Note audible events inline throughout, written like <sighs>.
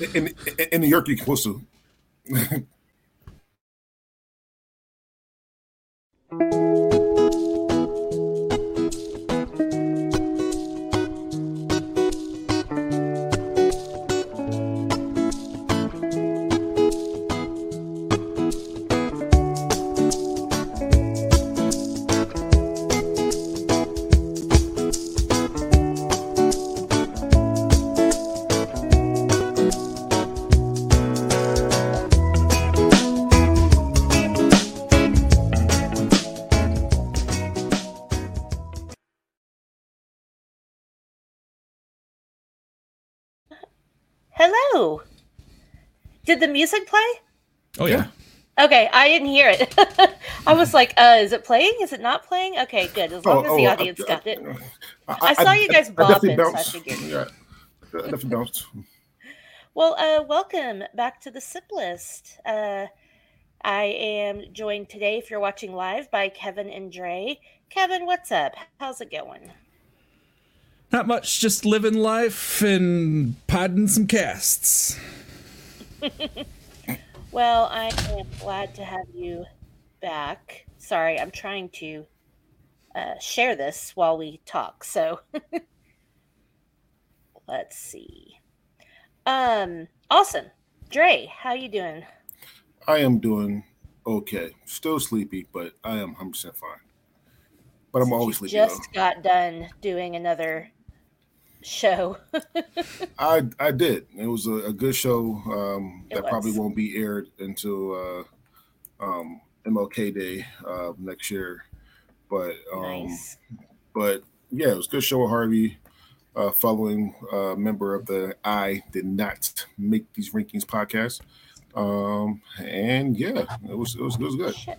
in, in, New York, you're supposed to. Did the music play? Oh yeah. Okay, I didn't hear it. <laughs> I was like, uh, is it playing? Is it not playing? Okay, good. As long Oh, as the oh, audience I- got it. I, I saw you guys definitely bopping, so I bounced. figured. Yeah, I definitely bounced. Well, uh, welcome back to the SIP list. Uh, I am joined today, if you're watching live, by Kevin and Dre. Kevin, what's up? How's it going? Not much, just living life and podding some casts. <laughs> Well, I am glad to have you back. Sorry, I'm trying to uh, share this while we talk. So <laughs> let's see. Um, awesome, Dre, how you doing? I am doing okay. Still sleepy, but I am 100 percent fine. But I'm always sleepy. Just got done doing another show. <laughs> I I did. It was a, a good show. Um, that probably won't be aired until uh, um, MLK Day uh, next year. But um, nice. but yeah, it was a good show with Harvey. Uh, following uh, member of the I did not make these rankings podcast. Um, and yeah, it was it was it was good. Shit.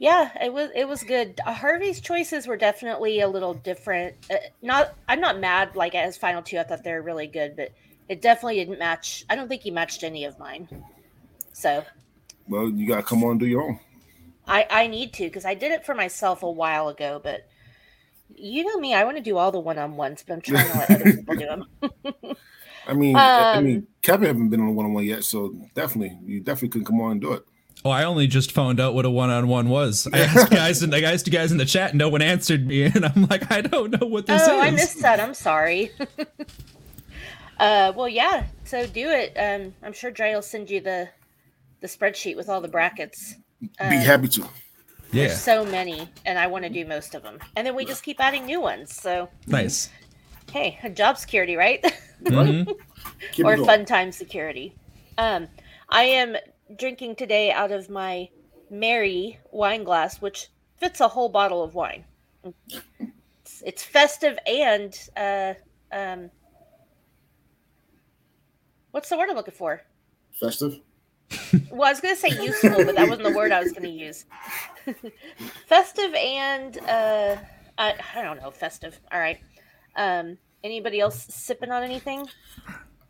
Yeah, it was it was good. Uh, Harvey's choices were definitely a little different. Uh, not I'm not mad like at his final two. I thought they were really good, but it definitely didn't match. I don't think he matched any of mine. So Well, you gotta come on and do your own. I I need to because I did it for myself a while ago, but you know me, I want to do all the one on ones, but I'm trying to let other <laughs> people do them. I mean, I Um, mean, Kevin haven't been on a one on one yet, so definitely, you definitely can come on and do it. Oh, I only just found out what a one-on-one was. I asked guys and I asked you guys in the chat, and no one answered me, and I'm like, I don't know what this oh, is. Oh, I missed that. I'm sorry. <laughs> uh, well, yeah. So do it. Um, I'm sure Dre will send you the the spreadsheet with all the brackets. Be Uh, happy to. Yeah, There's so many, and I want to do most of them. And then we just keep adding new ones. So nice. hey, job security, right? Mhm. <laughs> Or fun time security. Um, I am drinking today out of my Mary wine glass, which fits a whole bottle of wine. It's, it's festive and uh, um, what's the word I'm looking for? Festive. Well, I was going to say useful, but that wasn't the word I was going to use. <laughs> festive and uh, I, I don't know, festive. All right. Um, anybody else sipping on anything?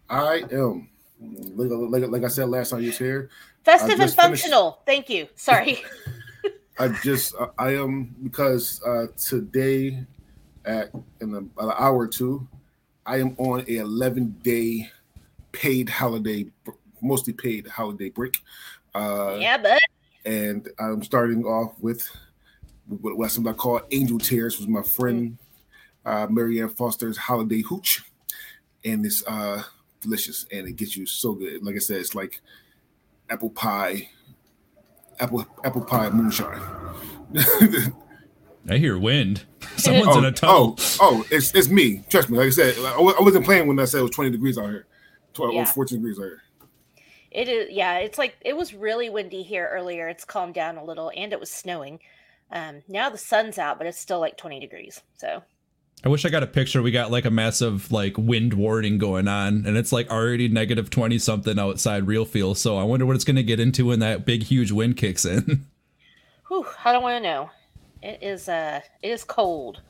I am. Like, like, like I said last time you was here, Festive and just finished- functional. Thank you. Sorry. <laughs> <laughs> I just I- am because uh, today at in about an hour or two, I am on a 11 day paid holiday, mostly paid holiday break. Uh, yeah, but and I'm starting off with what what something I call Angel Tears, was my friend uh, Marianne Foster's holiday hooch, and it's uh, delicious and it gets you so good. Like I said, it's like apple pie, apple apple pie moonshine. I hear wind. <laughs> Someone's in a oh, tunnel. oh, oh, it's it's me. Trust me. Like I said, I I wasn't playing when I said it was 20 degrees out here. 12, Yeah. 14 degrees out here. it is. Yeah, it's like it was really windy here earlier. It's calmed down a little, and it was snowing. Um, now the sun's out, but it's still like 20 degrees. So I wish I got a picture. We got like a massive like wind warning going on, and it's like already negative twenty something outside real feel. So I wonder what it's gonna get into when that big huge wind kicks in. <laughs> Whew, I don't want to know. It is uh it is cold.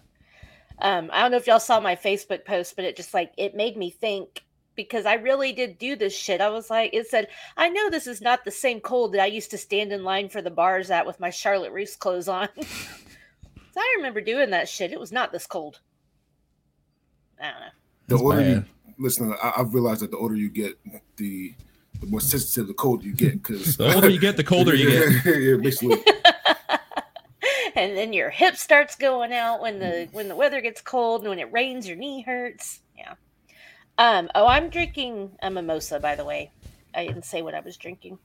Um, I don't know if y'all saw my Facebook post, but it just like it made me think because I really did do this shit. I was like, it said, I know this is not the same cold that I used to stand in line for the bars at with my Charlotte Russe clothes on. <laughs> So I remember doing that shit. It was not this cold. I don't know. The That's older you, listen, I, I've realized that the older you get, the the more sensitive the colder you get. Because <laughs> The older you get, the colder you get. <laughs> yeah, basically. <laughs> and then your hip starts going out when the when the weather gets cold and when it rains your knee hurts yeah um oh i'm drinking a mimosa by the way i didn't say what i was drinking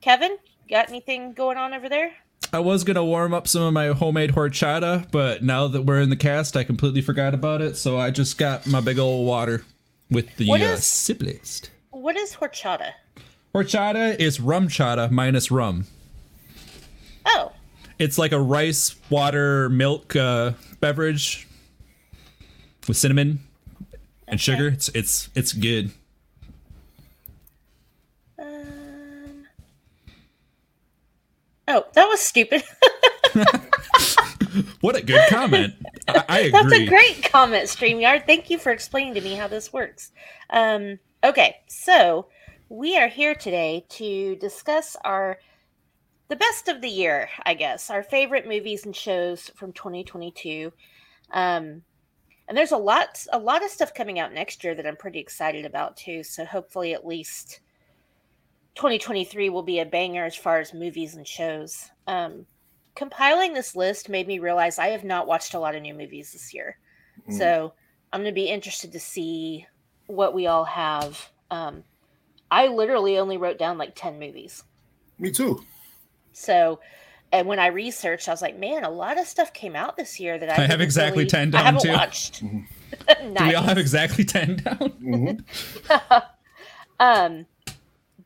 kevin got anything going on over there I was gonna warm up some of my homemade horchata, but now that we're in the cast, I completely forgot about it. So I just got my big old water with the What uh, sip list. what is horchata Horchata is RumChata minus rum. oh It's like a rice water milk uh, beverage with cinnamon and sugar. It's it's it's good. um oh that was stupid <laughs> What a good comment. I, I <laughs> That's a great comment, StreamYard. Thank you for explaining to me how this works. Um, okay, so we are here today to discuss our the best of the year, I guess, our favorite movies and shows from 2022. Um, and there's a lot a lot of stuff coming out next year that I'm pretty excited about too. So hopefully at least 2023 will be a banger as far as movies and shows. Um, compiling this list made me realize I have not watched a lot of new movies this year. Mm. So I'm going to be interested to see what we all have. Um, I literally only wrote down like 10 movies. Me too. So, and when I researched, I was like, man, a lot of stuff came out this year that I, I have exactly really- 10 I down, haven't too. watched. <laughs> Mhm. Do we all have exactly ten down? hmm <laughs> um,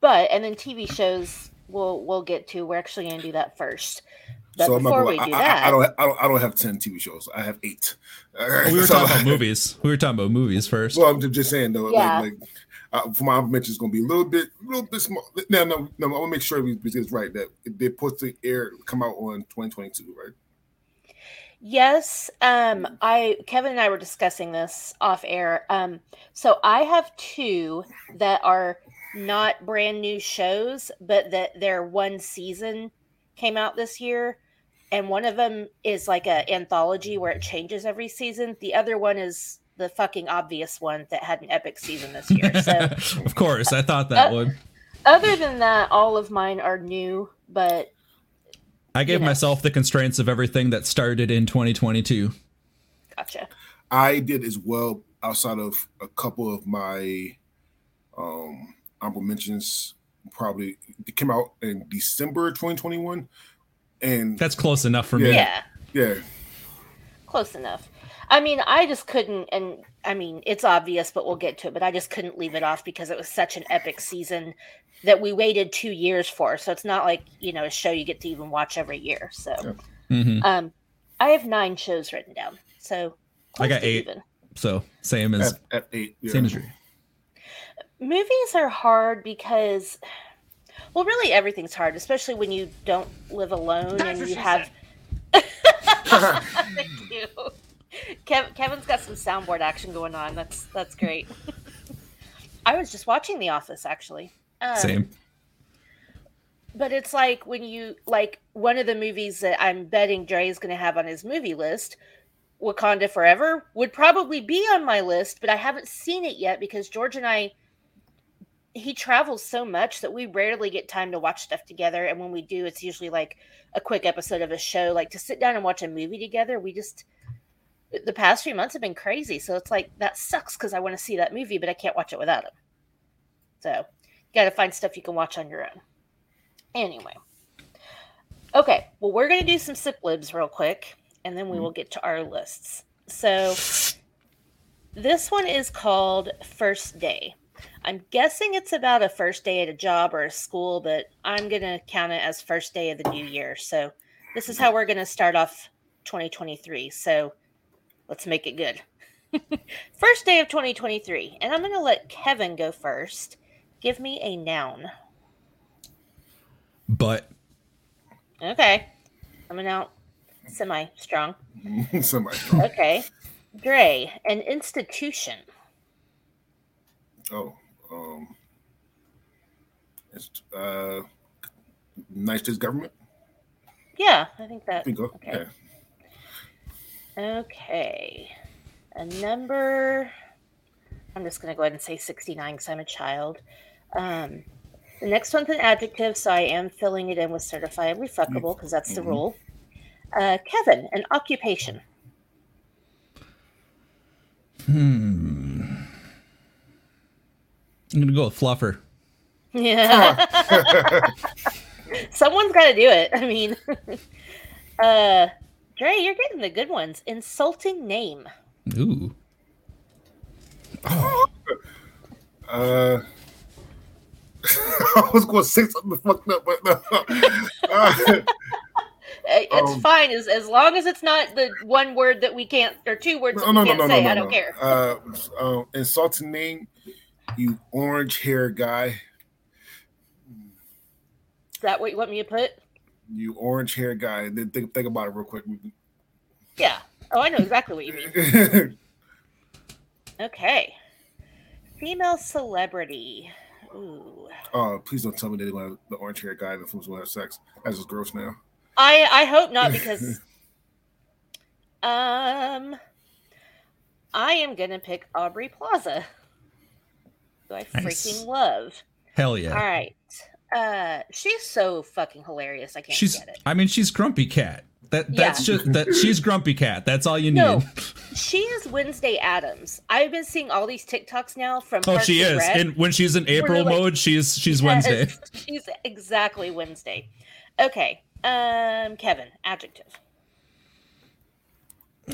but and then TV shows we'll we'll get to. We're actually going to do that first. But So I'm not before gonna, we I, do I- that, I, don't, I don't. I don't have ten TV shows. I have eight. we were So- <laughs> talking about movies. We were talking about movies first. Well, I'm ju- just saying though. Yeah. Like, like uh, for my mention, it's going to be a little bit, a little bit small. No, no, no. I want to make sure we, we get this right. That they're supposed to air, come out on 2022, right? Yes, um, I Kevin and I were discussing this off air. Um, so I have two that are not brand new shows, but that their one season came out this year, and one of them is like a anthology where it changes every season. The other one is the fucking obvious one that had an epic season this year. So <laughs> of course, I thought that Uh, would. other than that, all of mine are new, but I gave you know. myself the constraints of everything that started in 2022. gotcha. I did as well. Outside of a couple of my um honorable mentions, probably it came out in December 2021, and That's close enough for Yeah. me. yeah. yeah, close enough i mean i just couldn't and i mean it's obvious but we'll get to it but i just couldn't leave it off because it was such an epic season that we waited two years for so it's not like you know a show you get to even watch every year so Yeah. hmm um i have nine shows written down so I got eight. even. So same as at, at eight. Yeah. same as you. Movies are hard because well really everything's hard especially when you don't live alone and you have <laughs> Thank <laughs> you. Kev- Kevin's got some soundboard action going on. That's that's great. <laughs> I was just watching The Office actually. Um, Same. But it's like when you like one of the movies that I'm betting Dre is going to have on his movie list, Wakanda Forever, would probably be on my list, but I haven't seen it yet because George and I he travels so much that we rarely get time to watch stuff together and when we do it's usually like a quick episode of a show like to sit down and watch a movie together we just the past few months have been crazy so it's like that sucks because i want to see that movie but i can't watch it without him. So you gotta find stuff you can watch on your own. Anyway. Okay well we're gonna do some sip libs real quick and then we mm-hmm. will get to our lists. So this one is called first day I'm guessing it's about a first day at a job or a school, but I'm going to count it as first day of the new year. So this is how we're going to start off 2023. So let's make it good. <laughs> first day of 2023. And I'm going to let Kevin go first. Give me a noun. But Okay. I'm going out semi strong. Somebody. <laughs> Okay. Dre, an institution. Oh, um, it's uh, United States government. Yeah, I think that. Bingo. Okay. Yeah. Okay. A number. I'm just going to go ahead and say 69 because I'm a child. Um, the next one's an adjective, so I am filling it in with certifiably fuckable because that's the Mhm. rule. Uh, Kevin, an occupation. Hmm. I'm gonna go with fluffer. Yeah. <laughs> Someone's got to do it. I mean, <laughs> uh, Dre, you're getting the good ones. Insulting name. Ooh. <laughs> Uh, I was going to say something fucked up, but no. Uh, It's Um, fine as as long as it's not the one word that we can't or two words that we no, can't no, no, say. no, I don't care. Uh, um, insulting name, you orange hair guy. Is that what you want me to put? You orange hair guy. And then think, think about it real quick. Yeah. Oh, I know exactly what you mean. <laughs> Okay. Female celebrity. Ooh. Oh, please don't tell me they want the orange hair guy going to have sex. That's just gross now. I I hope not <laughs> because um I am gonna pick Aubrey Plaza. Who I Nice. freaking love. Hell yeah. All right. Uh she's so fucking hilarious. I can't She's. get it. I mean, she's grumpy cat. That that's Yeah. just that. She's grumpy cat. That's all you need. No. She is Wednesday Addams. I've been seeing all these TikToks now from Oh, Parks she is. Rec. And when she's in April like- mode, she's she's Wednesday. <laughs> She's exactly Wednesday. Okay. Um Kevin, adjective.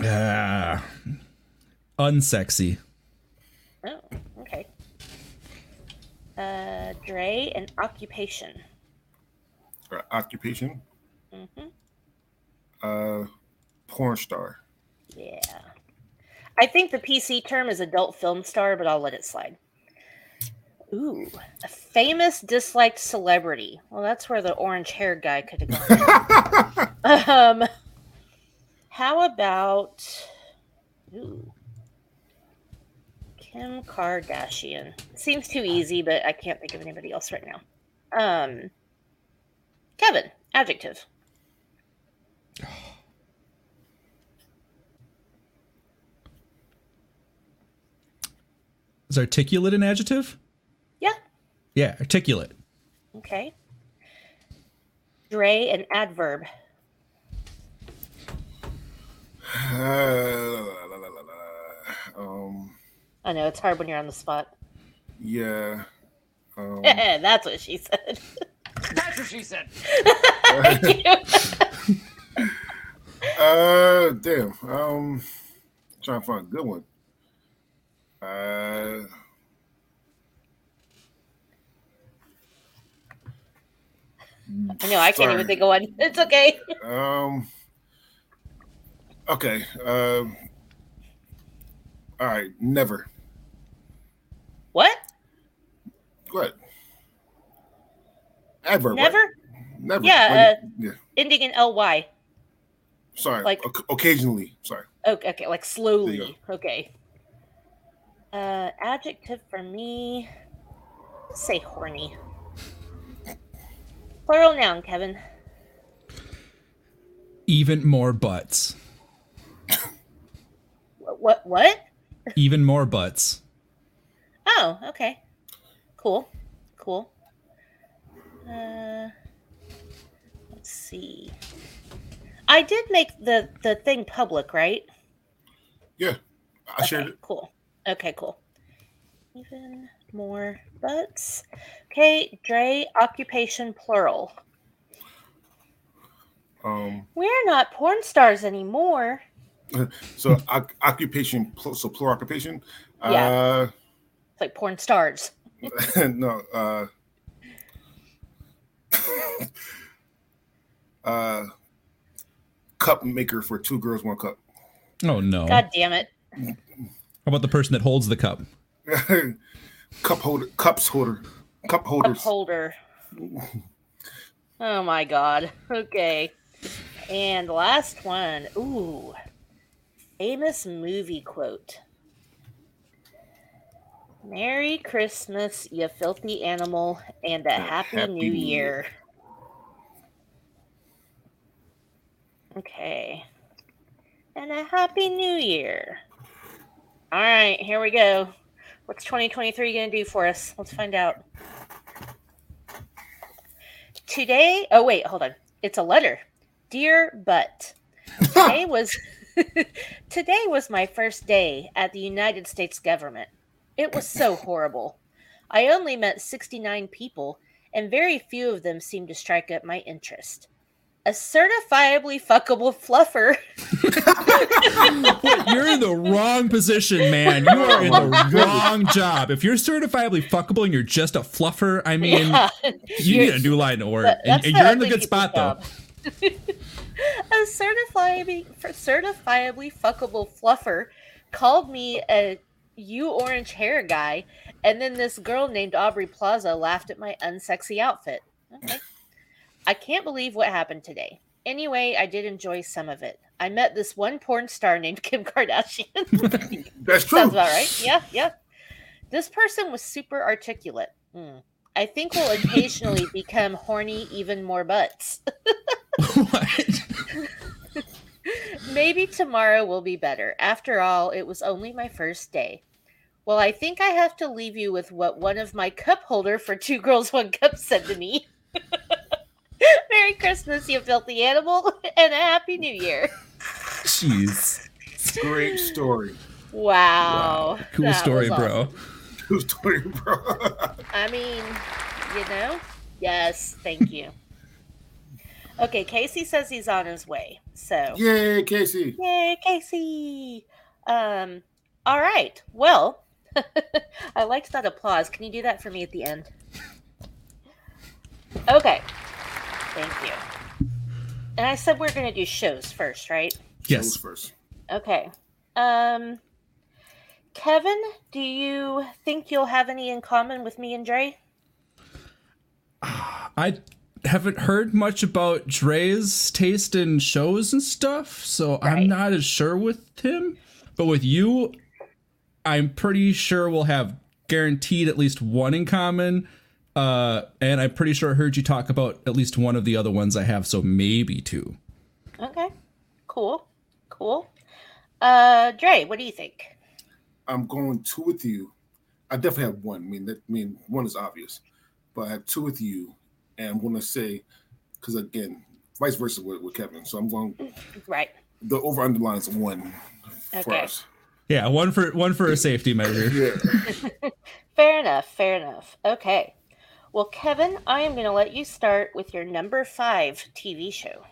Ah, unsexy. Oh. Uh, Dre, an occupation. Uh, occupation, hmm uh, porn star. Yeah. I think the PC term is adult film star, but I'll let it slide. Ooh, a famous disliked celebrity. Well, that's where the orange hair guy could have gone. <laughs> um, how about ooh, Kim Kardashian? Seems too easy, but I can't think of anybody else right now. Um, Kevin, adjective. Is articulate an adjective? Yeah. Yeah, articulate. Okay. Dre, an adverb. La, la, la, la, la. um, I know it's hard when you're on the spot. yeah. Um, <laughs> That's what she said. That's what she said. Thank <laughs> you. uh, damn. Um, trying to find a good one. Uh, I know I can't even think of one. <laughs> It's okay. Um. Okay. Um. all right. Never. What? Go ahead. Adverb. right? Never? Never. Yeah, Like, yeah. Ending in ly. Sorry. like- Oc- occasionally. Sorry. Okay, okay, like slowly. Okay. Uh, adjective for me. Say horny. Plural noun, Kevin. Even more butts. What? What? what? Even more butts. Oh, okay. Cool. Cool. Uh, let's see. I did make the the thing public, right? Yeah. I shared it. Cool. Okay, cool. Even more butts. Okay, Dre, occupation plural. Um. We're not porn stars anymore. <laughs> So oc- occupation. So plural occupation. Yeah. It's like porn stars. <laughs> No. Uh. <laughs> uh. Cup maker for two girls, one cup. Oh no. God damn it. How about the person that holds the cup? <laughs> cup holder, cups holder, cup Cup holders. holder. Oh my god. Okay. And last one. Ooh. Famous movie quote. Merry Christmas, you filthy animal, and a happy, Happy new. Year. Okay. And a happy new year. All right, here we go. What's 2023 going to do for us? Let's find out. Today, oh wait, hold on. It's a letter. Dear Butt. <laughs> Today was <laughs> today was my first day at the United States government. It was so <laughs> horrible. I only met 69 people, and very few of them seemed to strike up my interest. A certifiably fuckable fluffer. <laughs> You're in the wrong position, man. You are in the <laughs> wrong job. If you're certifiably fuckable and you're just a fluffer, I mean, Yeah. you need a new line of work. And, and you're in the good people's spot, though. a certifiably certifiably fuckable fluffer called me a you orange hair guy, and then this girl named Aubrey Plaza laughed at my unsexy outfit. Okay. I can't believe what happened today. Anyway, I did enjoy some of it. I met this one porn star named Kim Kardashian. <laughs> That's true. Sounds about right. Yeah, yeah. This person was super articulate. Hmm. I think we'll occasionally <laughs> become horny even more butts. <laughs> what? Maybe tomorrow will be better. After all, it was only my first day. Well, I think I have to leave you with what one of my cup holder for Two Girls One Cup said to me. <laughs> Merry Christmas, you filthy animal, <laughs> and a Happy New Year. Jeez. Great story. Wow. Cool That story, bro. awesome. Cool story, bro. <laughs> I mean, you know? Yes, thank you. Okay, Kasey says he's on his way. So, Yay, Kasey. yay, Casey. Um, all right. Well, <laughs> I liked that applause. Can you do that for me at the end? Okay. Thank you. And I said we're going to do shows first, right? Shows Yes. first. Okay. Um Kevin, do you think you'll have any in common with me and Dre? I haven't heard much about Dre's taste in shows and stuff, so Right. I'm not as sure with him. But with you, I'm pretty sure we'll have guaranteed at least one in common. Uh, and I'm pretty sure I heard you talk about at least one of the other ones I have, so maybe two. Okay. Cool. Cool. Uh Dre, what do you think? I'm going two with you. I definitely have one. I mean, that, I mean, one is obvious, but I have two with you, and I'm going to say, because again, vice versa with, with Kevin. So I'm going. <laughs> Right. The over underline is one for Okay. us. Yeah, one for one for a safety measure. Yeah. <laughs> Fair enough. Fair enough. Okay. Well, Kevin, I am going to let you start with your number 5 TV show.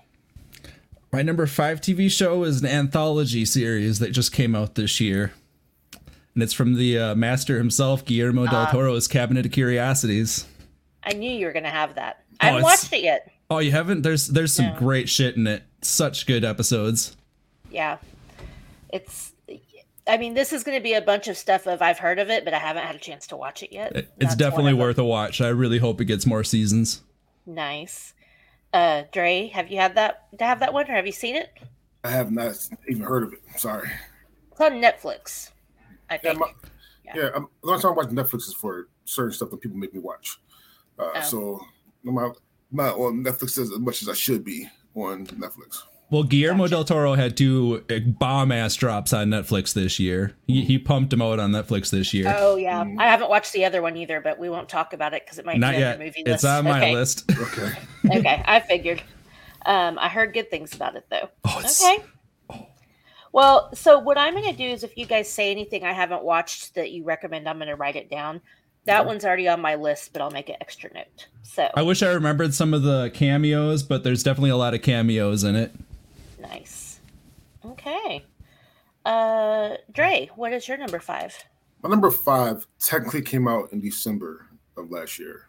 My number five TV show is an anthology series that just came out this year. And it's from the uh, master himself, Guillermo del Toro's Cabinet of Curiosities. I knew you were going to have that. Oh, I haven't it's- watched it yet. Oh, you haven't? There's there's some No. great shit in it. Such good episodes. Yeah. It's I mean, this is going to be a bunch of stuff of I've heard of it, but I haven't had a chance to watch it yet. It- It's That's definitely worth a watch. I really hope it gets more seasons. Nice. Uh, Dre, have you had that to have that one, or have you seen it? I have not even heard of it. I'm sorry. It's on Netflix. I Yeah, my, Yeah. yeah. I'm, the only time I watch Netflix is for certain stuff that people make me watch. Uh, Oh. So I'm not, not on Netflix as much as I should be on Netflix. Well, Guillermo Gotcha. del Toro had two bomb ass drops on Netflix this year. He, he pumped them out on Netflix this year. Oh yeah, Mm. I haven't watched the other one either, but we won't talk about it because it might Not be on yet. your movie It's list. on my okay. list. <laughs> Okay. okay, I figured. Um, I heard good things about it though. Oh, it's, Okay. Well, so what I'm going to do is if you guys say anything I haven't watched that you recommend, I'm going to write it down. That one's already on my list, but I'll make an extra note. So I wish I remembered some of the cameos, but there's definitely a lot of cameos in it. nice. Okay. Uh, Dre, what is your number five? My number five technically came out in December of last year.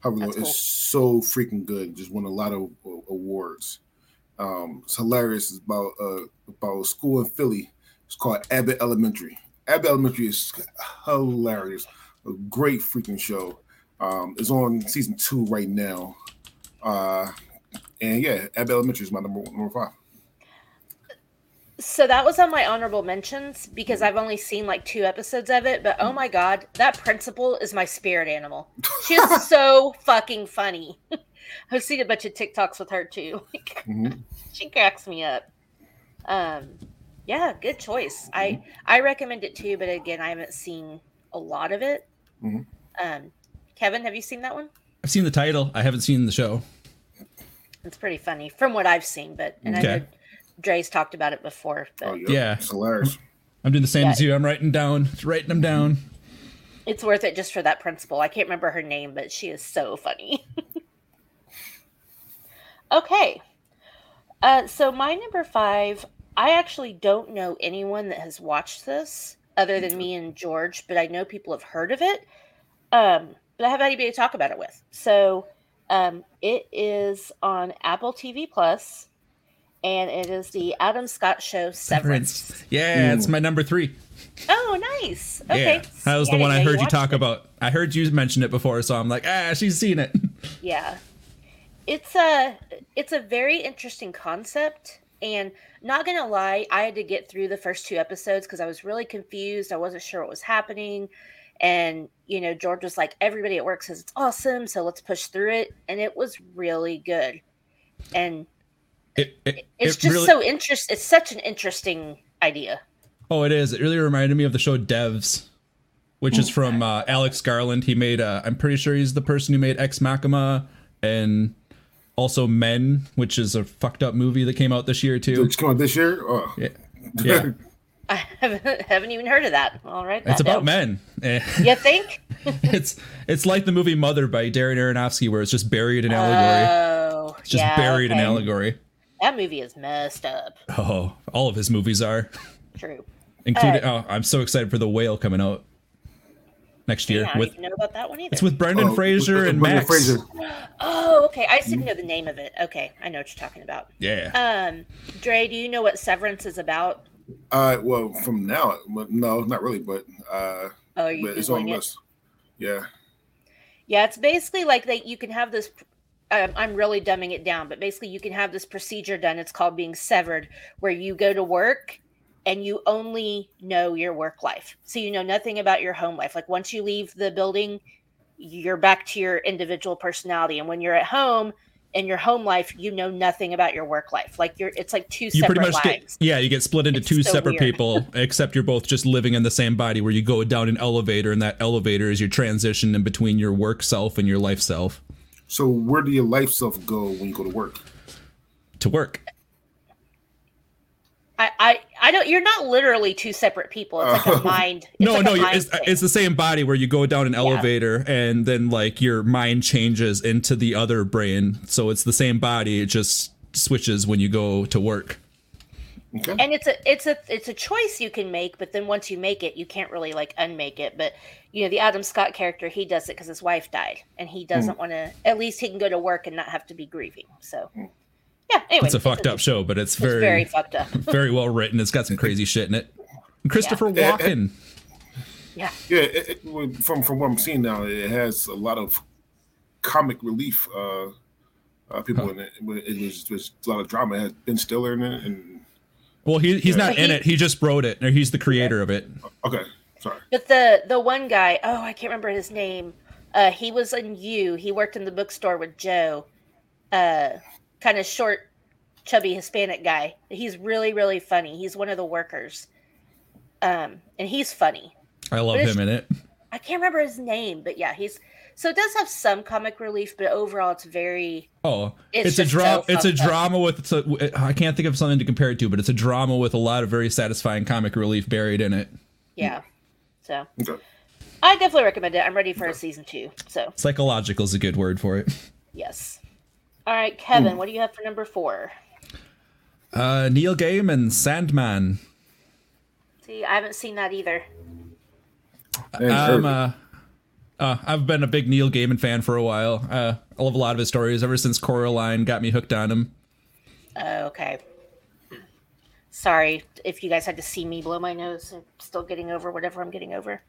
However, That's it's so freaking good. Just won a lot of awards. Um, it's hilarious. It's about uh, about a school in Philly. It's called Abbott Elementary. Abbott Elementary is hilarious. A great freaking show. Um, it's on season two right now. Uh, and yeah, Abbott Elementary is my number number five. So that was on my honorable mentions because I've only seen like two episodes of it, but oh my god, that principal is my spirit animal. She's <laughs> so fucking funny. <laughs> I've seen a bunch of TikToks with her too. <laughs> Mhm. she cracks me up. Um, yeah, good choice. I I recommend it too, but again, I haven't seen a lot of it. Mhm. Um, Kevin, have you seen that one? I've seen the title. I haven't seen the show. It's pretty funny from what I've seen, but and I Okay. know Dre's talked about it before. But Oh, yeah. Yeah. It's hilarious. I'm doing the same Yeah. as you. I'm writing down, writing them down. it's worth it just for that principal. I can't remember her name, but she is so funny. <laughs> okay. Uh, so my number five, I actually don't know anyone that has watched this other than me and George, but I know people have heard of it. Um, but I haven't had anybody to talk about it with. So um, it is on Apple TV Plus, and it is the Adam Scott show Severance. Yeah, it's my number three. Oh, nice. Okay. Yeah, that was See, the one didn't I heard you watched talk it. about. I heard you mention it before, so I'm like, ah, she's seen it. <laughs> Yeah. It's a it's a very interesting concept and not to lie, I had to get through the first two episodes cuz I was really confused. I wasn't sure what was happening. And you know, George was like everybody at work says it's awesome, so let's push through it and it was really good. And It, it, it's it just really- so interest it's such an interesting idea. Oh, it is. It really reminded me of the show Devs, which is from uh, Alex Garland. He made. Uh, I'm pretty sure he's the person who made Ex Machina and also Men, which is a fucked up movie that came out this year too. It's coming this year. Oh. Yeah, yeah. <laughs> I haven't, haven't even heard of that. All right. it's about down. men. <laughs> You think? <laughs> it's it's like the movie Mother by Darren Aronofsky, where it's just buried in allegory. Oh, it's just yeah, buried in allegory. That movie is messed up. Oh, all of his movies are. True. Including. Uh, oh, I'm so excited for the Whale coming out next year Yeah, I don't with. know about that one either. It's with Brendan Oh, Fraser with- and with Max. Fraser. Oh, okay. I just didn't know the name of it. Okay, I know what you're talking about. Yeah. Um, Dre, do you know what Severance is about? Uh, well, from now, no, not really, but uh, Oh, are you but it's on the it? list. Yeah. Yeah, it's basically like that. You can have this. Um, I'm really dumbing it down, but basically, you can have this procedure done. It's called being severed, where you go to work and you only know your work life. So you know nothing about your home life. Like once you leave the building, you're back to your individual personality. And when you're at home in your home life, you know nothing about your work life. Like you're, it's like two you separate pretty much lives. get yeah you get split into It's two so separate weird. people <laughs> except you're both just living in the same body where you go down an elevator and that elevator is your transition in between your work self and your life self So where do your life self go when you go to work? to work I, I, I don't. You're not literally two separate people. It's like a oh. mind. It's <laughs> no like no mind it's, it's the same body where you go down an elevator and then like your mind changes into the other brain so it's the same body it just switches when you go to work Okay. and it's a it's a it's a choice you can make but then once you make it you can't really like unmake it but you know the adam scott character he does it because his wife died and he doesn't hmm. want to at least he can go to work and not have to be grieving so hmm. Yeah anyway it's a fucked up show but it's it's very very fucked up <laughs> very well written it's got some crazy shit in it christopher Yeah. walken yeah Yeah, it, it, from from what I'm seeing now, it has a lot of comic relief. Uh, uh people in it. It was, it was a lot of drama. It had Ben Stiller in it, and well he, he's not But in it he just wrote it or he's the creator of it okay, sorry. but the the one guy oh i can't remember his name uh he was in you he worked in the bookstore with joe uh kind of short chubby hispanic guy he's really really funny he's one of the workers um and he's funny i love him in it I can't remember his name, but yeah, he's so it does have some comic relief, but overall it's very Oh, It's it's, a drama. so it's a drama with. It's a, I can't think of something to compare it to, but it's a drama with a lot of very satisfying comic relief buried in it. yeah. So Okay. I definitely recommend it. I'm ready for a season two. So Psychological is a good word for it. yes. All right, Kevin, what do you have for number four? Uh, Neil Gaiman, and Sandman. See, I haven't seen that either. And I'm, uh, uh, I've been a big Neil Gaiman fan for a while. Uh, I love a lot of his stories ever since Coraline got me hooked on him. Oh, okay. Sorry if you guys had to see me blow my nose. I'm still getting over whatever I'm getting over.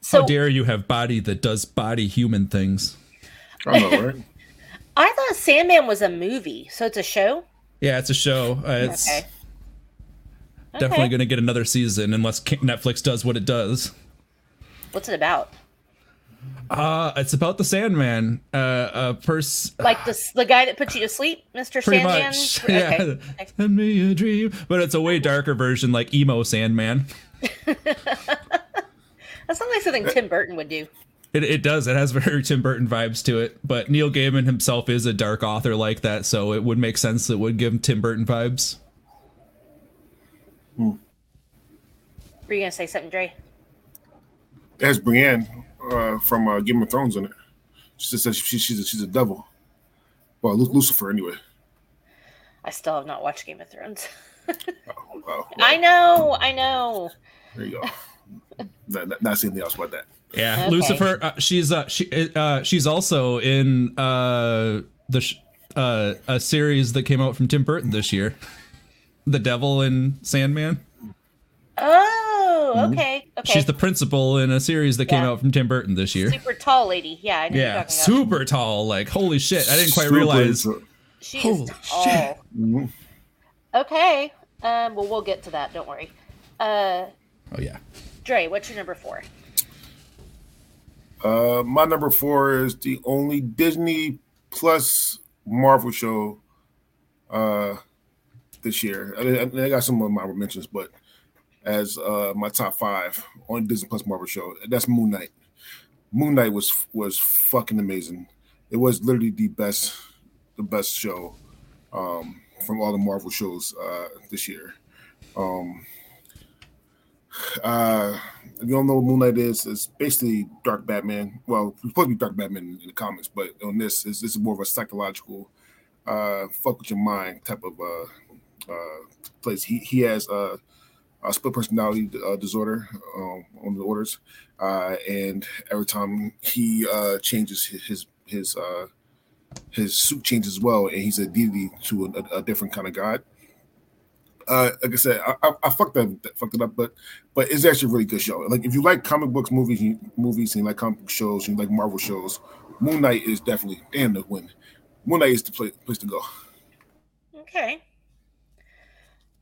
So How dare you have body that does body human things? I know, right? <laughs> I thought Sandman was a movie, so it's a show. Yeah, it's a show. Uh, it's Okay. definitely Okay. going to get another season unless Netflix does what it does. What's it about? Uh, it's about the Sandman. Uh, a person. Like the the guy that puts you to sleep, Mister pretty Sandman. much. <laughs> Okay. Yeah. Send me a dream. But it's a way darker version, like emo Sandman. <laughs> That sounds like something Tim Burton would do. It, it does. It has <laughs> very Tim Burton vibes to it. But Neil Gaiman himself is a dark author like that, so it would make sense that would give him Tim Burton vibes. Were you gonna say something, Dre? It has Brienne uh, from uh, Game of Thrones in it. She just says she, she's a, she's a devil. Well, Lu- Lucifer anyway. I still have not watched Game of Thrones. <laughs> Oh, well, I know, I know. there you go. not, not, not saying anything else about that. Yeah, Okay. Lucifer. Uh, she's uh, she uh, she's also in uh the sh- uh a series that came out from Tim Burton this year, The Devil and Sandman. Oh, okay, okay. She's the principal in a series that came out from Tim Burton this year. super tall lady. Yeah, I know Yeah, you're talking about. super tall. Like holy shit! I didn't quite Super realize. so- She Holy is tall. shit. Mhm. Okay. Um. Well, we'll get to that. Don't worry. Uh, Oh yeah. Dre, what's your number four? Uh, my number four is the only Disney Plus Marvel show uh, this year. I, I got some of my mentions, but as uh, my top five on Disney Plus Marvel show, that's Moon Knight. Moon Knight was was fucking amazing. It was literally the best, the best show um, from all the Marvel shows uh, this year. Um, uh, if you don't know what Moon Knight is, it's basically Dark Batman. Well, it's supposed to be Dark Batman in the comics, but on this, is this is more of a psychological, uh, fuck with your mind type of uh, uh, place. He he has uh, a split personality uh, disorder um, on the orders, uh, and every time he uh, changes his his his, uh, his suit changes as well, and he's a deity to a, a different kind of god. Uh, like I said, I, I, I fucked that fucked it up, but but it's actually a really good show. Like if you like comic books, movies, movies, and you like comic shows, you like Marvel shows, Moon Knight is definitely and the win. Moon Knight is the place, place to go. Okay.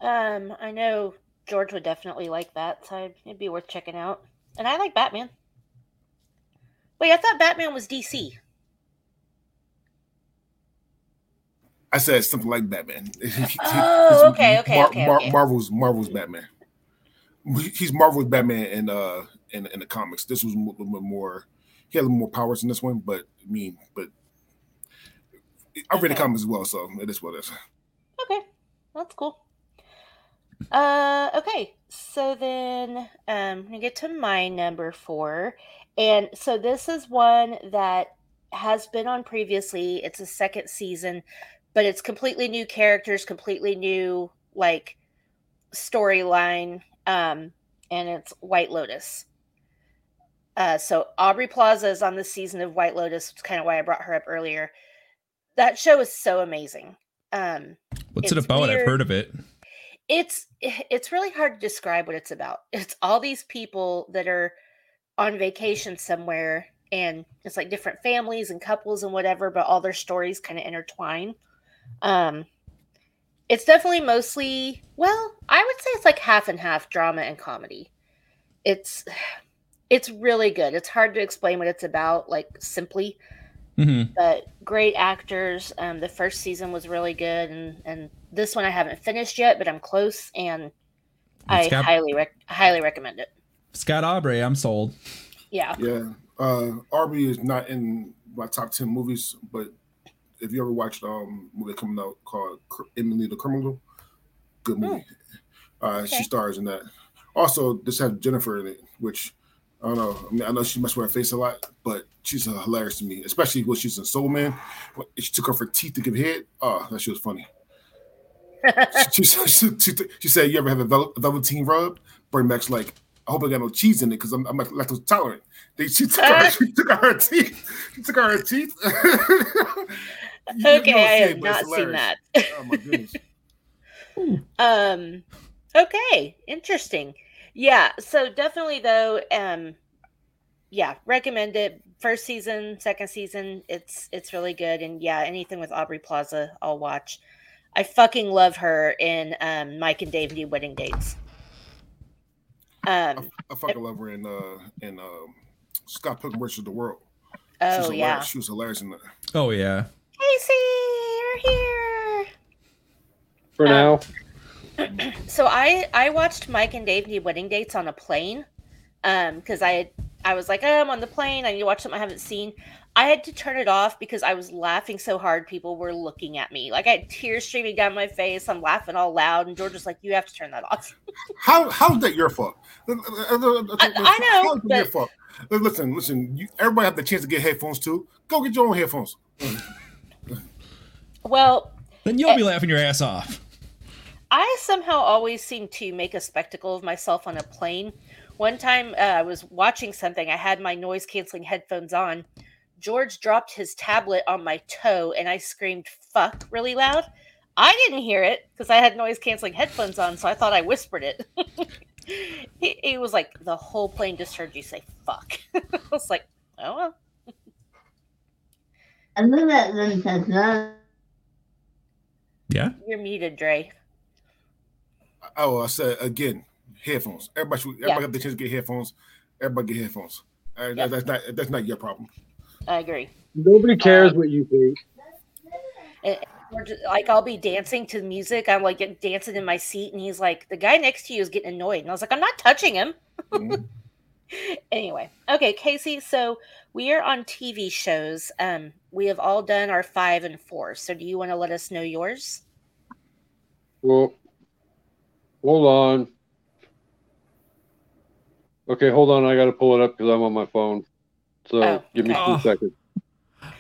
Um, I know George would definitely like that, so it'd be worth checking out. And I like Batman. Wait, I thought Batman was DC. I said something like Batman. <laughs> Oh, okay, okay, okay, okay. Marvel's Marvel's Batman. He's Marvel's Batman in uh in, in the comics. This was a little bit more. He had a little more powers in this one, but I mean, but I read the comics as well, so it is what it is. Okay, that's cool. Uh, okay, so then um, I'm gonna get to my number four, and so this is one that has been on previously. It's a second season, but it's completely new characters, completely new like storyline, um, and it's White Lotus. Uh, so Aubrey Plaza is on the season of White Lotus. It's kind of why I brought her up earlier. That show is so amazing. Um, What's it about? I've heard of it. it's it's really hard to describe what it's about. It's all these people that are on vacation somewhere and it's like different families and couples and whatever, but all their stories kind of intertwine. Um it's definitely mostly well, I would say it's like half and half drama and comedy. It's <sighs> it's really good. It's hard to explain what it's about like simply, hmm but great actors. Um, the first season was really good, and and this one I haven't finished yet, but I'm close, and I got- highly rec- highly recommend it. Scott Aubrey, I'm sold. Yeah, Yeah, uh, Arby is not in my top ten movies, but if you ever watched um movie coming out called Emily the Criminal, good movie. Uh, Okay. She stars in that. Also, this has Jennifer in it, which I don't know. I mean, I know she must wear her face a lot, but she's hilarious to me, especially when she's in Soul Men. When She took off her teeth to give head. Oh, that shit was funny. <laughs> she, she, she, she, she said, "You ever have a vel- velveteen rub?" Bernie Mac's like, "I hope I got no cheese in it because I'm, I'm lactose tolerant." They, she took her, <laughs> she took out her teeth. She took out her teeth. <laughs> You- you okay, don't I have it, not seen that. Oh my <laughs> goodness. um, okay, interesting. Yeah, so definitely though, um, yeah, recommend it. First season, second season, it's it's really good, and yeah, anything with Aubrey Plaza, I'll watch. I fucking love her in um, Mike and Dave Need Wedding Dates. Um, I fucking love her in uh in um Scott Pilgrim versus the World. She was oh hilarious. yeah, She was hilarious in that. Oh yeah. Kasey, you're here. For Um, now, <clears throat> So I I watched Mike and Dave Need Wedding Dates on a plane um because I I was like, oh, I'm on the plane. I need to watch something I haven't seen. I had to turn it off because I was laughing so hard. People were looking at me. Like I had tears streaming down my face. I'm laughing all loud. And George was like, you have to turn that off. <laughs> How how's that your fault? I know, How's that your fault? Listen, listen. You, everybody have the chance to get headphones too. Go get your own headphones. Well, Then you'll be laughing your ass off. I somehow always seem to make a spectacle of myself on a plane. One time uh, I was watching something, I had my noise canceling headphones on. George dropped his tablet on my toe and I screamed fuck really loud. I didn't hear it because I had noise canceling headphones on, so I thought I whispered it. <laughs> he, he was like, the whole plane just heard you say fuck. <laughs> I was like, oh well. Yeah. You're muted, Dre. Oh, I said again, headphones. Everybody should. Everybody Yeah. have the chance to get headphones. Everybody get headphones. Uh, that- Yeah. That's not. That's not your problem. I agree. Nobody cares what you think. And- or just, like I'll be dancing to the music. I'm like dancing in my seat, and he's like, "The guy next to you is getting annoyed," and I was like, "I'm not touching him." Mhm. <laughs> anyway, okay, Kasey. So we are on TV shows. Um, we have all done our five and four. So do you want to let us know yours? Well, hold on. Okay, hold on. I got to pull it up because I'm on my phone. So Oh, give me okay. two Oh. seconds.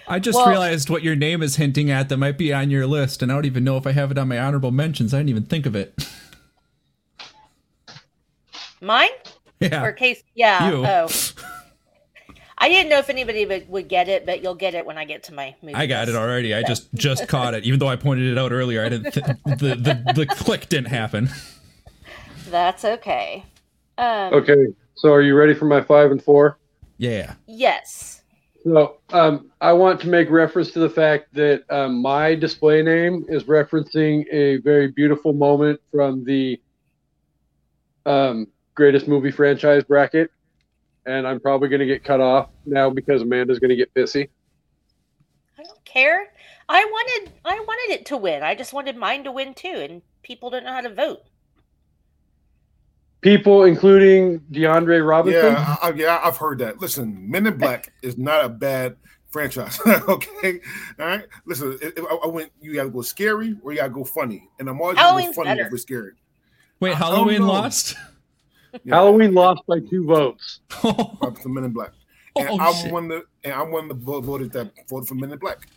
I just Well- realized what your name is hinting at that might be on your list, and I don't even know if I have it on my honorable mentions. I didn't even think of it. <laughs> Mine yeah. or case. Yeah. You. Oh, I didn't know if anybody would, would get it, but you'll get it when I get to my movie. I got it list. already. I just just caught it, even though I pointed it out earlier. I didn't. Th- the the the click didn't happen. That's okay. Um, Okay, so are you ready for my five and four? Yeah. Yes. So um, I want to make reference to the fact that um, my display name is referencing a very beautiful moment from the um, greatest movie franchise bracket, and I'm probably going to get cut off now because Amanda's going to get pissy. I don't care. I wanted I wanted it to win. I just wanted mine to win too, and people don't know how to vote. People, including Diandre Robinson. Yeah, I, I- yeah, I've heard that. Listen, Men in Black <laughs> is not a bad franchise. <laughs> okay, all right. Listen, if, if I, I went, you got to go scary or you got to go funny, and I'm always going to go Halloween's funny better. over scary. Wait, Halloween lost. <laughs> <laughs> Yeah, Halloween lost by two votes. <laughs> oh uh, for Men in Black, and I'm shit. one of the and I'm one of the vo- voters that voted for Men in Black.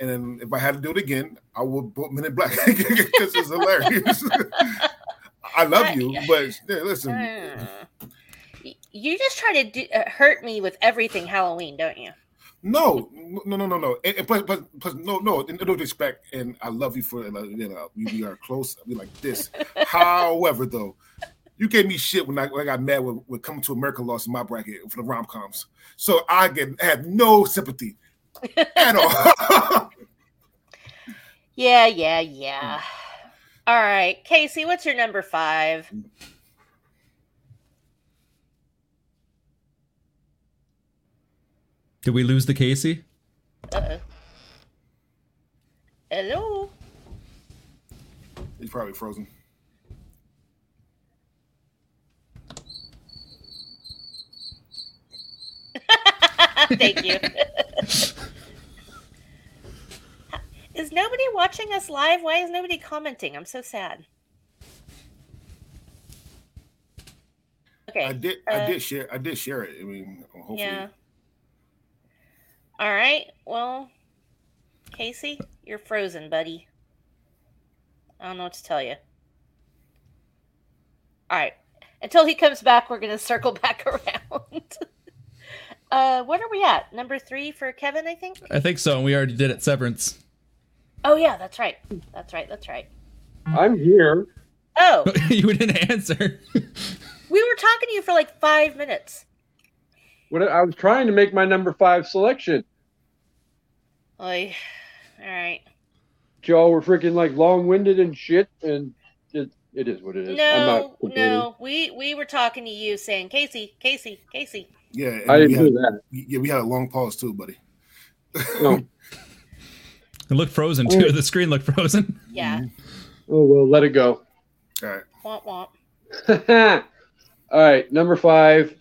And then if I had to do it again, I would vote Men in Black <laughs> because it's hilarious. I love you, but yeah, listen, Mm. You just try to do, uh, hurt me with everything Halloween, don't you? No, no, no, no, no. And, and plus, plus, plus, no, no. In no disrespect, and I love you for like, you know we, we are close. We like this. However, though, you gave me shit when I, when I got mad with, with Coming to America lost in my bracket for the rom coms. So I get had no sympathy <laughs> at all. <laughs> Yeah, yeah, yeah. All right, Kasey, what's your number five? Did we lose the Kasey? Uh-oh. Hello. He's probably frozen. <laughs> Thank you. is nobody watching us live? Why is nobody commenting? I'm so sad. Okay. I did. uh, I did share. I did share it. I mean, hopefully. Yeah. All right. Well, Kasey, you're frozen, buddy. I don't know what to tell you. All right. Until he comes back, we're going to circle <laughs> back around. Uh, what are we at? Number three for Kevin, I think? I think so. And we already did it. Severance. Oh, yeah, that's right. That's right. That's right. I'm here. Oh, <laughs> you didn't answer. <laughs> we were talking to you for like five minutes. What I was trying to make my number five selection. Like, all right. Y'all were freaking like long winded and shit, and it, it is what it is. I'm No, not no. We we were talking to you saying, Kasey, Kasey, Kasey. Yeah. I we didn't had, do that. Yeah, we had a long pause too, buddy. No. <laughs> It looked frozen too. The screen looked frozen. Yeah. Mhm. Oh well, let it go. All right. Womp womp. <laughs> All right, number five.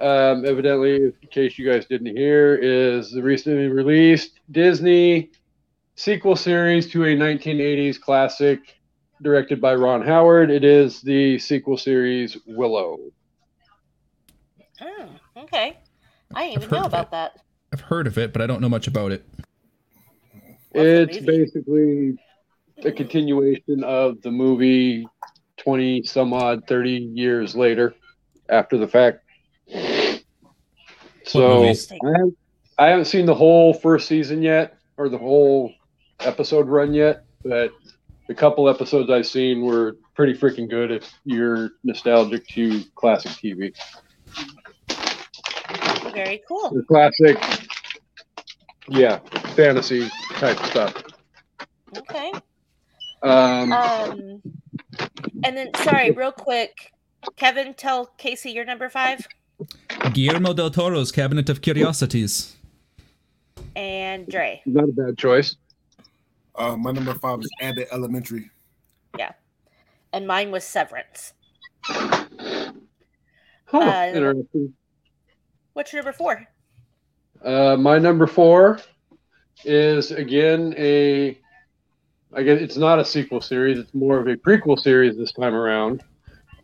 Um, evidently, in case you guys didn't hear, is the recently released Disney sequel series to a 1980s classic directed by Ron Howard. It is the sequel series Willow. Oh, okay. I didn't even know about it. that. I've heard of it, but I don't know much about it. What's the it's movie? basically a continuation of the movie 20 some odd 30 years later after the fact. So? I haven't, I haven't seen the whole first season yet or the whole episode run yet, but the couple episodes I've seen were pretty freaking good if you're nostalgic to classic TV. Very cool. The classic, yeah, fantasy type stuff. Okay. Um, Um, and then sorry, real quick, Kevin, tell Kasey your number five, Guillermo del Toro's Cabinet of Curiosities. and Dre. not a bad choice. Uh, my number five is Abbott Elementary. Yeah, and mine was Severance. Huh, Uh, interesting. What's your number four? Uh, my number four is again a. I guess it's not a sequel series; it's more of a prequel series this time around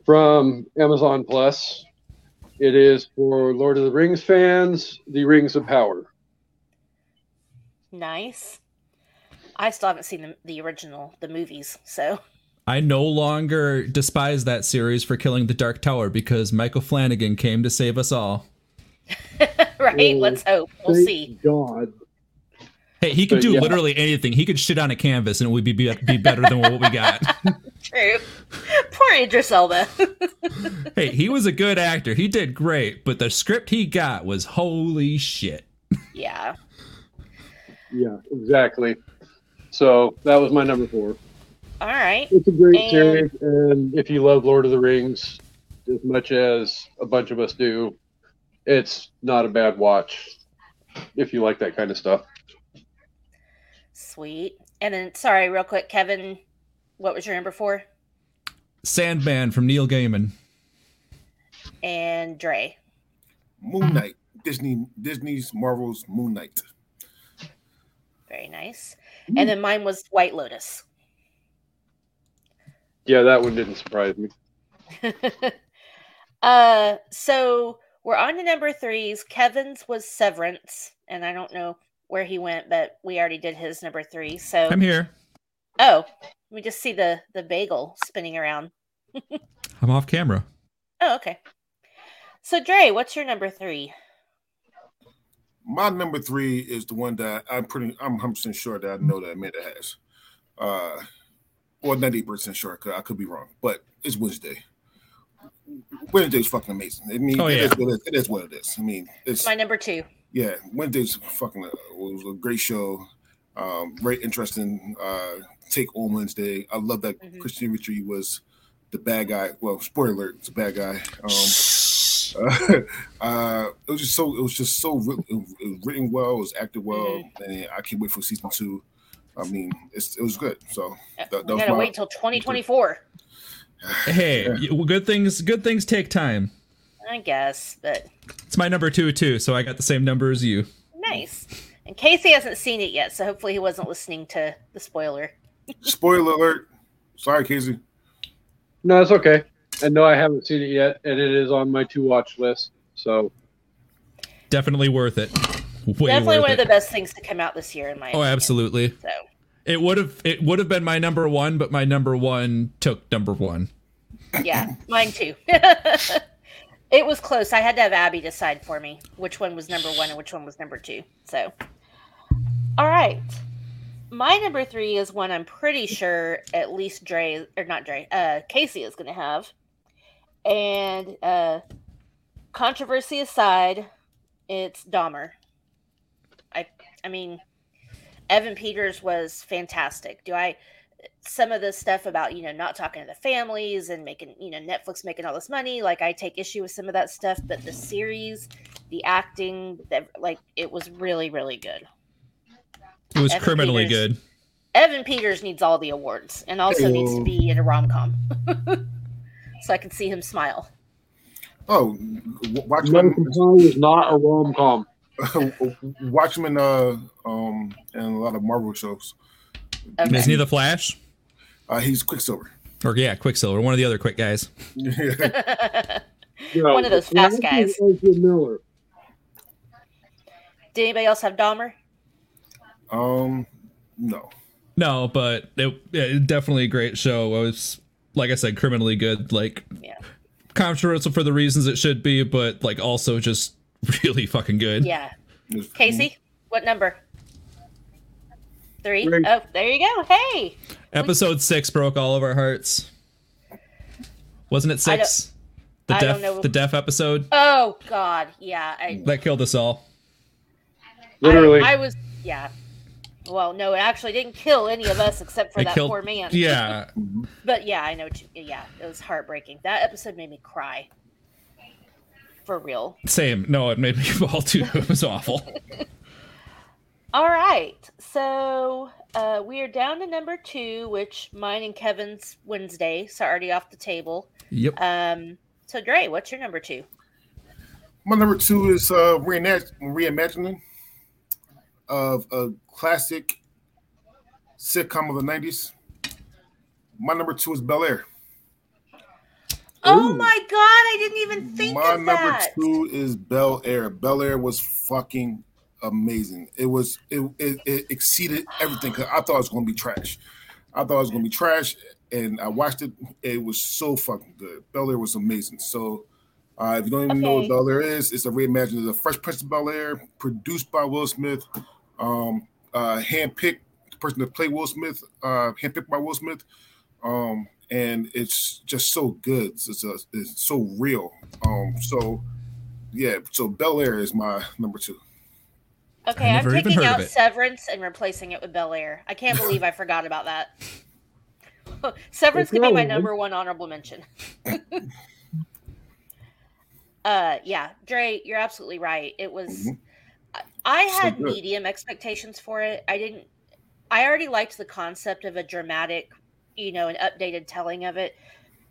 from Amazon Plus. It is for Lord of the Rings fans, The Rings of Power. Nice. I still haven't seen the, the original, the movies, so I no longer despise that series for killing the Dark Tower because Michael Flanagan came to save us all. <laughs> right. Oh, Let's hope. We'll Thank see. God. Hey, he could But do yeah. literally anything. He could shit on a canvas and it would be, be, be better than what we got. <laughs> <laughs> True. Poor Idris Elba. hey, he was a good actor. He did great, but the script he got was holy shit. yeah. Yeah, exactly. So that was my number four. All right. It's a great And- series, and if you love Lord of the Rings as much as a bunch of us do, it's not a bad watch if you like that kind of stuff. Sweet. And then, sorry, real quick, Kevin, what was your number four? Sandman from Neil Gaiman. And Dre. Moon Knight. Disney Disney's Marvel's Moon Knight. Very nice. And then mine was White Lotus. Yeah, that one didn't surprise me. <laughs> uh, so we're on to number threes. Kevin's was Severance, and I don't know where he went, but we already did his number three. So, I'm here. oh, we just see the the bagel spinning around. <laughs> I'm off camera. Oh, okay. So, Dre, what's your number three? My number three is the one that I'm pretty I'm 100 percent sure that I know that Amanda has. Uh or 90 percent sure, 'cause I could be wrong, but it's Wednesday. Wednesday's fucking amazing. I mean, Oh, it, yeah. is what it, it is what it is. I mean, it's My number two. yeah, Wednesday's fucking uh, was a great show. Um, very interesting uh, take on Wednesday. I love that Mhm. Christina Ricci was the bad guy. Well, spoiler alert, it's a bad guy. Um, <laughs> uh, it was just so it was just so writ- it was written well, it was acted well, and I can't wait for season two. I mean, it's, it was good. So that, that we gotta my- wait till 2024, Hey, <sighs> y- good things good things take time. I guess, but It's my number two too, so I got the same number as you. nice. And Kasey hasn't seen it yet, so hopefully he wasn't listening to the spoiler. spoiler alert. Sorry, Kasey. No, it's okay. And no, I haven't seen it yet, and it is on my to watch list. So Definitely worth it. Way Definitely worth one it. of the best things to come out this year, in my Oh, opinion. absolutely. So, It would have it would have been my number one, but my number one took number one. yeah, mine too. <laughs> it was close. I had to have Abby decide for me which one was number one and which one was number two. So, all right. My number three is one I'm pretty sure at least Dre, or not Dre, uh, Kasey is going to have. And uh, controversy aside, it's Dahmer. I, I mean, Evan Peters was fantastic. Do I? Some of the stuff about you know not talking to the families and making you know Netflix making all this money, like I take issue with some of that stuff. But the series, the acting, that like it was really really good. It was Evan criminally Peters. good. Evan Peters needs all the awards and also needs to be in a rom com. <laughs> so I can see him smile. Oh, w- Watchmen. Is not a rom com. <laughs> Watchmen. Uh, um, and a lot of Marvel shows. Okay. Isn't he the Flash? Uh, he's Quicksilver. Or yeah, Quicksilver, one of the other quick guys. <laughs> <laughs> One of those fast guys. Miller. Did anybody else have Dahmer? um, no. No, but it, it definitely a great show. It was like I said, criminally good. Like Yeah. controversial for the reasons it should be, but like also just <laughs> really fucking good. Yeah. Kasey, what number? Three. Three. Oh, there you go. Hey. Episode six broke all of our hearts. Wasn't it I don't- six? The I deaf, don't know. the deaf episode Oh God. Yeah. I, that killed us all. Literally. I, I was. Yeah. Well, no, it actually didn't kill any of us except for It that killed- poor man. Yeah, <laughs> But yeah, I know. What yeah, it was heartbreaking. That episode made me cry. For real. same. No, it made me <laughs> fall too. It was awful. <laughs> All right. So uh, we are down to number two, which mine and Kevin's Wednesday, so already off the table. Yep. Um, so Dre, what's your number two? My number two is uh, reimag- reimagining of a classic sitcom of the '90s. My number two is Bel Air. Oh Ooh. my God! I didn't even think My of that. My number two is Bel Air. Bel Air was fucking amazing. It was it it, it exceeded everything. 'cause I thought it was going to be trash. I thought it was going to be trash, and I watched it. It was so fucking good. Bel Air was amazing. So. Uh, if you don't even know what Bel Air is, it's a reimagining of the Fresh Prince of Bel Air, produced by Will Smith, um, uh, handpicked the person to play Will Smith, uh, handpicked by Will Smith, um, and it's just so good. It's, it's, a, it's so real. Um, so yeah, so Bel Air is my number two. Okay, I I'm taking out. Severance and replacing it with Bel Air. I can't believe I forgot about that. <laughs> Severance could be my number one honorable mention. <laughs> uh, yeah, Dre, you're absolutely right. It was. Mhm. I- I So had medium expectations for it. I didn't. I already liked the concept of a dramatic, you know, an updated telling of it.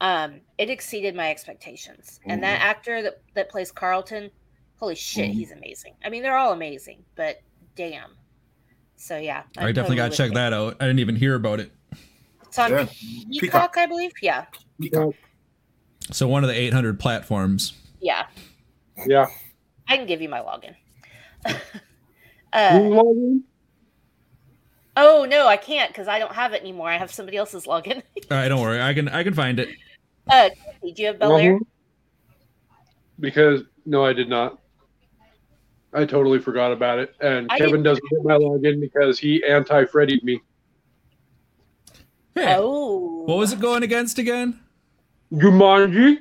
Um, it exceeded my expectations, and that actor that that plays Carlton, holy shit, Mhm. he's amazing. I mean, they're all amazing, but damn. So yeah, I definitely got to check that out. I didn't even hear about it. It's on Yeah. Peacock, Peacock. I believe. Yeah, Peacock. So one of the 800 platforms. yeah. yeah. I can give you my login. <laughs> Who uh, oh no, I can't because I don't have it anymore. I have somebody else's login. <laughs> All right, don't worry. I can I can find it. uh, do you have Bel Air? Because no, I did not. I totally forgot about it, and I Kevin doesn't get my login because he anti-Freddied me. Hey, Oh, what was it going against again? Jumanji.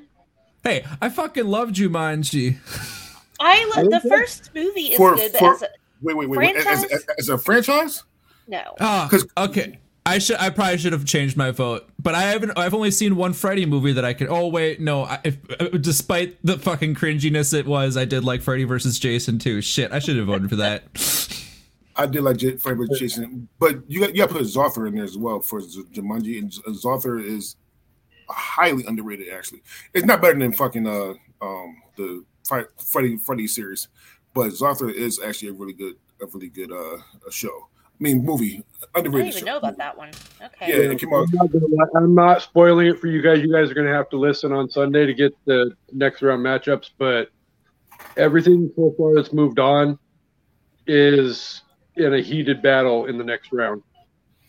Hey, I fucking love Jumanji. <laughs> I love the Okay. first movie is For- good, for- as a, Wait, wait, wait. wait. As, Franchise? as, as a franchise? no. 'Cause- okay. I should. I probably should have changed my vote, but I haven't. I've only seen one Freddy movie that I could. Oh wait, no. I, if, uh, despite the fucking cringiness it was, I did like Freddy versus Jason too. Shit, I should have voted for that. <laughs> I did like J- Freddy vs. Jason, but you got you got to put Zathura in there as well for Z- Jumanji, and Z- Zathura is highly underrated. Actually, it's not better than fucking uh um the Fre- Freddy Freddy series, but Zathura is actually a really good a really good uh a show. I mean, movie underrated. I don't underrated. even show. know about that one. Okay. Yeah, it came out. I'm not, I'm not spoiling it for you guys. You guys are going to have to listen on Sunday to get the next round matchups. But everything so far that's moved on is in a heated battle in the next round,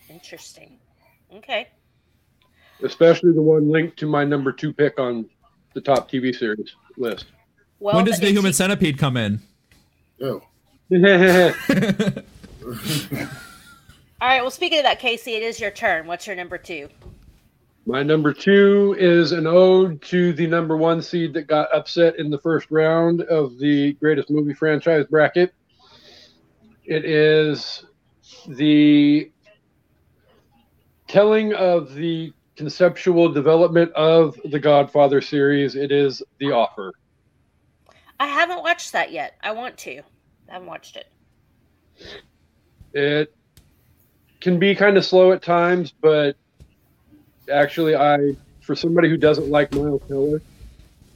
Interesting. Okay. especially the one linked to my number two pick on the top TV series list. Well, when does the Human NC Centipede come in? Yeah. <laughs> All right. Well, speaking of that, Kasey, it is your turn. What's your number two? My number two is an ode to the number one seed that got upset in the first round of the greatest movie franchise bracket. It is the telling of the conceptual development of the Godfather series. It is The Offer. I haven't watched that yet. I want to. I haven't watched it. It can be kind of slow at times, but actually, I, for somebody who doesn't like Miles Teller,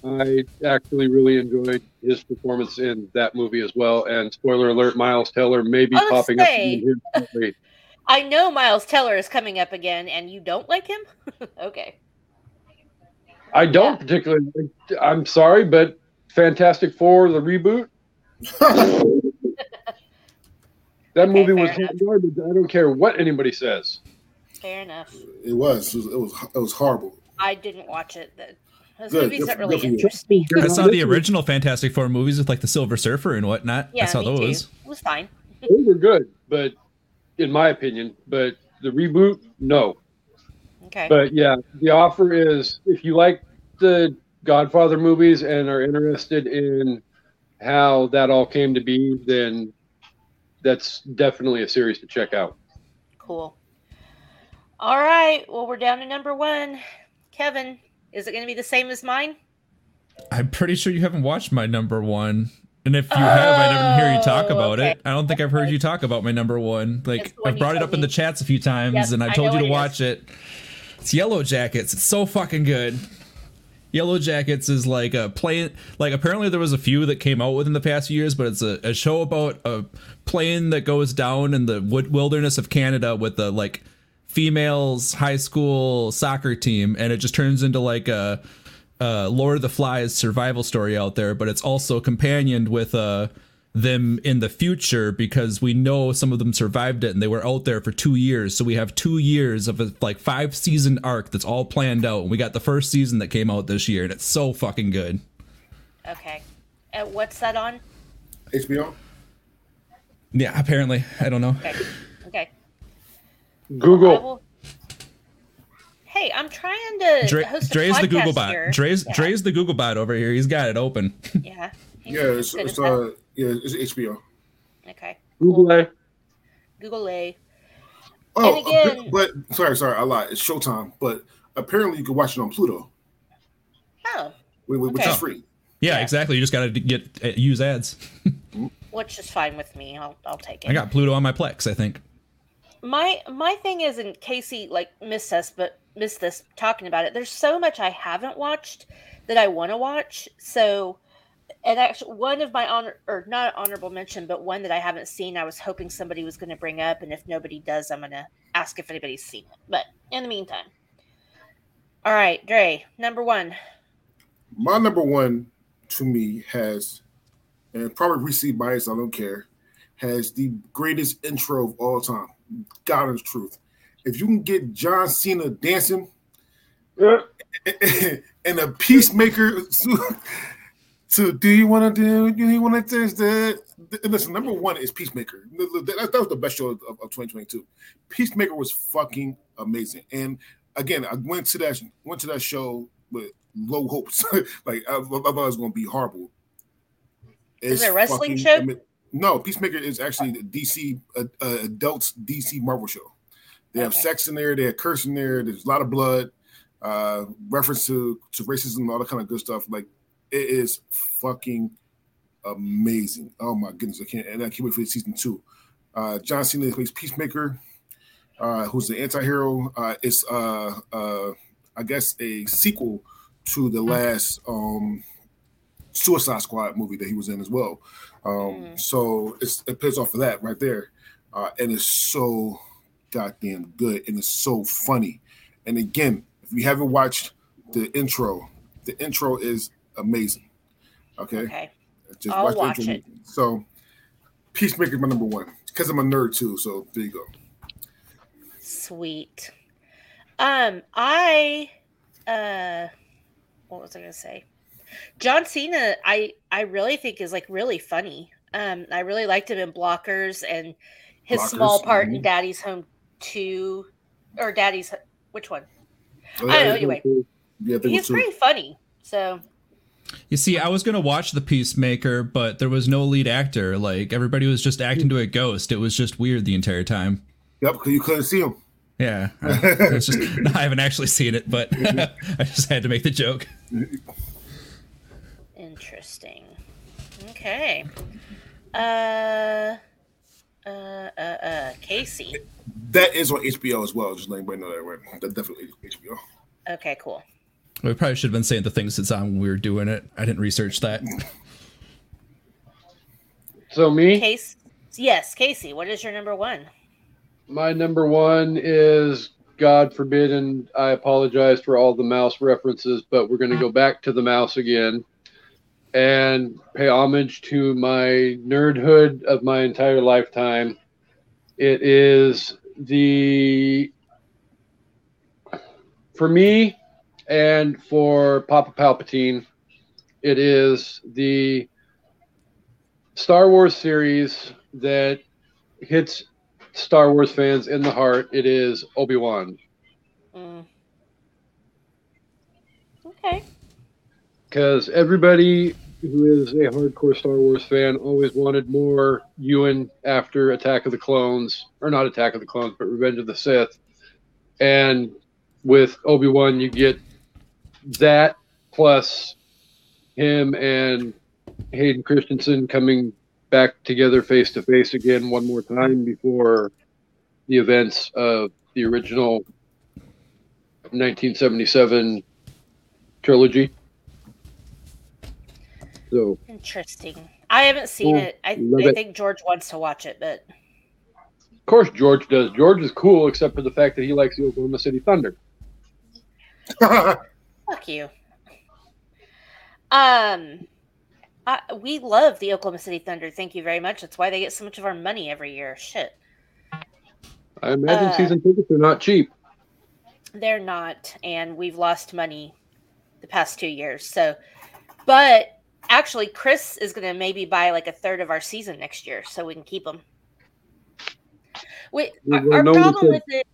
I actually really enjoyed his performance in that movie as well. And spoiler alert: Miles Teller may be popping say- up. In. <laughs> I know Miles Teller is coming up again, and you don't like him? <laughs> okay. I don't particularly. I'm sorry, but Fantastic Four, the reboot. <laughs> That Okay, movie was garbage. I don't care what anybody says. Fair enough. It was. It was. It was, it was horrible. I didn't watch it. That- Those Good, movies good- don't really good for interest me. I saw the original Fantastic Four movies with like the Silver Surfer and whatnot. Yeah, I saw me those. too. It was fine. <laughs> They were good, but in my opinion, but the reboot, no. Okay. But yeah, the offer is if you like the Godfather movies and are interested in how that all came to be, then that's definitely a series to check out. Cool. All right. Well, we're down to number one. Kevin, is it going to be the same as mine? I'm pretty sure you haven't watched my number one. And if you have, I never hear you talk Oh, about okay. it. I don't think I've heard you talk about my number one. Like one I've brought it told up in the chats a few times, Yep, and I I told know you to what it watch it. It's Yellow Jackets. It's so fucking good. Yellow Jackets is like a plane. Like apparently there was a few that came out within the past few years, but it's a, a show about a plane that goes down in the wilderness of Canada with the like females high school soccer team, and it just turns into like a, a Lord of the Flies survival story out there. But it's also companioned with uh them in the future because we know some of them survived it and they were out there for two years. So we have two years of a like five season arc that's all planned out. And we got the first season that came out this year, and it's so fucking good. Okay. Uh, what's that on? HBO. Yeah, apparently. I don't know. Okay. Okay. Google. will... Hey, I'm trying to Dre, host a Dre's the Google bot. here. Dre's yeah. Dre's the Google bot over here. He's got it open. Yeah. Yeah, it's, Good it's as hell. uh yeah it's HBO. Okay. Google. A. Google A. Oh, And again- appa- but sorry, sorry, I lied. It's Showtime, but apparently you can watch it on Pluto, Oh, whi- whi- which Okay. is free. Yeah, Yeah. exactly. You just got to get uh, use ads. <laughs> which is fine with me. I'll I'll take it. I got Pluto on my Plex. I think. my my thing is in Kasey like missed us but missed this talking about it. There's so much I haven't watched that I want to watch. So and actually one of my honor or not honorable mention, but one that I haven't seen, I was hoping somebody was going to bring up, and if nobody does, I'm going to ask if anybody's seen it. But in the meantime, all right, Dre, number one. My number one to me has, and probably received bias, I don't care, has the greatest intro of all time. God is truth. If you can get John Cena dancing Uh, <laughs> and a peacemaker to, do you want to do do you want to test that? Listen, number one is Peacemaker. That, that was the best show of, of 2022. Peacemaker was fucking amazing. And again, I went to that went to that show with low hopes. <laughs> like I, I thought it was going to be horrible. Is It's it a wrestling fucking show? No, Peacemaker is actually the DC uh, uh, adults DC Marvel show. They have sex in there. They have curse in there. There's a lot of blood, uh, reference to to racism, all that kind of good stuff. Like it is fucking amazing. Oh my goodness, I can't and I can't wait for season two. Uh, John Cena plays Peacemaker, uh, who's the anti-hero. Uh, it's uh, uh, I guess a sequel to the last um, Suicide Squad movie that he was in as well. Um, Mm. So it's, it pays off for that right there, uh, and it's so goddamn good and it's so funny. And again, if you haven't watched the intro, the intro is amazing. Okay, Okay. just I'll the watch it. So, Peacemaker my number one because I'm a nerd too. So there you go. Sweet. Um, I uh what was I gonna say? John Cena, I I really think is like really funny. Um, I really liked him in Blockers and his small part in mhm. Daddy's Home Two, or Daddy's which one? Oh, I don't know. Anyway, Yeah, he's pretty funny. So You see, I was gonna watch The Peacemaker, but there was no lead actor. Like everybody was just acting to a ghost. It was just weird the entire time. Yep, because you couldn't see him. Yeah, I, just <laughs> no, I haven't actually seen it, but <laughs> I just had to make the joke. interesting. Okay. Uh. Uh, uh, uh, Kasey. That is on HBO as well. Just letting everybody know that. Right? That's definitely HBO. Okay, cool. We probably should have been saying the things it's on when we were doing it. I didn't research that. So me, Case, yes, Kasey. What is your number one? my number one is God forbid, and I apologize for all the mouse references, but we're going to go back to the mouse again and pay homage to my nerdhood of my entire lifetime. It is the for me and for Papa Palpatine, it is the Star Wars series that hits Star Wars fans in the heart. It is Obi Wan Mm. Okay. because everybody who is a hardcore Star Wars fan always wanted more Ewan after Attack of the Clones, or not Attack of the Clones, but Revenge of the Sith. And with Obi Wan, you get that plus him and Hayden Christensen coming back together face to face again one more time before the events of the original 1977 trilogy. So Interesting. I haven't seen Oh, it. I, love I it. think George wants to watch it, but Of course, George does. George is cool, except for the fact that he likes the Oklahoma City Thunder. <laughs> fuck you. Um, I, we love the Oklahoma City Thunder. Thank you very much. That's why they get so much of our money every year. Shit. I imagine Uh, season tickets are not cheap. They're not, and we've lost money the past two years. So, but actually, Chris is going to maybe buy like a third of our season next year, so we can keep them. We, our, our problem with it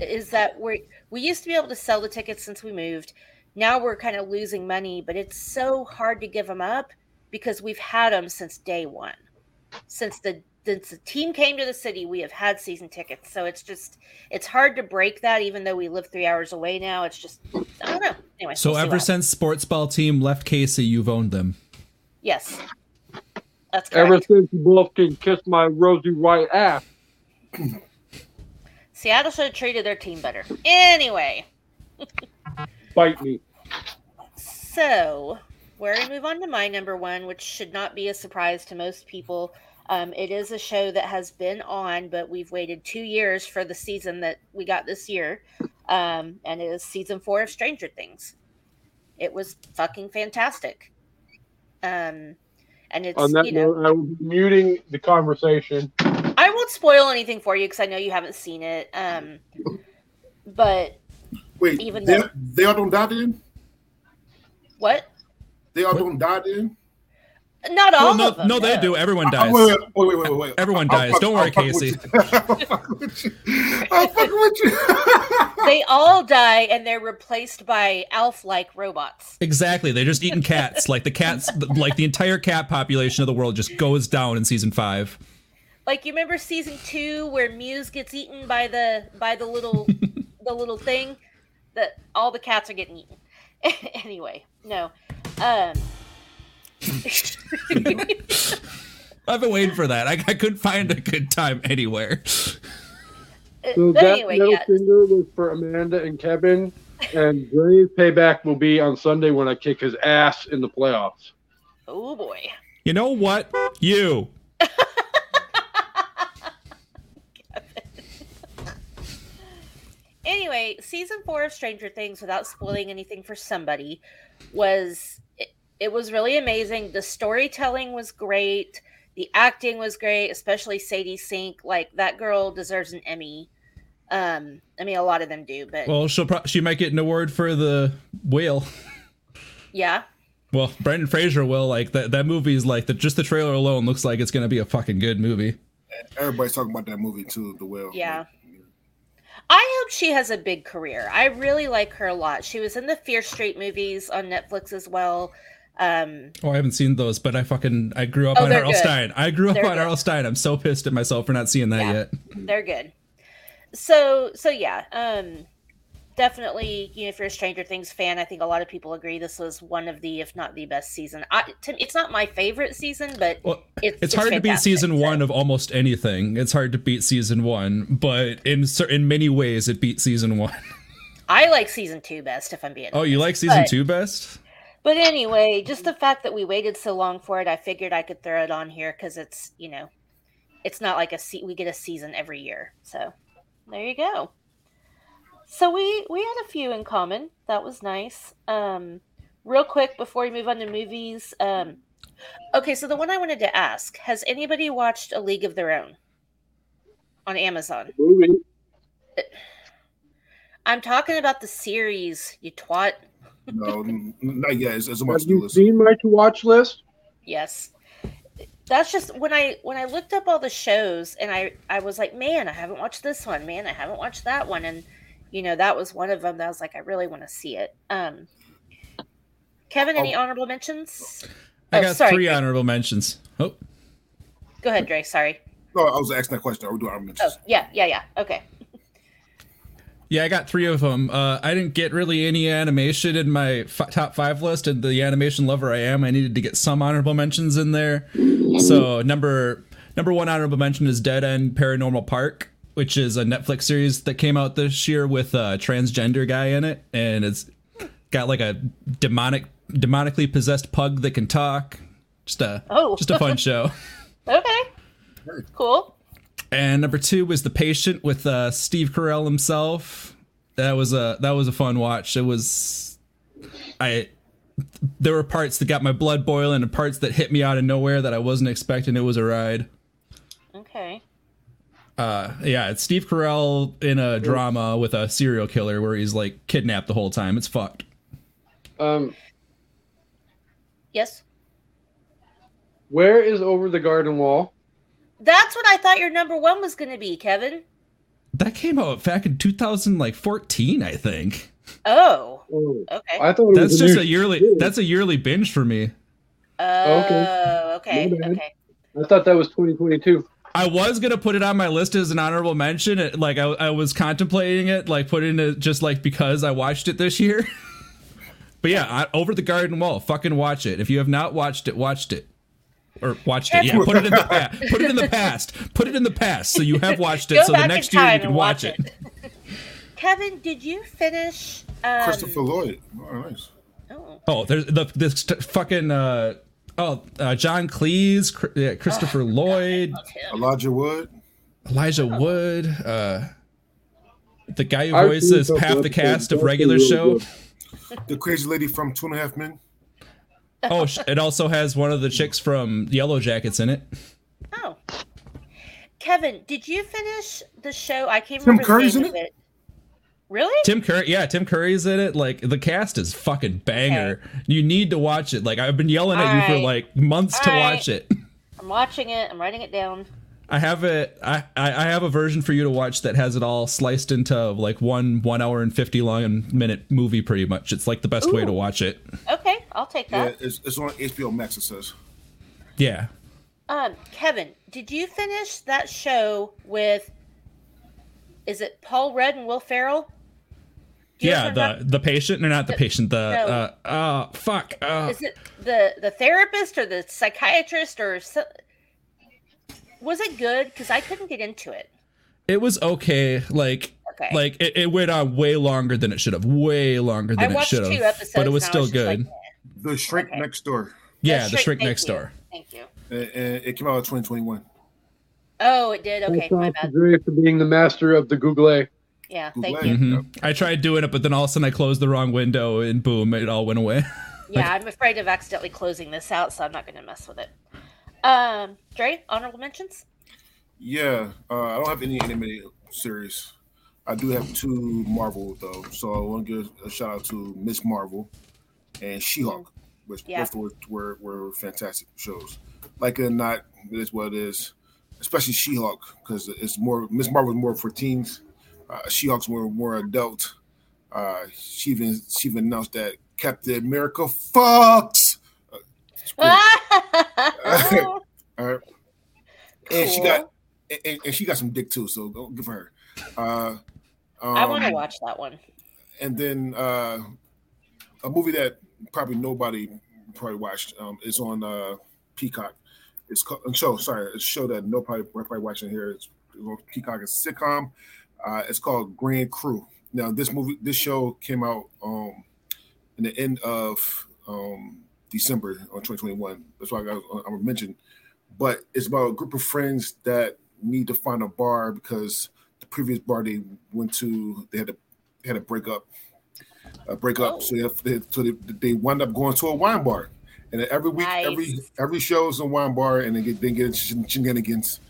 is that we we used to be able to sell the tickets since we moved. Now we're kind of losing money, but it's so hard to give them up because we've had them since day one. Since the since the team came to the city, we have had season tickets. So it's just it's hard to break that, even though we live three hours away now. It's just I don't know. Anyway, So we'll ever since sports ball team left Kasey, you've owned them. yes, that's correct. Ever since you both can kiss my rosy white ass. Seattle should have treated their team better. Anyway, Bite me. So where we move on to my number one, which should not be a surprise to most people. Um, it is a show that has been on, but we've waited two years for the season that we got this year, um, and it is season four of Stranger Things. It was fucking fantastic. Um, and it's On that you know note, I will be muting the conversation. I won't spoil anything for you because I know you haven't seen it. Um, but Wait, Even they, though- they all don't die then? What? They all don't die then? Not all Well, no, of them. no, they do. Everyone dies. wait, wait, wait, wait, wait, wait. Everyone I'll dies. fuck- Don't worry, I'll Kasey. <laughs> I'll fuck with you. I'll fuck with you. <laughs> They all die and they're replaced by elf-like robots. Exactly. They're just eating cats. Like the cats, like the entire cat population of the world just goes down in season five. Like you remember season two where Mews gets eaten by the by the little <laughs> the little thing that all the cats are getting eaten. <laughs> anyway, no. Um <laughs> I've been waiting for that. I, I couldn't find a good time anywhere. So but that anyway, middle yeah. finger was for Amanda and Kevin, and Gray's payback will be on Sunday when I kick his ass in the playoffs. Oh boy. You know what? You. <laughs> anyway, season four of Stranger Things, without spoiling anything for somebody, was it, it was really amazing. The storytelling was great. The acting was great, especially Sadie Sink. Like that girl deserves an Emmy. Um, I mean, a lot of them do, but Well, she'll pro- she might get an award for the whale. yeah, Well, Brendan Fraser will. Like that. That movie is like the just the trailer alone looks like it's gonna be a fucking good movie. Everybody's talking about that movie too, The Whale. Yeah. I hope she has a big career. I really like her a lot. She was in the Fear Street movies on Netflix as well. Um, Oh, I haven't seen those, but I fucking I grew up Oh, on they're R.L. good. Stine. I grew up They're on good. R.L. Stine. I'm so pissed at myself for not seeing that Yeah. yet. they're good. So so yeah, um definitely, you know, if you're a Stranger Things fan, I think a lot of people agree this was one of the if not the best season. I to, it's not my favorite season, but Well, it's it's, hard to beat season so- one of almost anything. It's hard to beat season one, but in in many ways, it beat season one. <laughs> I like season two best, if I'm being. Oh, you like season But- two best? But anyway, just the fact that we waited so long for it, I figured I could throw it on here because it's you know, it's not like a se- we get a season every year. So there you go. So we we had a few in common. That was nice. Um, real quick before we move on to movies. Um, okay, so the one I wanted to ask: Has anybody watched A League of Their Own on Amazon? Movie. I'm talking about the series. You twat. No, n- not yet. It's, it's on my Have you list. seen my to watch list? Yes. That's just when I when I looked up all the shows and I I was like, man, I haven't watched this one. Man, I haven't watched that one and you know, that was one of them that I was like I really want to see it. Um Kevin, any Oh. honorable mentions? I Oh, got sorry. three honorable mentions. Oh, Go ahead, Dre. Sorry. No, I was asking that question. Are we doing our Oh, mentions? yeah, yeah, yeah. Okay. yeah, I got three of them. Uh, I didn't get really any animation in my f- top five list, and the animation lover I am, I needed to get some honorable mentions in there. So number number one honorable mention is Dead End Paranormal Park, which is a Netflix series that came out this year with a transgender guy in it, and it's got like a demonic demonically possessed pug that can talk. Just a Oh. just a fun <laughs> show. Okay. Cool. And number two was the patient with uh, Steve Carell himself. That was a that was a fun watch. It was, I, there were parts that got my blood boiling and parts that hit me out of nowhere that I wasn't expecting. It was a ride. Okay. Uh, yeah, it's Steve Carell in a drama with a serial killer where he's like kidnapped the whole time. It's fucked. Um, Yes. where is Over the Garden Wall? That's what I thought your number one was going to be, Kevin. That came out back in 2014, I think. Oh. Oh, Okay. I thought That's just a yearly. series. That's a yearly binge for me. Oh. okay. Okay. Okay. I thought that was 2022. I was gonna put it on my list as an honorable mention. It, like I, I was contemplating it, like putting it just like because I watched it this year. <laughs> but yeah, I, over the garden wall, fucking watch it. If you have not watched it, watched it or watched it. Yeah, put it in the past. <laughs> Put it in the past. Put it in the past, so you have <laughs> watched it. Go so the next year you can and watch it. Kevin, did you finish? Um, Christopher Lloyd. Oh, nice. Oh, Oh, there's the this t- fucking uh oh uh, John Cleese, Cr- yeah, Christopher Lloyd. Elijah Wood. Elijah Wood, uh the guy who voices half some the cast of regular really show. good. The crazy lady from Two and a Half Men. Oh, it also has one of the chicks from Yellow Jackets in it. Oh. Kevin, did you finish the show? I can't Tim remember Curry's the in name of it. Really? Tim Curry, yeah, Tim Curry's in it. Like the cast is fucking banger. You need to watch it. Like I've been yelling at you for like months to Alright. watch it. <laughs> I'm watching it. I'm writing it down. I have it. I, I I have a version for you to watch that has it all sliced into like one one hour and fifty long minute movie. Pretty much, it's like the best way to watch it. Okay, I'll take Yeah, that. it's, it's on HBO Max. It says. Yeah, Um, Kevin, did you finish that show with? Is it Paul Rudd and Will Ferrell? Do you yeah. guys remember- The the patient or not the patient. The no. uh uh fuck. Uh, Is it the the therapist or the psychiatrist or so, was it good? Because I couldn't get into it. it was okay. Like Okay. like it, it went on way longer than it should have. Way longer I than it should have. But it was still was just like, good. The Shrink Okay. Next Door. yeah, That's the shrink thank next you. door. Thank you. And, and it came out in 2021. Oh, it did. Okay, Hats my bad. Dre for being the master of the Google A. Yeah, thank Ad. you. hmm I tried doing it, but then all of a sudden I closed the wrong window and boom, it all went away. <laughs> Yeah, I'm afraid of accidentally closing this out, so I'm not going to mess with it. Um, Dre, honorable mentions. Yeah, uh, I don't have any animated series. I do have two Marvel though, so I want to give a shout out to Miss Marvel and She-Hulk, which Yeah. both were, were were fantastic shows. Like it or not, it is what it is. Especially She-Hulk because it's more Miss Marvel is more for teens. Uh, She-Hulk's more more adult. Uh, she even she even announced that Captain America fucks. Uh. <laughs> All right. And she got and- and, she got some dick too, so go give her. Uh, um, I want to watch that one. And then uh, a movie that probably nobody probably watched um, is on uh, Peacock. It's called a show. Sorry, it's a show that nobody probably watching here. It's, it's Peacock. It's sitcom. Uh, it's called Grand Crew. now this movie, this show came out um in the end of um December on 2021. That's why I got I mentioned, but it's about a group of friends that need to find a bar because the previous bar they went to they had to they had to break up, uh, break up. Oh. So they, have, they so they, they wind up going to a wine bar, and every week, every Nice. every show is a wine bar, and they get they get shen- shenanigans.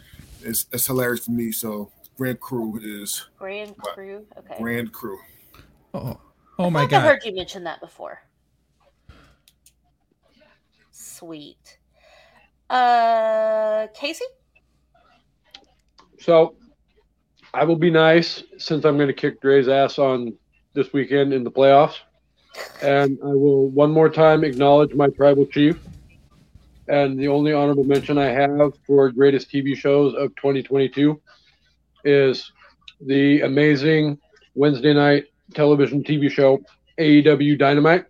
It's, it's hilarious to me. So Grand Crew is Grand Crew. Okay. Grand Crew. Oh, oh my I think I've heard you mention that before. Sweet. Uh, Casey. So I will be nice since I'm going to kick Dre's ass on this weekend in the playoffs. And I will one more time acknowledge my tribal chief. And the only honorable mention I have for greatest TV shows of 2022 is the amazing Wednesday night television TV show AEW Dynamite.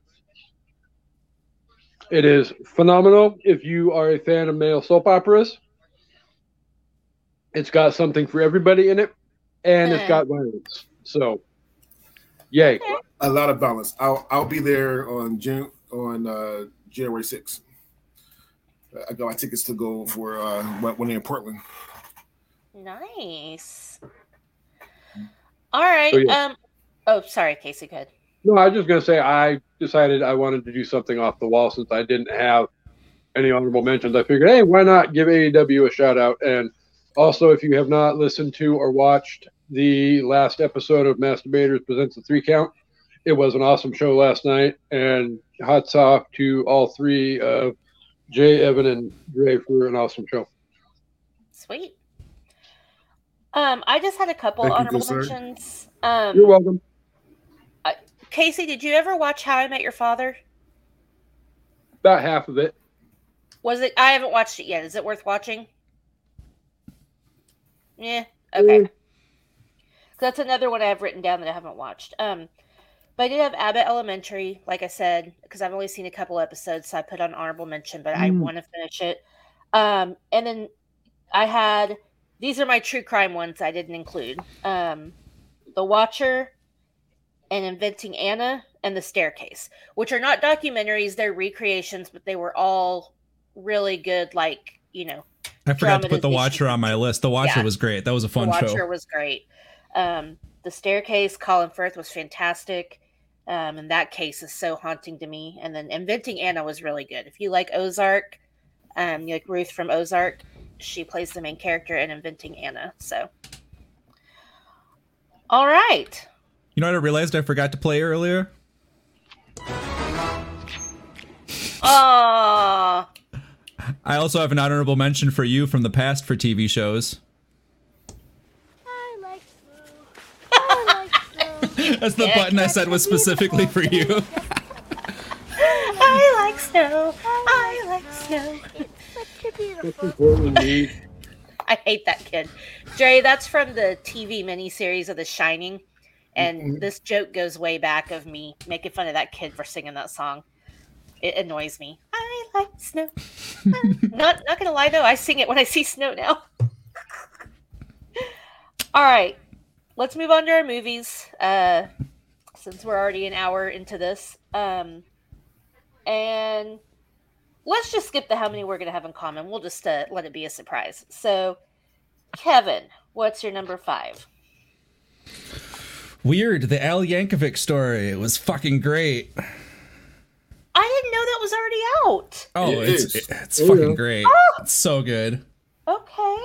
It is phenomenal if you are a fan of male soap operas. It's got something for everybody in it, and it's got violence. So, yay! A lot of balance. I'll I'll be there on Jan on uh, January 6th. I got my tickets to go for uh, when when they're in Portland. Nice. All right. So, yeah. Um. Oh, sorry, Casey. Good. No, I was just gonna say I decided I wanted to do something off the wall since I didn't have any honorable mentions. I figured, hey, why not give AEW a shout out? And also, if you have not listened to or watched the last episode of Mass Debaters Presents the Three Count, it was an awesome show last night. And hats off to all three of Jay, Evan, and Dre for an awesome show. Sweet. Um, I just had a couple Thank honorable sir. mentions. Um, You're welcome. Casey, did you ever watch How I Met Your Father? About half of it. Was it? I haven't watched it yet. Is it worth watching? Yeah. Okay. Mm. That's another one I have written down that I haven't watched. Um, but I did have Abbott Elementary, like I said, because I've only seen a couple episodes, so I put on honorable mention, but I Mm. want to finish it. Um, and then I had these are my true crime ones I didn't include. Um, The Watcher and Inventing Anna and The Staircase, which are not documentaries, they're recreations, but they were all really good, like, you know, I forgot to put the. Watcher on my list. The Watcher Yeah. was great. That was a fun show. the Watcher show. was great. Um, the Staircase, Colin Firth was fantastic. Um, and that case is so haunting to me. And then Inventing Anna was really good. If you like Ozark, um, you like Ruth from Ozark, she plays the main character in Inventing Anna. So, all right. You know what I realized I forgot to play earlier? Oh, I also have an honorable mention for you from the past for TV shows. I like Sue. I like Sue. That's the Yeah. button I said was specifically for you. <laughs> I like snow. I like snow. Such a beautiful. That's need. <laughs> I hate that kid. Dre, that's from the TV miniseries of The Shining. And this joke goes way back of me making fun of that kid for singing that song. It annoys me. I like snow. <laughs> not not gonna lie though, I sing it when I see snow now. <laughs> All right. Let's move on to our movies. Uh since we're already an hour into this. Um and let's just skip the how many we're gonna have in common. We'll just uh, let it be a surprise. So, Kevin, what's your number five? Weird, the Al Yankovic story. It was fucking great. I didn't know that was already out. Oh, It it's is. it's Oh, fucking yeah. great. It's so good. Okay.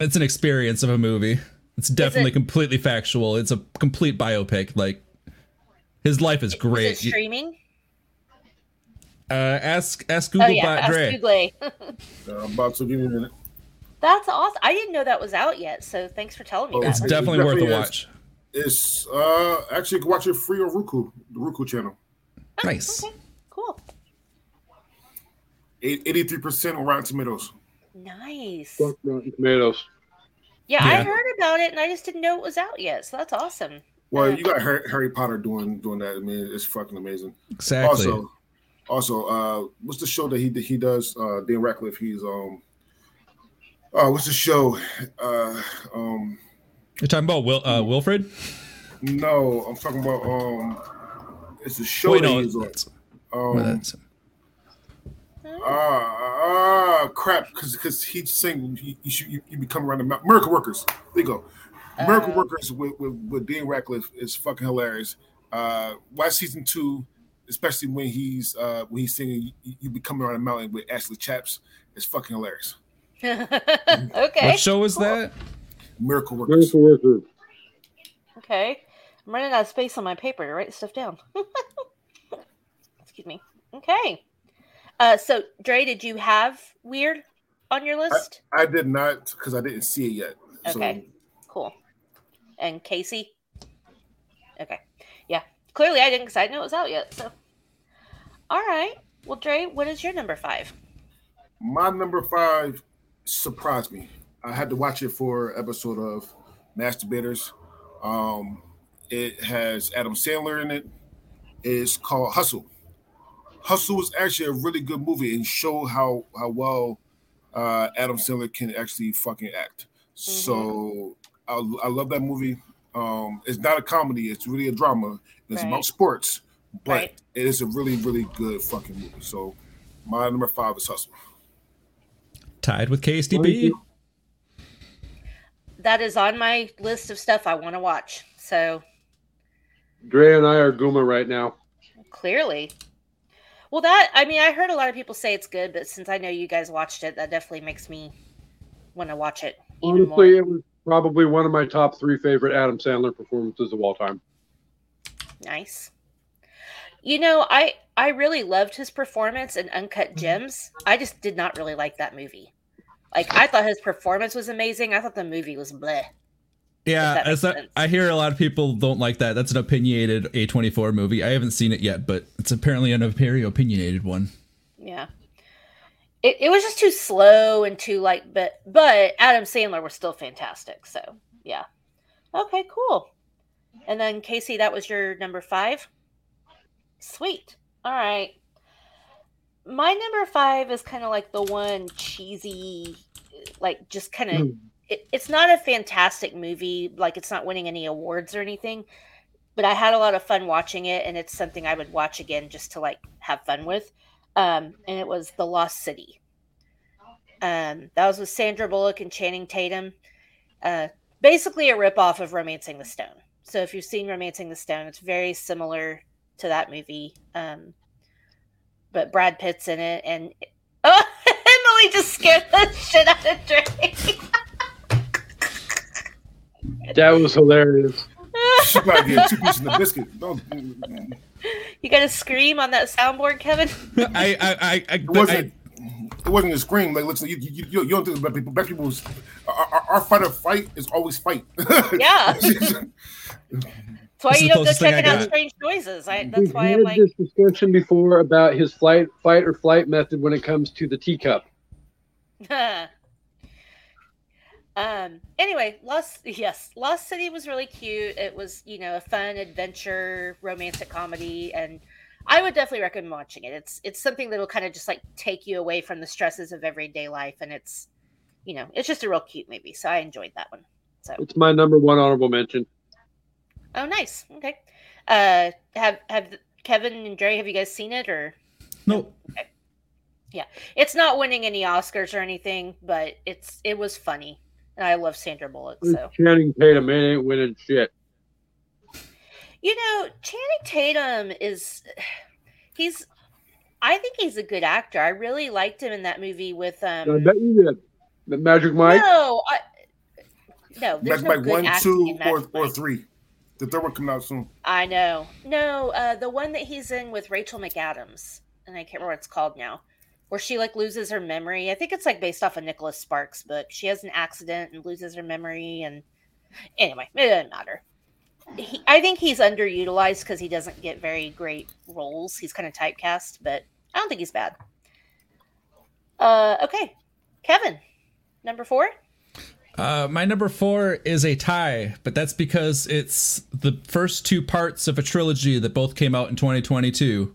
It's an experience of a movie. It's definitely it- completely factual. It's a complete biopic. Like his life is Is great. it streaming? Uh, ask ask Oh Google yeah, Bot ask Dre. Google. <laughs> <laughs> Uh, I'm about to give you a minute. That's awesome. I didn't know that was out yet. So thanks for telling me Oh, that. It's It definitely worth a watch. It's uh actually you can watch it free on Roku, the Roku channel. Nice. okay, cool. Eighty-three percent on Rotten Tomatoes. Nice. Rotten Tomatoes. Yeah, I heard about it and I just didn't know it was out yet. So that's awesome. Well, you got Harry, Harry Potter doing doing that. I mean, it's fucking amazing. Exactly. Also, also, uh, what's the show that he he does? Uh, Dan Radcliffe. He's um, uh, what's the show? Uh, um, You're talking about Wil- uh, Wilfred? No, I'm talking about um. It's a show Wait, that no, he's on. it's- well, Um, that's- ah, ah, crap! Because because he's saying you, you should you, you become around the mount. Miracle Workers. There you go. Miracle Uh, Workers with, with with Dean Radcliffe is fucking hilarious. Uh, watch season two, especially when he's uh when he's singing "You, you Coming around the mountain" with Ashley Chaps. It's fucking hilarious. <laughs> okay. What show is that? Miracle Workers. Miracle Worker. Okay. I'm running out of space on my paper to write stuff down. <laughs> Excuse me. Okay. Uh, so, Dre, did you have Weird on your list? I did not because I didn't see it yet. Okay. Cool. And Casey? Okay. Yeah. Clearly I didn't because I didn't know it was out yet. So, all right. Well, Dre, what is your number five? My number five surprised me. I had to watch it for an episode of Mass Debaters. Um, it has Adam Sandler in it. It's called Hustle. Hustle is actually a really good movie and show how how well uh, Adam Sandler can actually fucking act. So I, I love that movie. Um, it's not a comedy; it's really a drama. It's Right. about sports, but Right. it is a really really good fucking movie. So my number five is Hustle. Tied with KSDB. That is on my list of stuff I want to watch. So, Dre and I are Guma right now. clearly. Well, that, I mean, I heard a lot of people say it's good, but since I know you guys watched it, that definitely makes me want to watch it even Honestly, more. it was probably one of my top three favorite Adam Sandler performances of all time. Nice. You know, I I really loved his performance in Uncut mm-hmm. Gems. I just did not really like that movie. Like I thought his performance was amazing. I thought the movie was bleh. Yeah, makes I, hear a lot of people don't like that. That's an opinionated A24 movie. I haven't seen it yet, but it's apparently an very opinionated one. Yeah. It, it was just too slow and too like but but Adam Sandler was still fantastic. So yeah. Okay, cool. And then Casey, that was your number five? Sweet. All right. My number five is kind of like the one cheesy, like just kind of it, it's not a fantastic movie like it's not winning any awards or anything but i had a lot of fun watching it and it's something i would watch again just to like have fun with um, and it was the lost city um, that was with sandra bullock and channing tatum uh, basically a ripoff of romancing the stone so if you've seen romancing the stone it's very similar to that movie um, but brad pitt's in it and <laughs> oh emily just scared the shit out of drake That was hilarious. She about to get two pieces of biscuit. Don't. You got to scream on that soundboard, Kevin. <laughs> I, I, I, I, It wasn't. It wasn't a scream. Like, listen, you, you, you, you don't think about people. Black people's our, our, our fight or fight is always fight. Yeah. <laughs> That's why you don't go I checking out got. strange noises. I, that's We've why I'm had like, this discussion before about his flight, fight or flight method when it comes to the teacup. <laughs> um. Anyway, Lost. Yes, Lost City was really cute. It was, you know, a fun adventure, romantic comedy, and I would definitely recommend watching it. It's it's something that'll kind of just like take you away from the stresses of everyday life, and it's, you know, it's just a real cute movie. So I enjoyed that one. So It's my number one honorable mention. Oh, nice. Okay. Uh, have have Kevin and Jerry? have you guys seen it or? no, Yeah. It's not winning any Oscars or anything, but it's it was funny, and I love Sandra Bullock. So Channing Tatum it ain't winning shit. you know, Channing Tatum is he's I think he's a good actor. I really liked him in that movie with um. I bet you did. The Magic Mike. No, I, no, there's Magic no Mike good one, two, or, or three. The third one coming out soon. I know. No, uh, the one that he's in with Rachel McAdams, and I can't remember what it's called now, where she like loses her memory. I think it's like based off a Nicholas Sparks book. She has an accident and loses her memory, and anyway, it doesn't matter. He, I think he's underutilized because he doesn't get very great roles. He's kind of typecast, but I don't think he's bad. Uh, okay, Kevin, number four. Uh, my number four is a tie, but that's because it's the first two parts of a trilogy that both came out in 2022.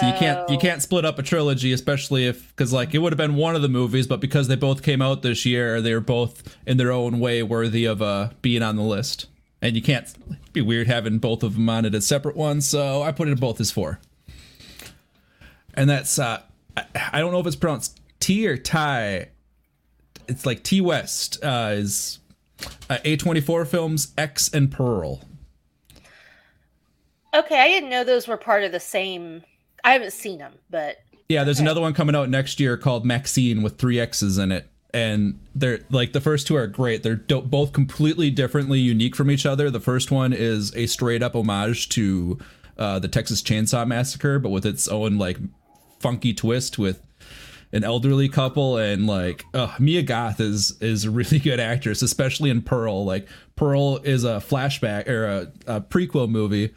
So you can't you Oh. can't split up a trilogy, especially if because like it would have been one of the movies, but because they both came out this year, they're both in their own way worthy of uh being on the list. and you can't be weird having both of them on it as separate ones. So I put it both as four. And that's uh, I, I don't know if it's pronounced T or Ty. It's like Ti West uh, is uh, A24 films X and Pearl. Okay, I didn't know those were part of the same. I haven't seen them, but Yeah, there's Okay. another one coming out next year called Maxine with three X's in it. And they're like the first two are great. They're do- both completely differently unique from each other. The first one is a straight up homage to uh, the Texas Chainsaw Massacre, but with its own like funky twist with an elderly couple and like uh, Mia Goth is is a really <laughs> good actress, especially in Pearl. Like Pearl is a flashback or a, a prequel movie.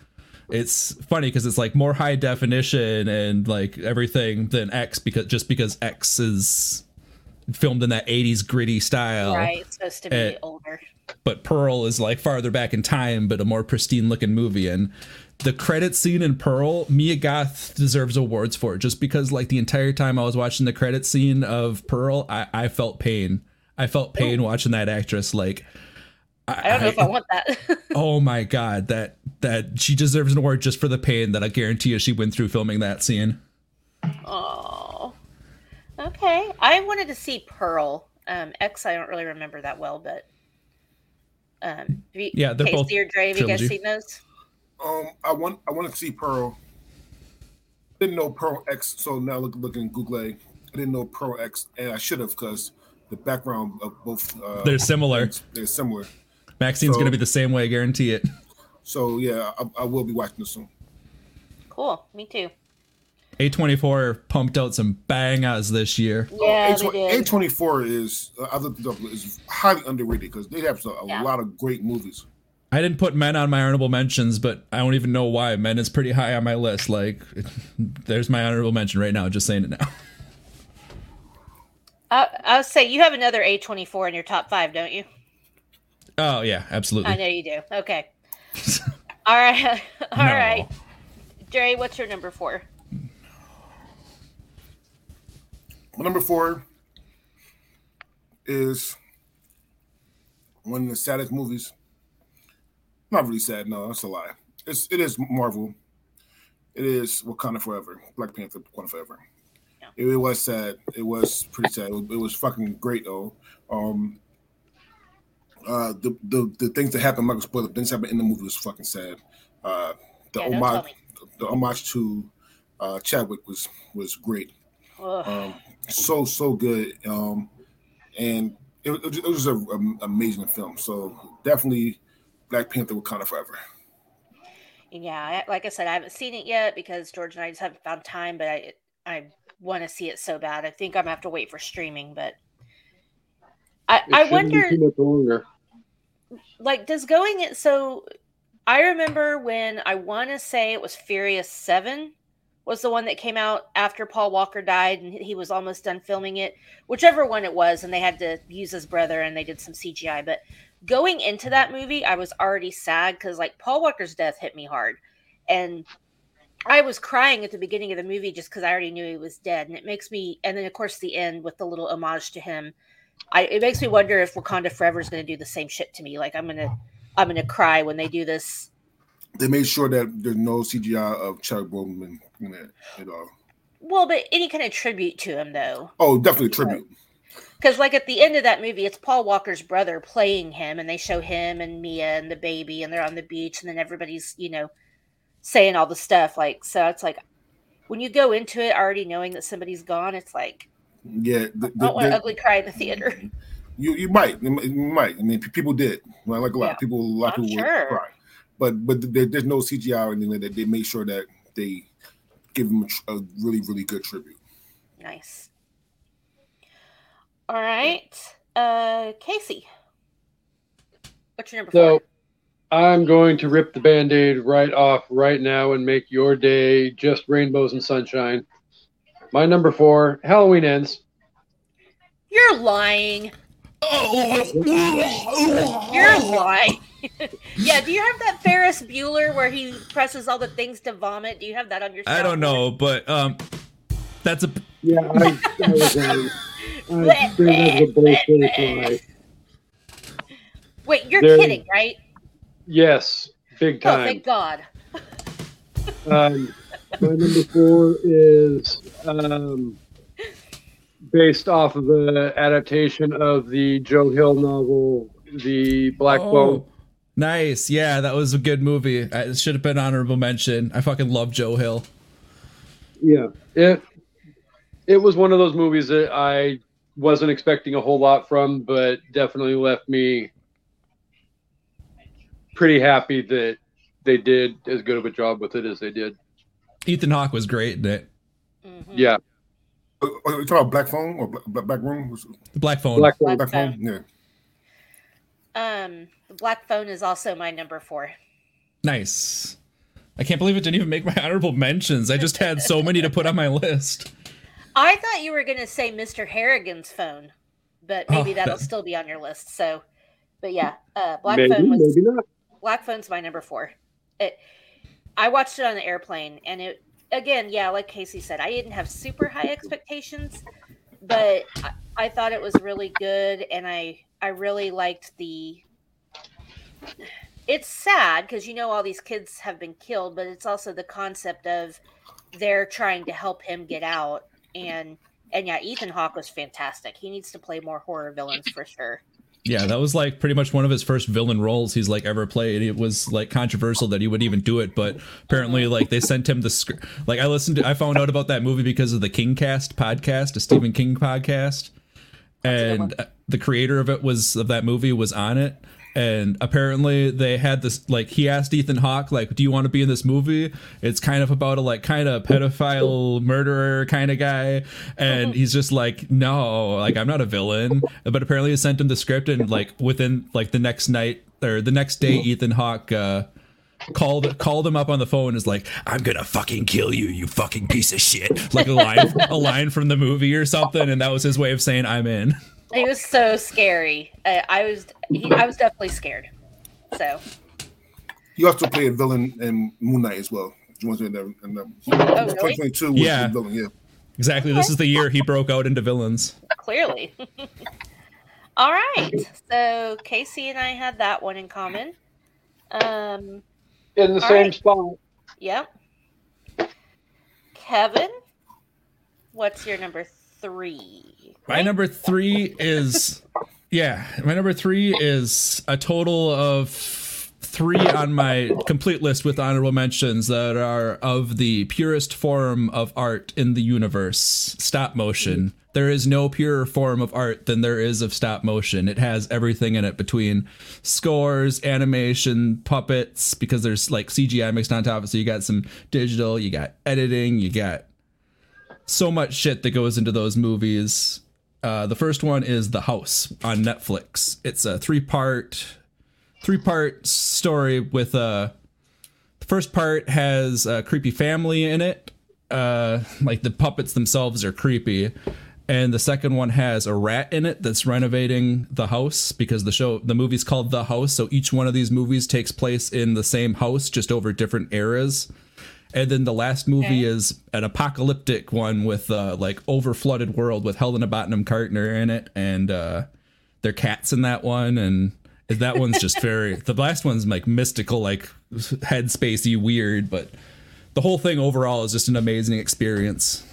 It's funny because it's like more high definition and like everything than X because just because X is filmed in that 80s gritty style right, it's supposed to be eh, older. but Pearl is like farther back in time, but a more pristine looking movie. And the credit scene in Pearl, Mia Goth deserves awards for it just because like the entire time I was watching the credit scene of Pearl, I, I felt pain. I felt pain watching that actress. Like, I don't know if I want that. <laughs> oh my god, that that she deserves an award just for the pain that I guarantee you she went through filming that scene. oh, okay. I wanted to see Pearl. Um, X, I don't really remember that well, but um, Yeah, they're both or Dre, have you guys seen those? Um, I want I want to see Pearl. Didn't know Pearl X, so now look looking Google. I didn't know Pearl X, and I should have because the background of both uh, They're similar. things, They're similar. Maxine's So- gonna be the same way, I guarantee it. So yeah, I, I will be watching this soon. Cool, me too. A24 pumped out some bangers this year. Yeah, A they did. twenty four is uh, I looked it up is highly underrated because they have a, a Yeah. lot of great movies. I didn't put Men on my honorable mentions, but I don't even know why. Men is pretty high on my list. Like, <laughs> there's my honorable mention right now. Just saying it now. <laughs> I, I'll say you have another A24 in your top five, don't you? Oh yeah, absolutely. I know you do. Okay. <laughs> All right. All No. right. Dre, what's your number four? My number four is one of the saddest movies. Not really sad, no, that's a lie. It's it is Marvel. It is Wakanda Forever, Black Panther, Wakanda Forever. Yeah. It, it was sad. It was pretty sad. It was, it was fucking great though. Um, uh, the, the the things that happened, Michael spoiler, things happened in the movie was fucking sad. Uh, the Yeah, homage, the homage to uh, Chadwick was was great um, so so good um and it, it was- it was an amazing film so definitely black panther wakanda forever yeah, like I said, I haven't seen it yet because George and I just haven't found time. But I, I want to see it so bad. I think I'm gonna have to wait for streaming. But I, It I wonder, too much longer. like, does going it so? I remember when I want to say it was Furious Seven was the one that came out after Paul Walker died and he was almost done filming it, whichever one it was, and they had to use his brother and they did some CGI. But going into that movie, I was already sad because like Paul Walker's death hit me hard, and I was crying at the beginning of the movie just because I already knew he was dead, and it makes me. And then of course the end with the little homage to him, I it makes me wonder if Wakanda Forever is going to do the same shit to me. Like I'm gonna I'm gonna cry when they do this. they made sure that there's no cgi of Chadwick Boseman in it at all Well, but any kind of tribute to him though. oh definitely tribute Because, like, at the end of that movie, it's Paul Walker's brother playing him, and they show him and Mia and the baby, and they're on the beach, and then everybody's, you know, saying all the stuff. Like, so it's like when you go into it already knowing that somebody's gone, it's like, yeah the, I don't want to ugly cry in the theater. you you might you might- i mean people did well, like a lot Yeah. people a lot of people sure. cry but but there, there's no cgi or anything like that they made sure that they give him a, a really really good tribute nice. All right. Uh, Casey. What's your number So four? I'm going to rip the band aid right off right now and make your day just rainbows and sunshine. My number four, Halloween ends. You're lying. You're lying. <laughs> yeah, do you have that Ferris Bueller where he presses all the things to vomit? Do you have that on your I don't know, but um, that's a Yeah, I, I <laughs> was right. I, there was a bullshit lie. Wait, you're There- kidding, right? Yes, big time. Oh, thank God. <laughs> Um, my number four is um, based off of the adaptation of the Joe Hill novel, The Black Phone. Oh, nice. Yeah, that was a good movie. It should have been honorable mention. I fucking love Joe Hill. Yeah, it it was one of those movies that I wasn't expecting a whole lot from, but definitely left me pretty happy that they did as good of a job with it as they did. Ethan Hawke was great in it. Mhm. Yeah, Are you talking about Black Phone or Black, Black, Black Room? The Black Phone. Black Black Black Phone. Phone? Yeah. Um, the Black Phone is also my number four. Nice. I can't believe it didn't even make my <laughs> honorable mentions. I just had so many to put on my list. I thought you were going to say Mr. Harrigan's phone, but maybe Oh, that'll that- still be on your list. So, but yeah, uh, Black maybe, Phone was maybe not. Black Phone's my number four. It, I watched it on the airplane, and it again, yeah, like Casey said, I didn't have super high expectations, but I, I thought it was really good, and I I really liked the. It's sad because you know all these kids have been killed, but it's also the concept of they're trying to help him get out, and and yeah, Ethan Hawke was fantastic. He needs to play more horror villains for sure. Yeah, that was like pretty much one of his first villain roles he's like ever played. It was like controversial that he would even do it, but apparently like they sent him the script. Like I listened to, I found out about that movie because of the Kingcast podcast, a Stephen King podcast, and the creator of it was of that movie was on it. And apparently they had this like he asked Ethan Hawke like, "Do you want to be in this movie?" It's kind of about a like kind of pedophile murderer kind of guy, and he's just like, "No, like I'm not a villain." But apparently they sent him the script, and like within like the next night or the next day, Ethan Hawke. Uh, called called him up on the phone is like i'm gonna fucking kill you you fucking piece of shit like a line a line from the movie or something and that was his way of saying i'm in He was so scary. Uh, I was he, I was definitely scared. So you also played a villain in Moon Knight as well. You want to say that? And, um, Oh, really? 2022 was Yeah. the villain, yeah. exactly this is the year he broke out into villains clearly. <laughs> All right. So Casey and I had that one in common. Um. In the same right. spot. Yep. Kevin, what's your number three? My number three is, yeah, my number three is a total of three on my complete list with honorable mentions that are of the purest form of art in the universe stop motion. There is no purer form of art than there is of stop motion. It has everything in it between scores, animation, puppets, because there's like CGI mixed on top of it. So you got some digital, you got editing, you got so much shit that goes into those movies. Uh, the first one is The House on Netflix. It's a three part three part story with uh the first part has a creepy family in it. Uh like the puppets themselves are creepy. And the second one has a rat in it that's renovating the house because the show the movie's called The House, so each one of these movies takes place in the same house just over different eras. And then the last movie Okay. is an apocalyptic one with uh like over flooded world with Helena Bonham Carter in it and uh their cats in that one and that one's just <laughs> very the last one's like mystical like headspacey weird but the whole thing overall is just an amazing experience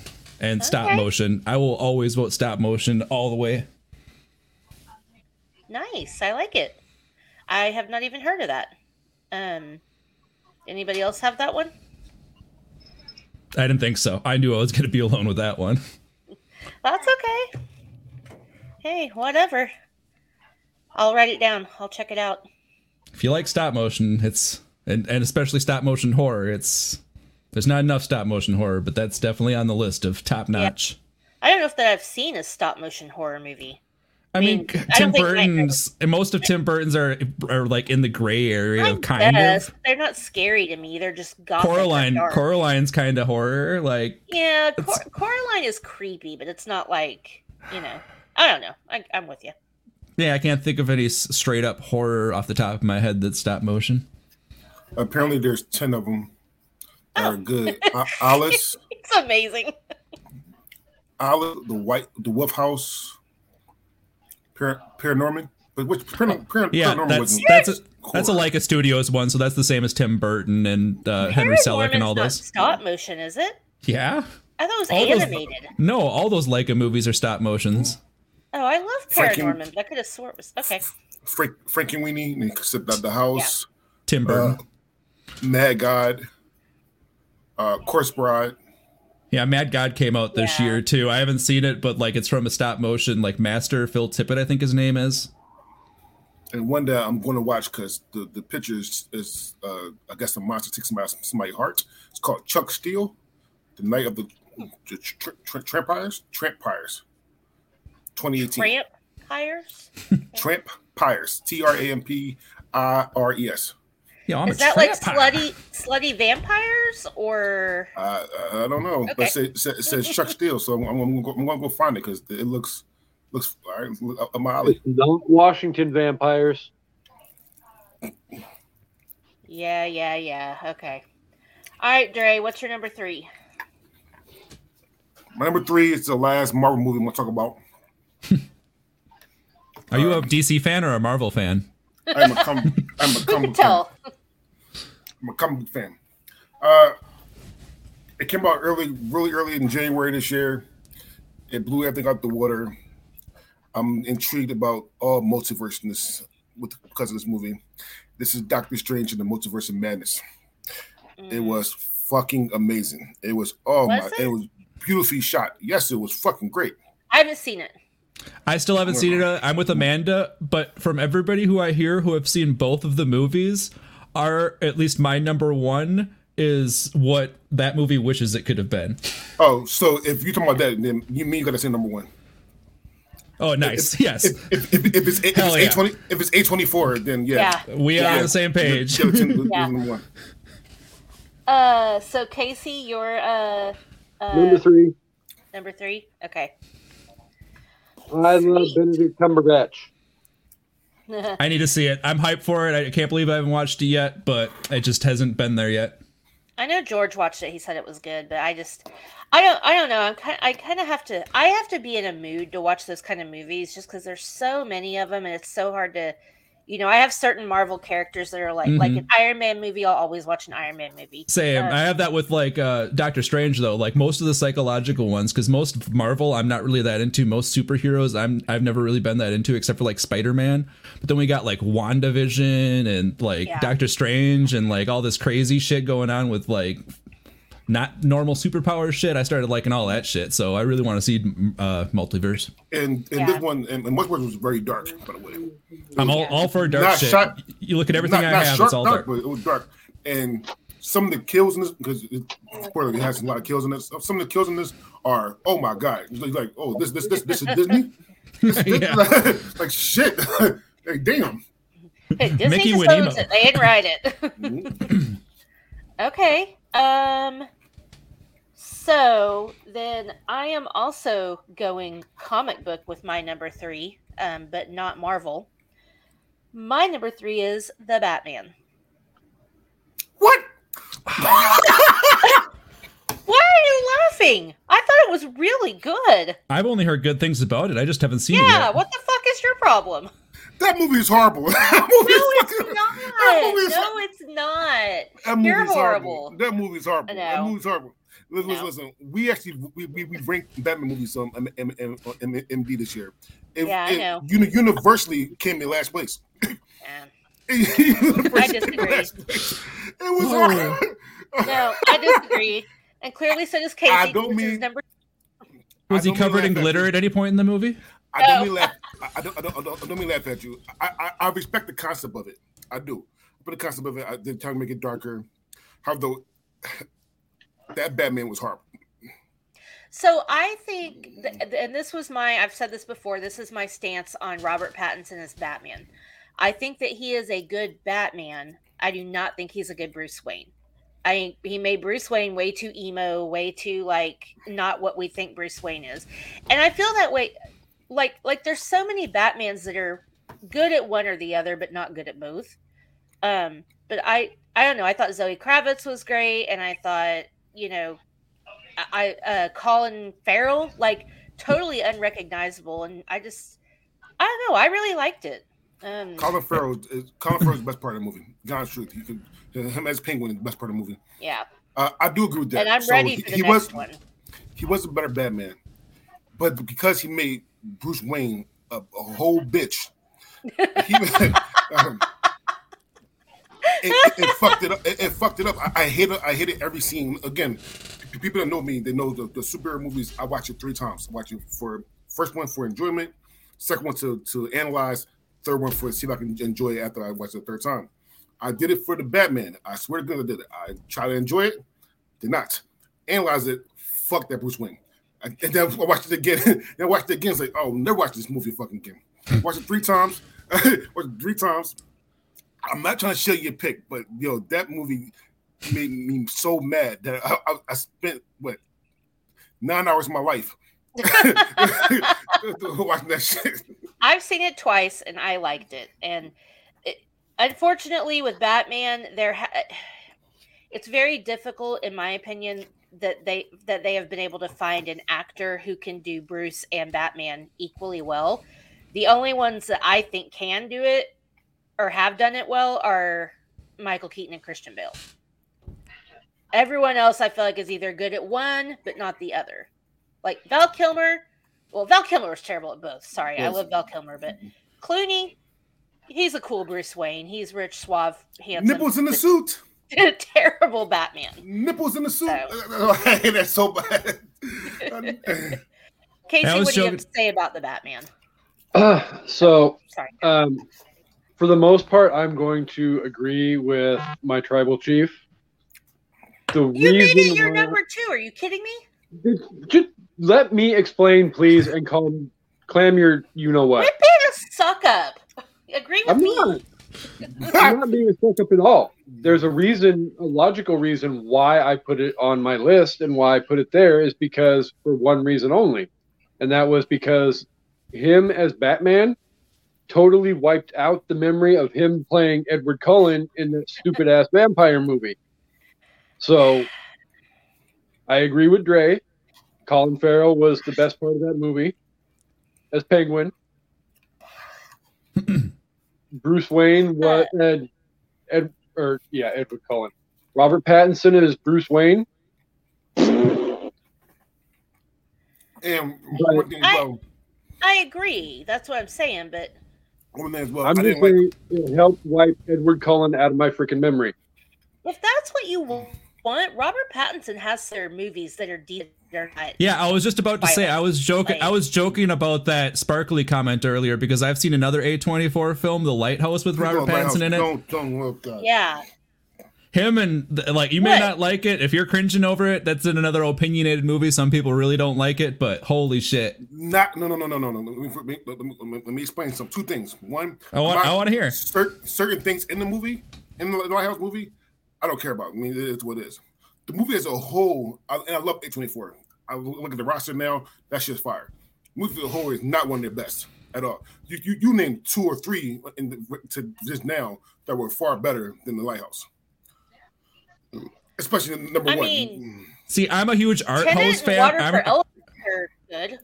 and stop motion i will always vote stop motion all the way Nice. I like it. I have not even heard of that. Um. Anybody else have that one? I didn't think so i knew i was going to be alone with that one That's okay. Hey, whatever. I'll write it down. I'll check it out. if you like stop motion it's and, and especially stop motion horror it's there's not enough stop motion horror but that's definitely on the list of top notch I don't know if that I've seen a stop motion horror movie. I mean, mean, I Tim don't think Nightmare- Burton's and most of Tim Burton's are are like in the gray area, I kind guess. of. They're not scary to me. They're just gothic. or Coraline, dark. Coraline's kind of horror. Like, Yeah, Cor- It's- Coraline is creepy, but it's not like you know. I don't know. I, I'm with you. yeah, I can't think of any straight up horror off the top of my head that's stop motion. Apparently, there's 10 of them that Oh. are good. <laughs> A- Alice, It's amazing. Alice, the White, the Wolf House, Par- Paranorman. But which Paran- Paran- Yeah, Paranormal that's wasn't that's a that's a horror. Laika Studios one, so that's the same as Tim Burton and uh, Henry Selick and all those. Stop motion, is it? Yeah, I thought it was All those- animated. no, all those Laika movies are stop motions. Oh, I love Frankie- Paranorman. but I could have swore it was okay. Frank Frankenweenie, and except that the house, Tim Burton. Mad God, uh, Corpse Bride. Yeah, Mad God came out this Yeah. year too. I haven't seen it, but like it's from a stop motion like master Phil Tippett, I think his name is. And one day I'm going to watch because the the picture is, is uh, I guess a monster takes somebody somebody's heart. It's called Chuck Steel, the night of the the tr- tr- Trampires. Trampires. 2018. Tramp hires? Tramp Pyres. T R A M P I R E S. Yeah, I'm Is a that like trapper. slutty slutty vampires or Uh, I don't know, but Okay. it says, it says, it says Chuck Steel, so I'm, I'm, gonna go, I'm gonna go find it because it looks looks all right. Up up my alley. It's not Washington vampires. Yeah, yeah, yeah. Okay. All right, Dre, what's your number three? My number three is the last Marvel movie I'm gonna talk about. <laughs> Are you a DC fan or a Marvel fan? I'm a com- I'm a <laughs> can tell? I'm a comic fan. Uh, it came out early, really early in January this year. It blew everything out the water. I'm intrigued about all multiverse in this with because of this movie. This is Doctor Strange and the Multiverse of Madness. It Mm. was fucking amazing. It was oh Was my, it? it was beautifully shot. Yes, it was fucking great. I haven't seen it. I still haven't seen it. uh, I'm with Amanda, but from everybody who I hear who have seen both of the movies, are at least my number one is what that movie wishes it could have been. Oh, so if you're talking about that, then you mean you gotta say number one. Oh, nice. Yes, If, if, if, if it's if Hell it's yeah. A twenty if it's A twenty four, then yeah. Yeah. we are Yeah. on the same page. <laughs> Yeah, it's in- it's Yeah. number one. Uh, so Casey, you're uh, uh Number three, number three. Okay. I love Benedict Cumberbatch. <laughs> I need to see it. I'm hyped for it. I can't believe I haven't watched it yet, but it just hasn't been there yet. I know George watched it. He said it was good, but I just, I don't, I don't know. I'm kind, I kind of have to. I have to be in a mood to watch those kind of movies, just because there's so many of them, and it's so hard to, you know. I have certain Marvel characters that are like, like Mhm. an Iron Man movie. I'll always watch an Iron Man movie. Same. Uh, I have that with like uh Doctor Strange though. Like most of the psychological ones, because most Marvel I'm not really that into. Most superheroes I'm I've never really been that into, except for like Spider Man. But then we got like WandaVision and like Yeah. Doctor Strange and like all this crazy shit going on with like not normal superpower shit. I started liking all that shit. So I really want to see uh multiverse. And and Yeah. this one and, and Multiverse was very dark, by the way. I'm all, all for dark Not shit. shot- you look at everything not, I not have, sharp it's all dark, dark. but it was dark. And some of the kills in this, because it, spoiler, it has a lot of kills in this. Some of the kills in this are, oh my god, it's like, like, oh, this, this, this, this is Disney. This, this, <laughs> Yeah. <laughs> like shit. <laughs> like damn. Hey, Disney Mickey just owns it. They didn't write it. Mhm. okay. Um. So then I am also going comic book with my number three, um, but not Marvel. My number three is the Batman. What? <laughs> Why are you laughing? I thought it was really good. I've only heard good things about it. I just haven't seen it Yeah, what the fuck is your problem? That movie is horrible. <laughs> that No, movie is it's fucking- not. That movie is, No, it's not. that movie You're is horrible. That movie is horrible. That movie's horrible. Listen, No. listen, listen. We actually we, we, we ranked Batman movies um M- M- M- M- MD this year. It, Yeah, I it know. uni- universally came in last place. Yeah. <laughs> I disagree. It was Oh. horrible. <laughs> No, I disagree. And clearly, so does Casey. I don't which is mean- number. Was I he don't mean covered in laugh at glitter you. at any point in the movie? I don't mean laugh. I, I, don't, I, don't, I, don't, I don't mean laugh at you. I, I, I respect the concept of it. I do. But the concept of it, I, they're trying to make it darker. How though that Batman was horrible. So I think, th- th- and this was my, I've said this before, this is my stance on Robert Pattinson as Batman. I think that he is a good Batman. I do not think he's a good Bruce Wayne. I he made Bruce Wayne way too emo, way too like not what we think Bruce Wayne is. And I feel that way like like there's so many Batmans that are good at one or the other but not good at both. Um but I I don't know, I thought Zoe Kravitz was great and I thought, you know, I uh Colin Farrell like totally unrecognizable and I just I don't know, I really liked it. Um, Colin Farrell is Colin Farrell's the best part of the movie. God's truth. He could him as Penguin is the best part of the movie. yeah, Uh, I do agree with that. and I'm So ready he, for the he next was one. he was a better Batman, but because he made Bruce Wayne a, a whole bitch, he, <laughs> <laughs> um, it, it, fucked it up. It, it fucked it up. I, I hate it. I hate it every scene. Again, people that know me, they know the, the superhero movies. I watch it three times. I watch it for first one for enjoyment, second one to to analyze, third one for see if I can enjoy it after I watch it the third time. I did it for the Batman. I swear to God, I did it. I try to enjoy it, did not analyze it. Fuck that Bruce Wayne. I- And then I watched it again. <laughs> then I watched it again. It's like, oh, never watch this movie fucking again. Watch it three times. <laughs> watch it three times. I'm not trying to show you a pick, but yo, that movie made me so mad that I, I, I spent what nine hours of my life <laughs> <laughs> watching that shit. I've seen it twice and I liked it. And it, unfortunately, with Batman, there ha- it's very difficult, in my opinion, that they that they have been able to find an actor who can do Bruce and Batman equally well. The only ones that I think can do it or have done it well are Michael Keaton and Christian Bale. Everyone else, I feel like, is either good at one but not the other. Like Val Kilmer, well, Val Kilmer was terrible at both. Sorry, I love Val Kilmer, but Clooney, he's a cool Bruce Wayne. He's rich, suave, handsome. Nipples in the suit. <laughs> terrible Batman. Nipples in the suit. So- <laughs> I hate that so bad. Casey, I was what do you have to say about the Batman? Uh, so Sorry. um, for the most part, I'm going to agree with my tribal chief. The You made it your number two. Are you kidding me? Just let me explain, please, and calm, clam your you know what. Quit being a suck up. Agree with I'm me. not. I'm not being a stuck up at all. There's a reason, a logical reason why I put it on my list and why I put it there is because for one reason only, and that was because him as Batman totally wiped out the memory of him playing Edward Cullen in that stupid ass vampire movie. So I agree with Dre. Colin Farrell was the best part of that movie as Penguin. <clears throat> Bruce Wayne was Ed, uh. Ed or yeah Edward Cullen. Robert Pattinson is Bruce Wayne. And But- one thing I agree. That's what I'm saying. But one thing as well, I'm I just didn't like. it helped wipe Edward Cullen out of my freaking memory. if that's what you want, Robert Pattinson has their movies that are decent. Yeah, I was just about to say I was joking. I was joking about that sparkly comment earlier because I've seen another A24 film, The Lighthouse, with Robert Don't, my house, Pattinson in it. Don't, don't, God. Yeah. Him and th- like you may What? not like it if you're cringing over it. That's in another opinionated movie. Some people really don't like it, but holy shit! Not no no no no no no. Let me, let me, let me, explain some two things. One, I want- I wanna hear. certain certain things in the movie in the Lighthouse movie. I don't care about. I mean, it's what it is. The movie as a whole, I, and I love A twenty four. I look at the roster now. That shit's fire. The movie as a whole is not one of their best at all. You you, you named two or three in the, to just now that were far better than the Lighthouse. Especially number I one. mean, mm-hmm. See, I'm a huge art Tenant house fan. Water I'm, for Elephants good.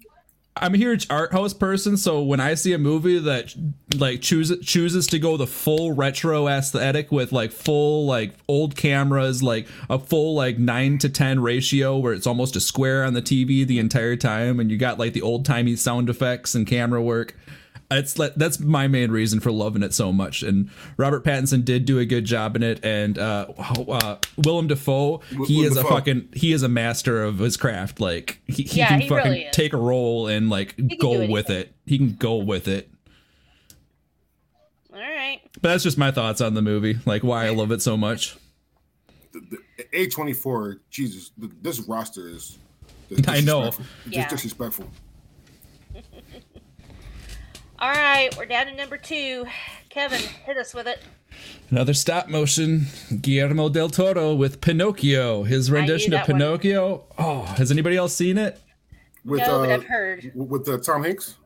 I'm a huge art house person, so when I see a movie that like chooses chooses to go the full retro aesthetic with like full like old cameras, like a full like nine to ten ratio where it's almost a square on the TV the entire time, and you got like the old timey sound effects and camera work. It's like that's my main reason for loving it so much. And Robert Pattinson did do a good job in it, and uh, uh, Willem Dafoe, he Willem is a fucking he is a master of his craft. Like he, he Yeah, can he fucking really take a role and like go with it. He can go with it. All right. But that's just my thoughts on the movie, like why I love it so much. A twenty four. Jesus, this roster is. <laughs> I know. disrespectful. It's Yeah. Just disrespectful. All right. We're down to number two. Kevin, hit us with it. Another stop motion, Guillermo del Toro with Pinocchio. His rendition of that one. Pinocchio. Oh, has anybody else seen it? With no, but uh, I've heard. with uh, Tom Hanks.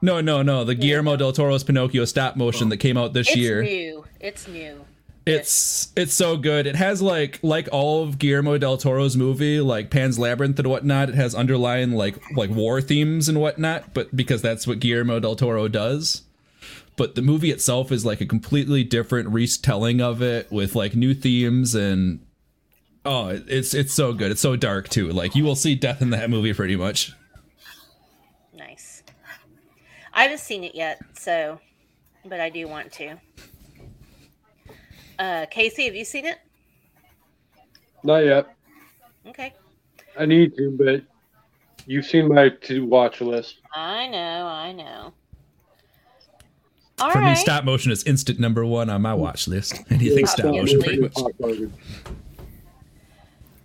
No, no, no. The Guillermo del Toro's Pinocchio stop motion that came out this It's year. It's new. It's new. It's it's so good. It has like like all of Guillermo del Toro's movie, like Pan's Labyrinth and whatnot. It has underlying like like war themes and whatnot, but because that's what Guillermo del Toro does. but the movie itself is like a completely different retelling of it with like new themes and oh, it's it's so good. It's so dark too. Like you will see death in that movie pretty much. Nice. I haven't seen it yet, so, but I do want to. Uh, Kasey, have you seen it? Not yet. Okay. I need to, but you've seen my to watch list. I know, I know. All For right. me, stop motion is instant number one on my watch list. Anything Yeah, stop motion, pretty much.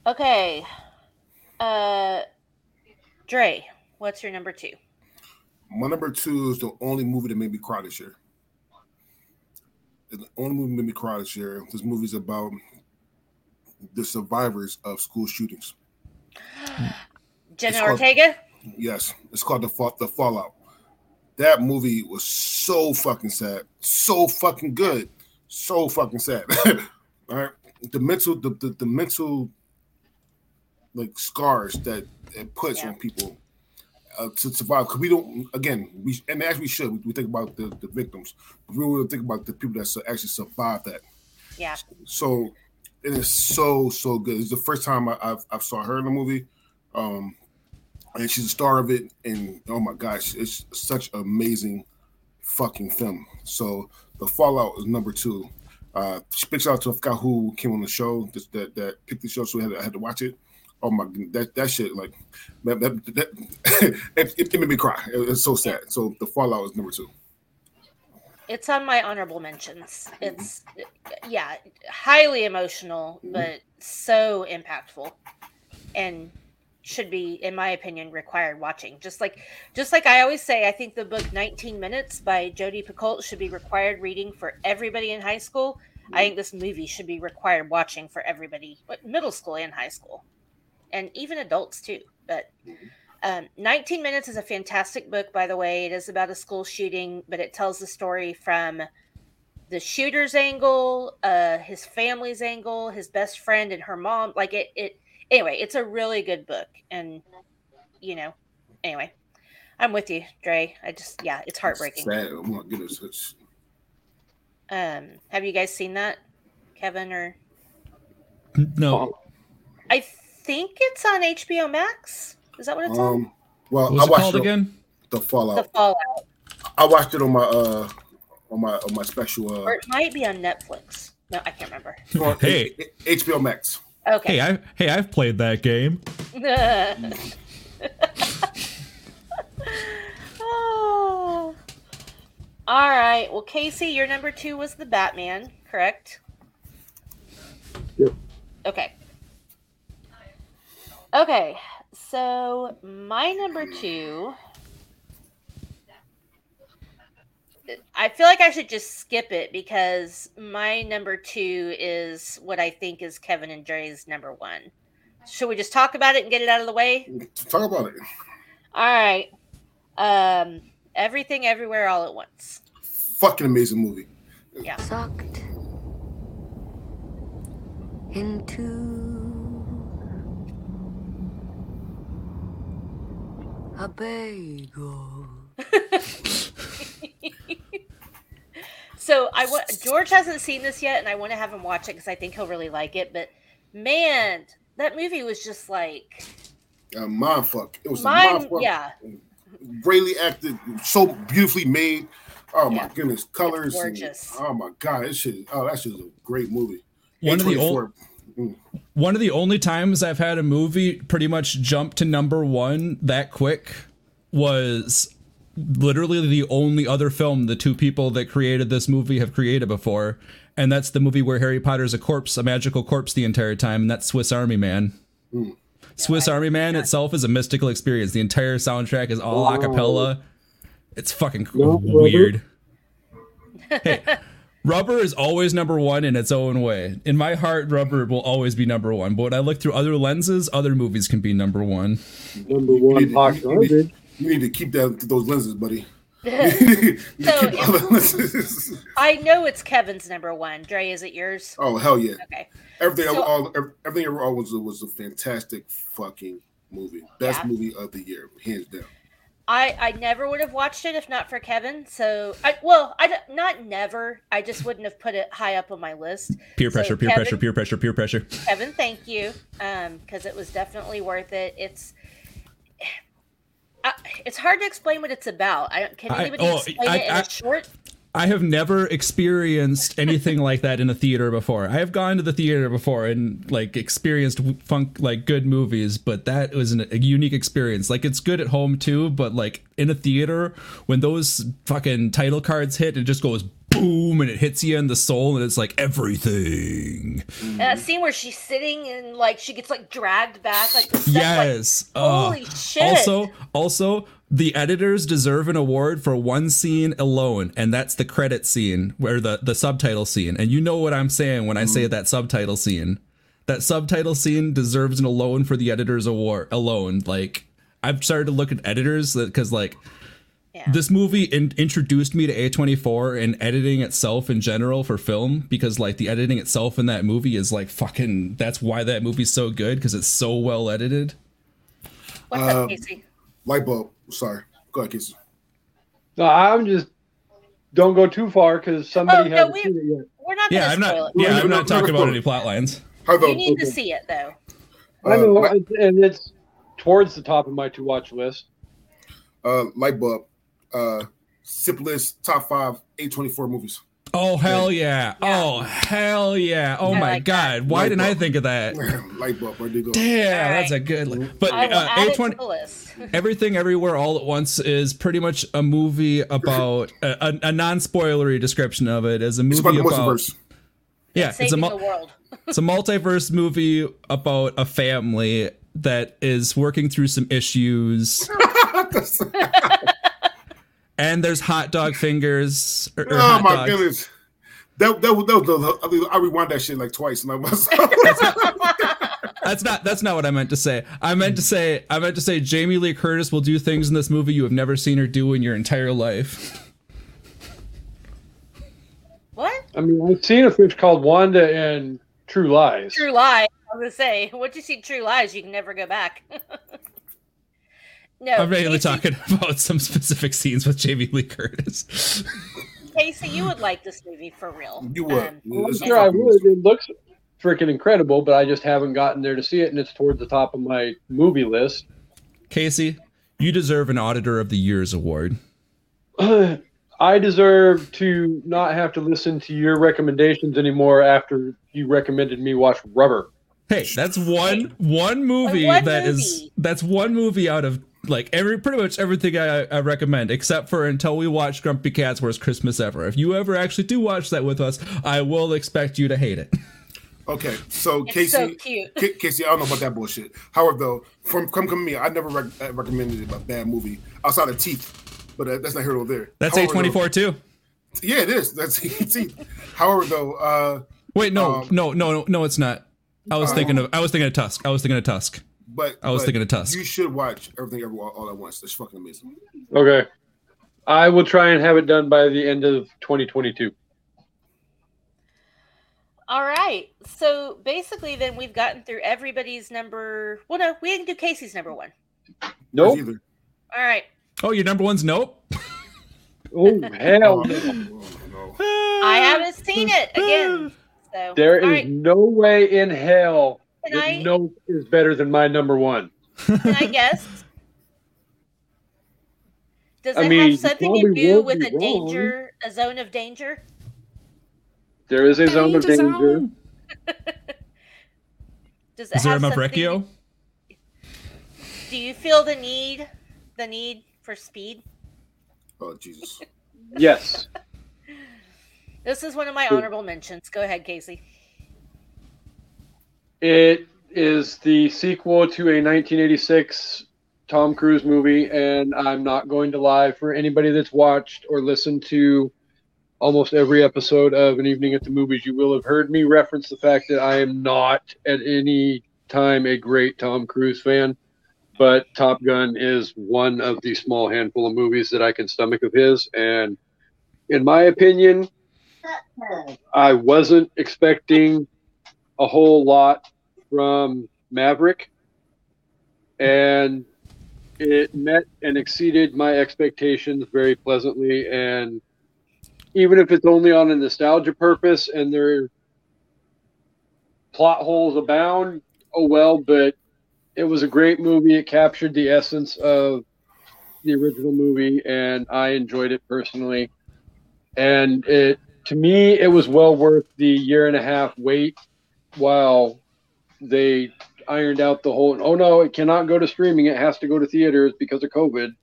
Okay. Uh, Dre, what's your number two? My number two is the only movie that made me cry this year. The only movie made me cry this year. This movie's about the survivors of school shootings. <gasps> Jenna called- Ortega? Yes, it's called the Fall, the Fallout. That movie was so fucking sad, so fucking good, so fucking sad. <laughs> All right, the mental, the, the, the mental, like scars that it puts Yeah. on people uh, to survive. Because we don't, again, we and as we should, we, we think about the, the victims, but we don't think about the people that su- actually survived that. Yeah. So it is so so good. It's the first time I, I've I've saw her in the movie, um, and she's the star of it. And oh my gosh, it's such amazing fucking film. So the Fallout is number two. Uh, big shout out to I forgot who came on the show just that that picked the show, so I had I had to watch it. Oh my, that that shit like that, that, that <laughs> it, it made me cry. It, it's so sad. So the Fallout is number two. It's on my honorable mentions. It's, yeah, highly emotional, mm-hmm. but so impactful. And should be, in my opinion, required watching. Just like, just like I always say, I think the book 19 Minutes by Jodi Picoult should be required reading for everybody in high school. I mm-hmm. think this movie should be required watching for everybody, but middle school and high school, and even adults too. But um, 19 Minutes is a fantastic book, by the way. It is about a school shooting, but it tells the story from the shooter's angle, uh, his family's angle, his best friend, and her mom. Like it, it. Anyway, it's a really good book, and you know, anyway, I'm with you, Dre. I just, yeah, it's heartbreaking. Sad. Oh my goodness. It's, Um, have you guys seen that, Kevin? Or No, I think it's on HBO Max. Is that what it's on? um, well, what I it watched it, again? the Fallout. The Fallout. Fallout, I watched it on my uh on my on my special uh or it might be on Netflix. No, I can't remember. <laughs> on Hey. HBO Max. Okay. Hey, I hey, I've played that game. <laughs> oh. All right. Well, Kasey, your number two was the Batman, correct? Yep. Okay. Okay. So my number two. I feel like I should just skip it because my number two is what I think is Kevin and Dre's number one. Should we just talk about it and get it out of the way? Talk about it. All right. Um, everything, everywhere, all at once. Fucking amazing movie. Yeah. Sucked into a bagel. So I want George hasn't seen this yet, and I want to have him watch it because I think he'll really like it. But man, that movie was just like a mind fuck. It was a mind mine. fuck. Yeah, Greatly acted, so beautifully made. Oh my Yeah. goodness, colors. and- gorgeous. oh my god, this shit. Oh, that shit is a great movie. One of the A24 One of the only times I've had a movie pretty much jump to number one that quick was literally the only other film the two people that created this movie have created before. And that's the movie where Harry Potter's a corpse, a magical corpse the entire time, and that's Swiss Army Man. Swiss Army Man itself is a mystical experience. The entire soundtrack is all a cappella. It's fucking No, weird. <laughs> hey, Rubber is always number one in its own way. In my heart, Rubber will always be number one. But when I look through other lenses, other movies can be number one. Number You one need, hot to, you, need, you need to keep that those lenses, buddy. <laughs> <laughs> You need to So keep all the lenses. I know it's Kevin's number one. Dre, is it yours? Oh hell yeah! Okay. Everything, So- all, everything ever was was a fantastic fucking movie. Best Yeah. movie of the year, hands down. I I never would have watched it if not for Kevin. So I well I not never. I just wouldn't have put it high up on my list. Peer So, pressure, peer Kevin- pressure, peer pressure, peer pressure. Kevin, thank you, um, because it was definitely worth it. It's I, it's hard to explain what it's about. I, can I- anybody oh, explain I- it in I- a short? I have never experienced anything <laughs> like that in a theater before. I have gone to the theater before and like experienced funk like good movies, but that was an, a unique experience. Like it's good at home too, but like in a theater when those fucking title cards hit, it just goes boom and it hits you in the soul and it's like everything. And that scene where she's sitting and like she gets like dragged back, like the step, like, Yes. Uh, holy shit! Also, also, the editors deserve an award for one scene alone, and that's the credit scene, where the the subtitle scene. And you know what I'm saying when I say that subtitle scene. That subtitle scene deserves an alone for the editors award alone. Like I've started to look at editors because like Yeah. this movie in- introduced me to A24 and editing itself in general for film because like the editing itself in that movie is like fucking that's why that movie's so good because it's so well edited. What's Uh, up, Kasey? Light bulb. Sorry. Go ahead, Kasey. No, I'm just don't go too far because somebody Oh, hasn't we- seen it yet. We're not Yeah, I'm not. it. Yeah, I'm not talking about any plot lines. How You about need to see it though. I know, uh, and it's towards the top of my to watch list. uh, light bulb? Uh, sip list top five A24 movies. Oh hell yeah! Yeah. Oh hell yeah! Oh I my like that. god! Why Like didn't I think of that? <laughs> light bulb. Where they go? Damn, All that's a good. One. But I uh, A20 to the list. <laughs> Everything Everywhere All at Once is pretty much a movie about <laughs> a, a, a non-spoilery description of it. as a It's movie about the about multiverse. yeah, it's a Saving mul- the world. it's a multiverse movie about a family that is working through some issues. And there's hot dog fingers. or- or oh my dogs. goodness. That that was, that was the, I, mean, I rewind that shit like twice and I was <laughs> That's not that's not what I meant to say. I meant to say I meant to say Jamie Lee Curtis will do things in this movie you have never seen her do in your entire life. What? I mean, I've seen a fish called Wanda and True Lies. True Lies. I was gonna say, once you see True Lies, you can never go back. <laughs> no, I'm mainly Kasey, talking <laughs> about some specific scenes with Jamie Lee Curtis. Kasey, you would like this movie for real. You would. Um, Yeah, I'm sure I would. It looks freaking incredible, but I just haven't gotten there to see it, and it's towards the top of my movie list. Kasey, you deserve an Auditor of the Year's award. <clears throat> I deserve to not have to listen to your recommendations anymore after you recommended me watch Rubber. Hey, that's one one movie one that is movie. that's one movie out of like every pretty much everything I, I recommend, except for until we watch Grumpy Cat's Worst Christmas Ever. If you ever actually do watch that with us, I will expect you to hate it. Okay, so It's Kasey, so cute. Ca- Kasey, I don't know about that bullshit. However, though, from come come me, I never rec- uh, recommended a bad movie outside of Teeth, but uh, that's not here or there. That's A However, twenty though- too. Yeah, it is. That's <laughs> Teeth. However, though, uh, Wait, no, Um, no, no, no, no, it's not. I was thinking of I was thinking of Tusk. I was thinking of Tusk. But I was but thinking of Tusk. You should watch everything everywhere all at once. That's fucking amazing. Okay. I will try and have it done by the end of 2022. All right. So basically, then we've gotten through everybody's number. Well, no, we didn't do Kasey's number one. Nope. All right. Oh, your number one's Nope. Oh, <laughs> hell Oh, no. no. I haven't seen it again. So There all is right. no way in hell Can I- that is better than my number one. Can I guess? <laughs> Does I it mean, have something to probably do with a wrong. danger, a zone of danger? There is a zone of danger. <laughs> Does it Is there a have something? Mavrecchio? Do you feel the need, the need for speed? Oh Jesus. Yes. <laughs> This is one of my honorable mentions. Go ahead, Kasey. It is the sequel to a 1986 Tom Cruise movie, and I'm not going to lie for anybody that's watched or listened to almost every episode of An Evening at the Movies, you will have heard me reference the fact that I am not at any time a great Tom Cruise fan, but Top Gun is one of the small handful of movies that I can stomach of his, and in my opinion, I wasn't expecting a whole lot from Maverick, and it met and exceeded my expectations very pleasantly. And even if it's only on a nostalgia purpose and their plot holes abound, oh well. But it was a great movie. It captured the essence of the original movie, and I enjoyed it personally. And it, to me, it was well worth the year and a half wait while they ironed out the whole. Oh no, it cannot go to streaming. It has to go to theaters because of COVID.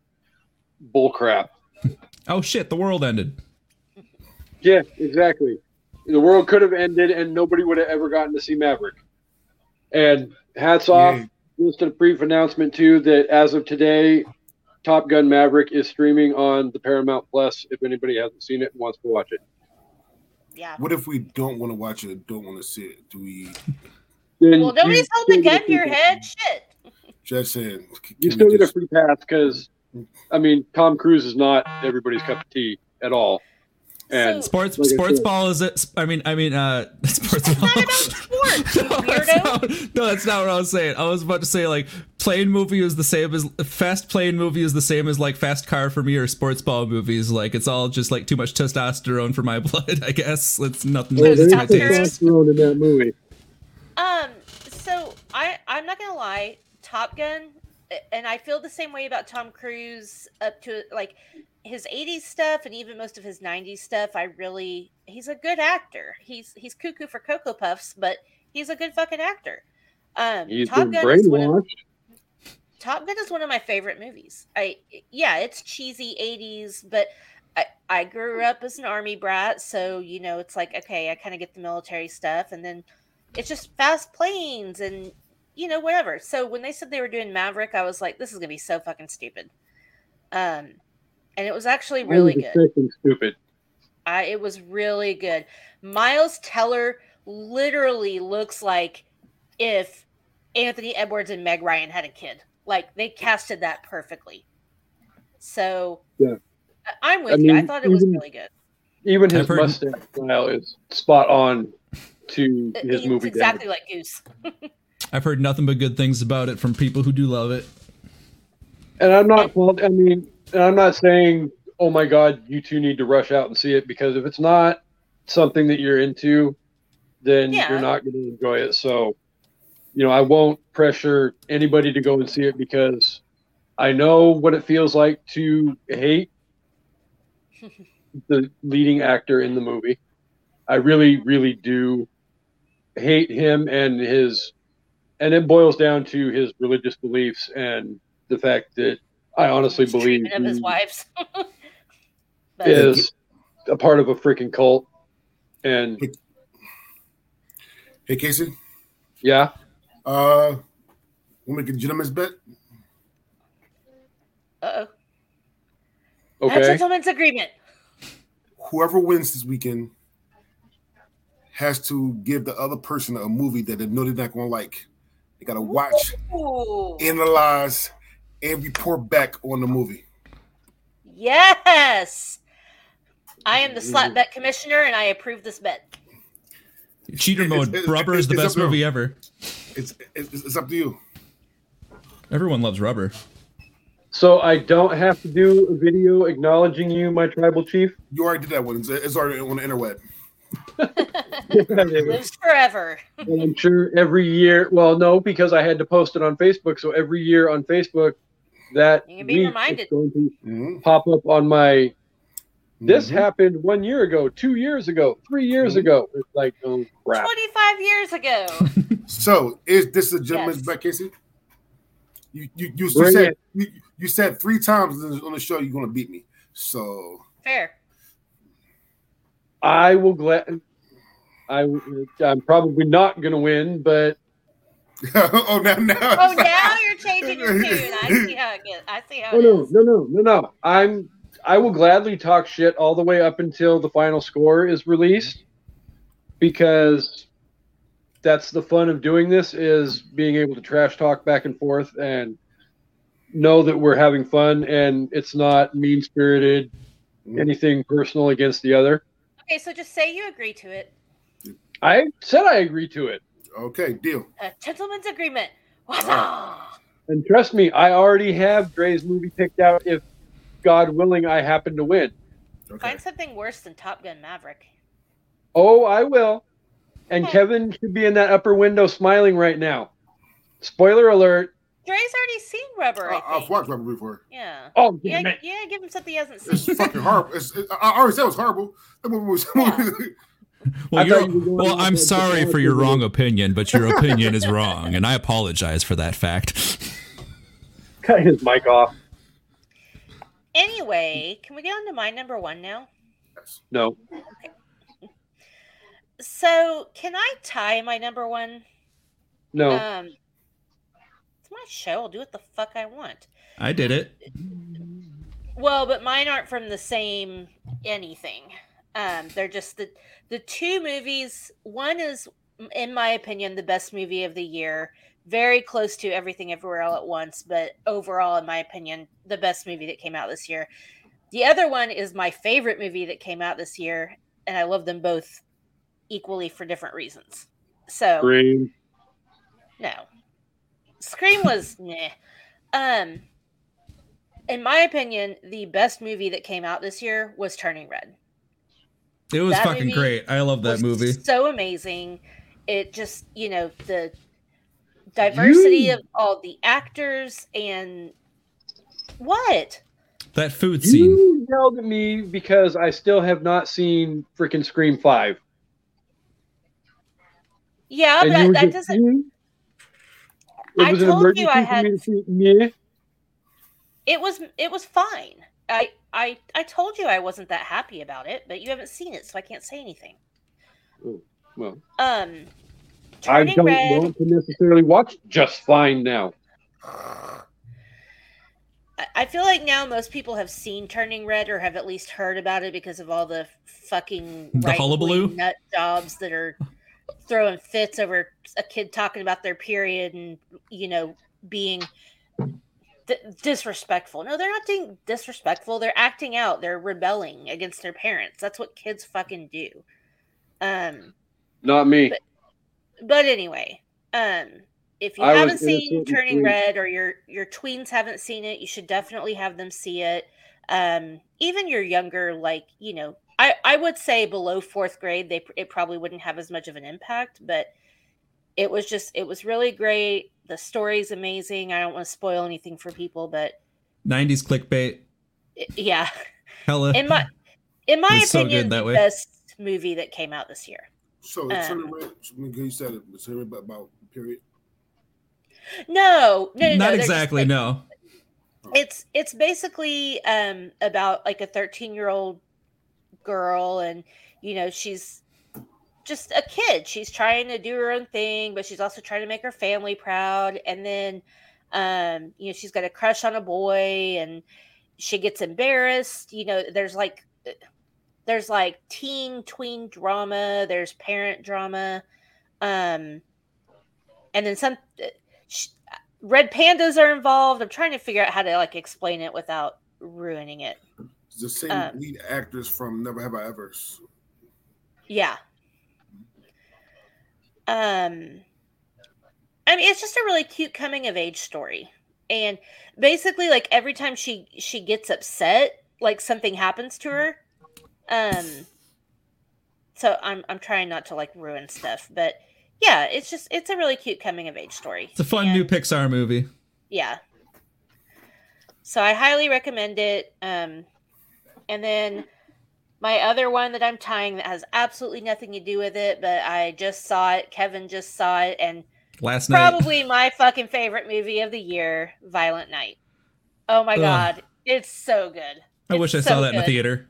Bull crap. <laughs> Oh shit, the world ended. Yeah, exactly. The world could have ended, and nobody would have ever gotten to see Maverick. And hats off. Yeah. Just a brief announcement too that as of today, Top Gun Maverick is streaming on the Paramount Plus. If anybody hasn't seen it and wants to watch it, Yeah. What if we don't want to watch it don't want to see it? Do we then Well, nobody's you holding a gun get to your head. Shit. just saying? You can still we get a free pass because, I mean, Tom Cruise is not everybody's cup of tea at all. And So- Sports Like sports ball is it? I mean I mean uh <laughs> sports ball. not about sports, <laughs> no, that's weirdo. not, no, that's not what I was saying. I was about to say like plane movie is the same as fast plane movie is the same as like fast car for me or sports ball movies. Like it's all just like too much testosterone for my <laughs> blood. I guess it's nothing. oh, it's there's my taste. testosterone in that movie. Um, so I I'm not gonna lie, Top Gun, and I feel the same way about Tom Cruise up to like his 80s stuff and even most of his 90s stuff. I really he's a good actor. He's he's cuckoo for cocoa puffs, but he's a good fucking actor. Um, He's Top Gun is one of. Top Gun is one of my favorite movies. I yeah, it's cheesy 80s, but I, I grew up as an army brat, so you know it's like okay, I kind of get the military stuff, and then it's just fast planes and you know whatever. So when they said they were doing Maverick, I was like, this is gonna be so fucking stupid. Um, and it was actually really I was good. stupid. I, it was really good. Miles Teller literally looks like if Anthony Edwards and Meg Ryan had a kid. Like they casted that perfectly. So Yeah. I- I'm with I you. I thought it was even- really good. Even his heard- mustache style is spot on to his it's movie. exactly dad. like Goose. <laughs> I've heard nothing but good things about it from people who do love it. And I'm not fault. I mean, and I'm not saying, oh my God, you two need to rush out and see it because if it's not something that you're into, then Yeah. you're not going to enjoy it. So, you know, I won't pressure anybody to go and see it because I know what it feels like to hate the leading actor in the movie. I really, really do hate him and his, and it boils down to his religious beliefs and the fact that I honestly His believe treatment of his he wives. <laughs> Is a part of a freaking cult. And Hey Kasey, yeah, uh, we'll make a gentleman's bet. Uh-oh. A okay. gentleman's agreement. Whoever wins this weekend has to give the other person a movie that they know they're not going to like. They got to watch, Ooh. analyze, and report back on the movie. Yes. I am the slap bet commissioner and I approve this bet. Cheater It's- mode. it's- Rubber is the best movie ever. It's it's, it's up to you. Everyone loves rubber. So I don't have to do a video acknowledging you, my tribal chief. You already did that one. It's, it's already on the interweb. <laughs> Lives forever. And I'm sure every year, well, no, because I had to post it on Facebook. So every year on Facebook, that You can be week reminded. going to Mhm. pop up on my. This Mhm. happened one year ago, two years ago, three years Mhm. ago. It's like, oh crap. 25 years ago. <laughs> So is this a gentleman's Yes. bet, Kasey? You you you, you said you, you said three times on the show you're going to beat me. So Fair. I will glad. I I'm probably not going to win, but <laughs> oh now now Oh, now you're changing your tune. I <laughs> see how it gets. I see how Oh it no, no, no, no, no. I'm I will gladly talk shit all the way up until the final score is released because that's the fun of doing this is being able to trash talk back and forth and know that we're having fun and it's not mean spirited mm-hmm. anything personal against the other. Okay, so just say you agree to it. I said I agree to it. Okay deal. A gentleman's agreement. What's? And trust me, I already have Dre's movie picked out. If God willing, I happen to win. Okay. Find something worse than Top Gun Maverick. Oh, I will. And Okay. Kevin should be in that upper window smiling right now. Spoiler alert. Dre's already seen Rubber. I I, I've watched Rubber before. Yeah. Oh, Yeah, it. yeah, give him something he hasn't seen. It's fucking horrible. It's, it, I already said it was horrible. That movie was. <laughs> <laughs> Well, you're, you well I'm sorry for your wrong opinion, but your <laughs> opinion is wrong, and I apologize for that fact. <laughs> Cut his mic off. Anyway, can we get on to my number one now? No. So, can I tie my number one? No. Um, it's my show. I'll do what the fuck I want. I did it. Well, but mine aren't from the same anything. Um, they're just the the two movies. One is, in my opinion, the best movie of the year. Very close to Everything Everywhere All at Once, but overall, in my opinion, the best movie that came out this year. The other one is my favorite movie that came out this year, and I love them both equally for different reasons. So Green. no. Scream was <laughs> meh. Um in my opinion, the best movie that came out this year was Turning Red. It was That fucking movie great. I love that was movie. So amazing. It just, you know, the diversity You- of all the actors and what? That food scene. You yelled at me because I still have not seen freaking Scream 5. Yeah, And but that, that doesn't It I was an told emergency you I had- to see meh. it was it was fine. I I I told you I wasn't that happy about it, but you haven't seen it, so I can't say anything. Well, Um I Turning don't Red want to necessarily watch just fine now. I- I feel like now most people have seen Turning Red or have at least heard about it because of all the fucking The hullabaloo? nut jobs that are throwing fits over a kid talking about their period and you know being d- disrespectful. No, they're not being disrespectful. They're acting out. They're rebelling against their parents. That's what kids fucking do. Um, Not me. But- but anyway, um, if you I haven't seen Turning. Red or your your tweens haven't seen it, you should definitely have them see it. Um, even your younger, like you know, I I would say below fourth grade, they it probably wouldn't have as much of an impact, but it was just it was really great. The story's amazing. I don't want to spoil anything for people, but 90s clickbait. yeah, Hella. in my in my It's opinion, good that the way. best movie that came out this year. so, Um, Turning Red, you said it. It's Turning Red about period. No, no, no, no, Not they're just, exactly, like, no. it's it's basically um about like a 13 year old girl and you know she's just a kid. She's trying to do her own thing but she's also trying to make her family proud and then um you know she's got a crush on a boy and she gets embarrassed you know there's like there's like teen tween drama there's parent drama um and then some sh- red pandas are involved. I'm trying to figure out how to like explain it without ruining it. It's the same Um, lead actors from Never Have I Ever. yeah um i mean it's just a really cute coming of age story. And basically like every time she she gets upset like something happens to her. Um so i'm i'm trying not to like ruin stuff but yeah it's just it's a really cute coming of age story. It's a fun new Pixar movie. yeah. So i highly recommend it. Um and then my other one that i'm tying that has absolutely nothing to do with it but i just saw it kevin just saw it and Last night. probably my fucking favorite movie of the year violent night oh my Ugh. god it's so good I It's wish I so saw that in the theater.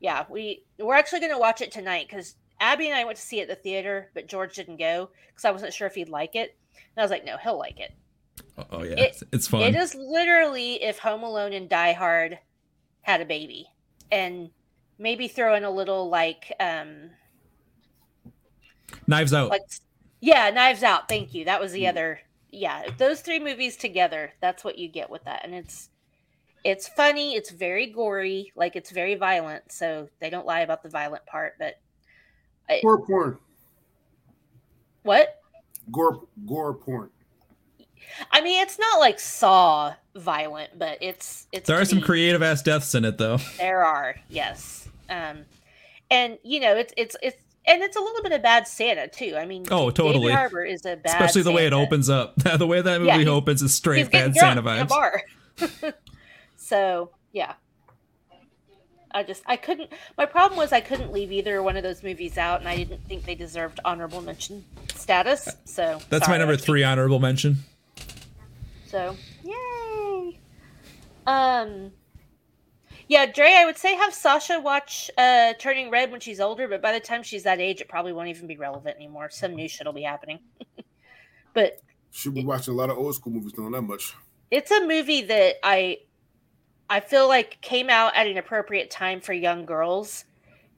yeah we we're actually going to watch it tonight because abby and i went to see it at the theater but george didn't go because i wasn't sure if he'd like it and i was like no he'll like it Oh, yeah. It- it's fun. It is literally if Home Alone and Die Hard had a baby, and maybe throw in a little like, um, Knives Out. like, yeah, Knives Out. Thank you. That was the other. Yeah, those three movies together, that's what you get with that, and it's it's funny. It's very gory, like it's very violent. So they don't lie about the violent part, but Gore porn. what? Gore gore porn. I mean, it's not like Saw violent, but it's it's. There are some creative ass deaths in it though. There are, yes. Um, and you know, it's it's it's and it's a little bit of bad Santa too. I mean, Oh, David totally. Harbour is a bad, Especially the way it opens up. <laughs> the way that movie Yeah, opens is straight bad Santa drunk in a vibes. bar. <laughs> so yeah, I just I couldn't. My problem was I couldn't leave either one of those movies out, and I didn't think they deserved honorable mention status. So That's sorry, my number three honorable mention. So yay. Um. Yeah, Dre, I would say have Sasha watch uh Turning Red when she's older, but by the time she's that age, it probably won't even be relevant anymore. Some new shit will be happening. <laughs> but she'll be watching a lot of old school movies, don't that much. it's a movie that I I feel like came out at an appropriate time for young girls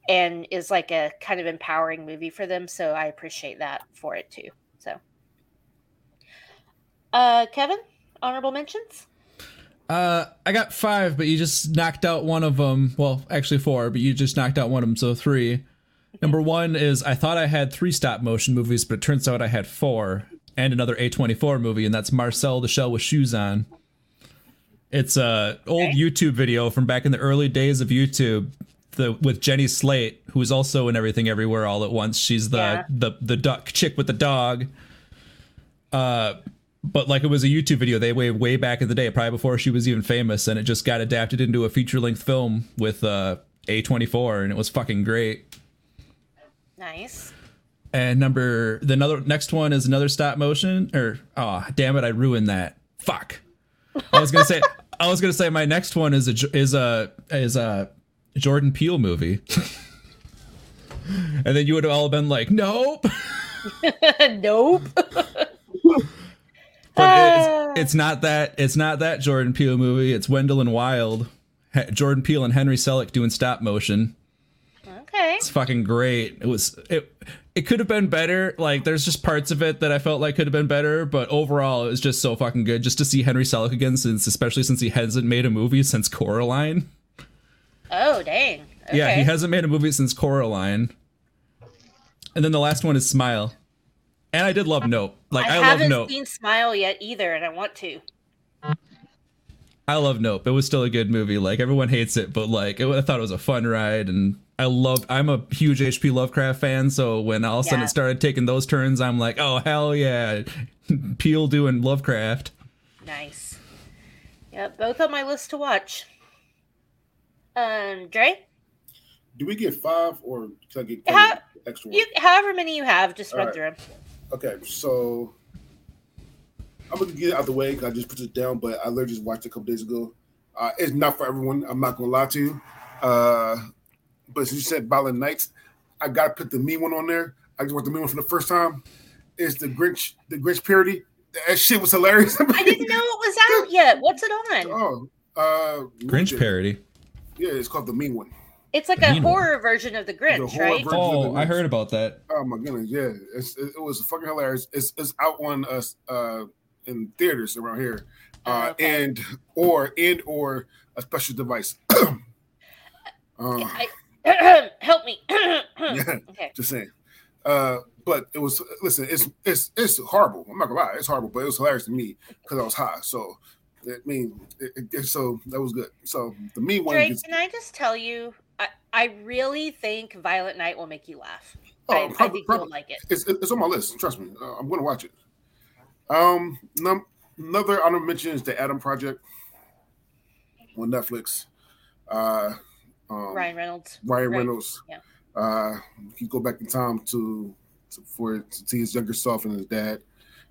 and is like a kind of empowering movie for them, so I appreciate that for it too. So uh Kevin, honorable mentions? Uh, I got five, but you just knocked out one of them. Well, actually four, but you just knocked out one of them, so three. Number one is I thought I had three stop motion movies, but it turns out I had four, and another A24 movie, and that's Marcel the Shell with Shoes On. It's a old Okay. YouTube video from back in the early days of YouTube, the with Jenny Slate, who is also in Everything Everywhere All at Once. She's the Yeah. the the duck chick with the dog. Uh, but like it was a YouTube video they way way back in the day, probably before she was even famous, and it just got adapted into a feature length film with uh, A24, and it was fucking great. Nice. And number the another next one is another stop motion, or oh damn it, I ruined that. Fuck. I was gonna say <laughs> I was gonna say my next one is a is a is a Jordan Peele movie. <laughs> and then you would have all been like, nope. <laughs> nope. But Ah. it's, it's not that. It's not that Jordan Peele movie. It's Wendell and Wild. Jordan Peele and Henry Selick doing stop motion. Okay. It's fucking great. It was it. It could have been better. Like there's just parts of it that I felt like could have been better, but overall it was just so fucking good. Just to see Henry Selick again, since especially since he hasn't made a movie since Coraline. Oh dang. Okay. Yeah, he hasn't made a movie since Coraline. And then the last one is Smile. And I did love Nope. Like I, I, love haven't Nope. seen Smile yet either, and I want to. I love Nope. It was still a good movie. Like everyone hates it, but like it, I thought it was a fun ride, and I love. I'm a huge H.P. Lovecraft fan, so when all of a sudden Yeah. it started taking those turns, I'm like, oh hell yeah, <laughs> Peele doing Lovecraft. Nice. Yep, both on my list to watch. Um, Dre, Do we get five or can I get How- Kevin extra one? you however many you have, just run Alright. through them. Okay, so I'm gonna get it out of the way because I just put it down, but I literally just watched it a couple days ago. Uh, it's not for everyone. I'm not gonna lie to you. Uh, but since you said Violent Nights, I gotta put the mean one on there. I just watched the mean one for the first time. It's the Grinch, the Grinch parody. That shit was hilarious. I didn't know it was out yet. What's it on? oh, uh, Grinch parody. Yeah, it's called the mean one. It's like a Mean horror version of the Grinch, horror right? version. Oh, I heard about that. Oh my goodness, yeah, it's, it, it was fucking hilarious. It's it's out on us uh, in theaters around here, uh, Oh, okay. and or and or a special device. <clears throat> uh, I, <clears throat> help me. <clears throat> yeah, Okay. just saying. Uh, but it was listen, it's it's it's horrible. I'm not gonna lie, it's horrible, but it was hilarious to me because I was high. So I mean, it, it, so that was good. So the mean one. Dre, gets- can I just tell you, I, I really think Violent Night will make you laugh. Oh, I, I probably- think probably. you'll like it. It's, it's on my list. Trust me, uh, I'm going to watch it. Um, num- another honorable mention is the Adam Project on Netflix. Uh, um, Ryan Reynolds. Ryan right? Reynolds. Yeah. Uh, he go back in time to, to for to see his younger self and his dad,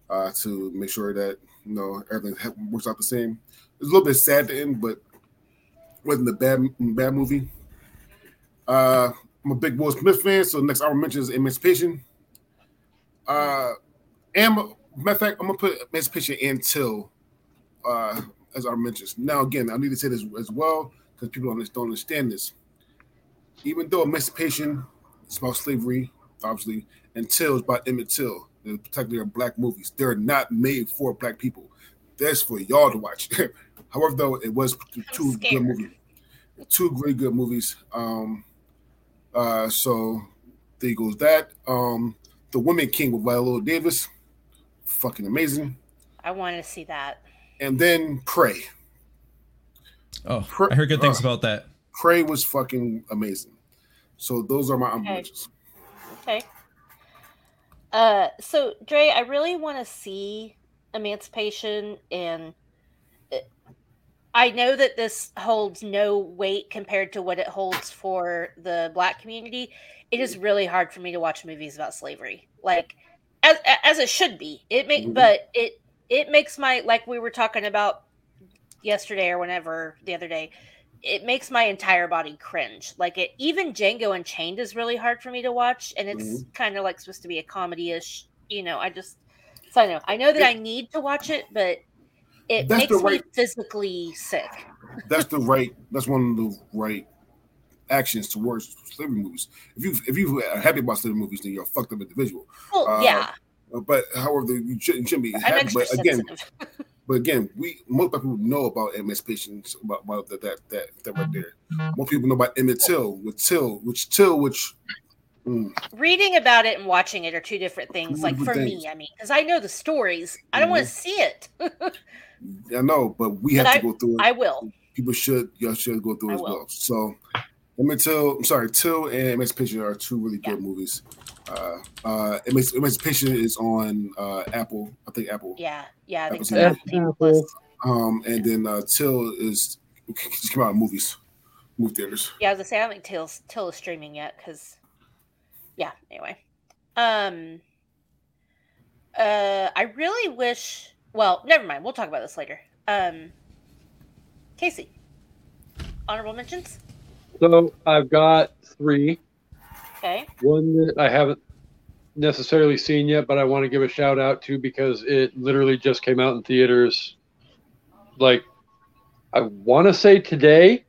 uh, to make sure that you know everything works out the same. It's a little bit sad to end, but wasn't a bad bad movie. Uh, I'm a big Will Smith fan, so next hour mention is Emancipation. Uh, and matter of fact, I'm gonna put Emancipation until uh, as our mentions. Now, again, I need to say this as well because people don't understand this. Even though Emancipation is about slavery, obviously, and Till is about Emmett Till, they're particularly black movies. They're not made for black people. That's for y'all to watch. <laughs> However, though, it was two good movies, two very good movies. Um, uh, so there goes that. Um, the Woman King with Viola Davis, fucking amazing. I want to see that. and then Prey. Oh, Pr- I heard good things uh. about that. Prey was fucking amazing. So those are my honorable Okay. mentions. Okay. Uh, so Dre, I really want to see Emancipation, and it- I know that this holds no weight compared to what it holds for the Black community. It is really hard for me to watch movies about slavery, like as as it should be. It make, Mhm. but it it makes my like we were talking about yesterday or whenever the other day it makes my entire body cringe. Like it, even Django Unchained is really hard for me to watch, and it's kind of like supposed to be a comedy-ish. You know, I just so I know I know that I need to watch it, but it That's makes the me physically sick. That's the right. That's one of the right actions towards slavery movies. If you if you are happy about slavery movies, then you're a fucked up individual. Well, Uh, yeah, Uh, But however, you shouldn't, shouldn't be happy. But again, <laughs> but again, we most people know about emancipation about, about that, that that that right there. More people know about Emmett Till with Till, which Till, which mm, Reading about it and watching it are two different things. Two Like different for things. me, I mean, because I know the stories, I don't want to see it. <laughs> I know, but we have But to go through it. I will. people should y'all should go through I as will. well. So Emmett Till, I'm sorry, Till and Emancipation are two really good movies. Uh, uh, Emanci- Emancipation is on uh, Apple, I think Apple. Yeah, yeah. I think so. Apple Um, and then uh, Till is just came out in movies, movie theaters. Yeah, I was gonna say I don't think Till's Till is streaming yet because yeah, anyway. Um uh I really wish well, never mind, we'll talk about this later. Um Kasey. Honorable mentions? So I've got three. Okay. One that I haven't necessarily seen yet, but I want to give a shout out to because it literally just came out in theaters. Like, I want to say today.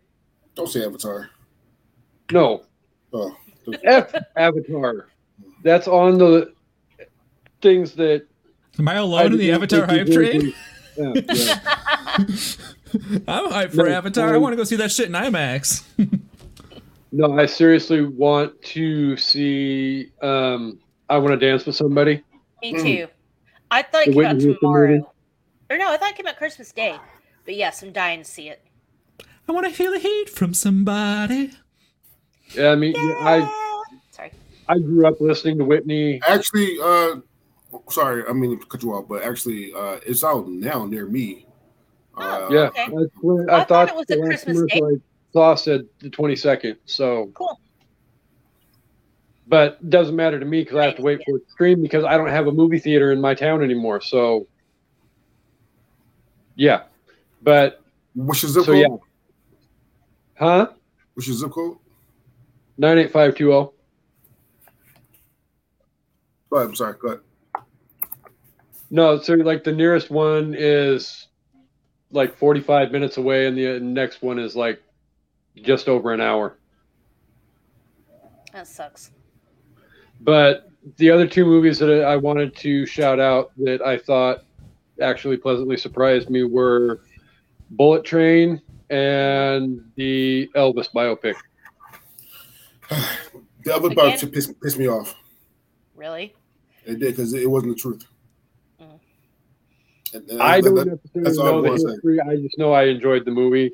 Don't say Avatar. No, Oh, F Avatar. That's on the things that. Am I alone in the Avatar hype train? Yeah, yeah. <laughs> I'm hyped for No, Avatar. I um, want to go see that shit in IMAX. No, I seriously want to see. Um, I want to dance with somebody. Me Mm. too. I thought it The came out Whitney Houston tomorrow. Or no, I thought it came out Christmas Day. But yes, I'm dying to see it. I want to feel the heat from somebody. Yeah, I mean, I Sorry. I grew up listening to Whitney. actually, uh, sorry, I mean to cut you off, but actually, uh, it's out now near me. Uh, Oh, Yeah, okay. that's I I, thought thought it was the a last Christmas commercial I saw said the twenty second. So, Cool. but it doesn't matter to me because I have to wait for it to stream because I don't have a movie theater in my town anymore. So, yeah, but which is zip so code? yeah, huh? Which is zip code? Nine eight five two oh. zero. Go ahead, I'm sorry. Go ahead. No, so like the nearest one is like forty five minutes away, and the uh, next one is like just over an hour. That sucks. But the other two movies that I wanted to shout out that I thought actually pleasantly surprised me were Bullet Train and the Elvis biopic. <sighs> The other Again? part pissed, pissed me off. Really? It did because it wasn't the truth. I And- and that- don't that- necessarily that's all I know the wanna say. history. I just know I enjoyed the movie.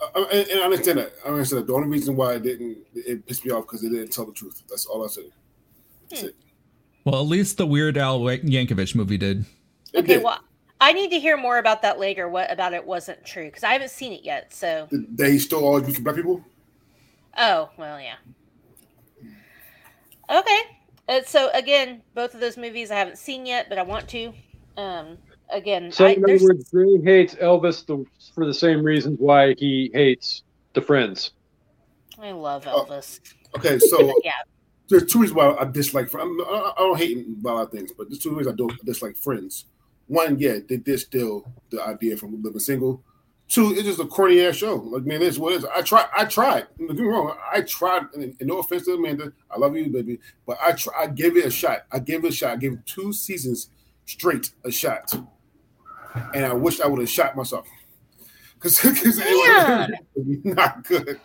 I, I, and I understand that. I understand that. The only reason why it didn't it pissed me off because it didn't tell the truth. That's all I said. That's it. Well, at least the Weird Al Yankovic movie did. It Okay, did. well, I need to hear more about that later. What about it wasn't true? Because I haven't seen it yet. So, That he stole all these black people. oh well, yeah. Okay. Uh, so again, both of those movies I haven't seen yet, but I want to. Um, again, So I, in other words, Gray hates Elvis the, for the same reasons why he hates the Friends. I love Oh. Elvis. Okay, so <laughs> Yeah. there's two reasons why I dislike. Fr- I'm, I I don't hate a lot of things, but there's two reasons I don't dislike Friends. One, yeah, they did steal the idea from Living Single. Two, it's just a corny ass show. Like, man, it's what it is. I tried. I tried. Don't get me wrong. I tried. And, and no offense to Amanda, I love you, baby, but I try, I gave it a shot. I gave it a shot. I gave it two seasons straight a shot, and I wish I would have shot myself <laughs> because it was <laughs> not good.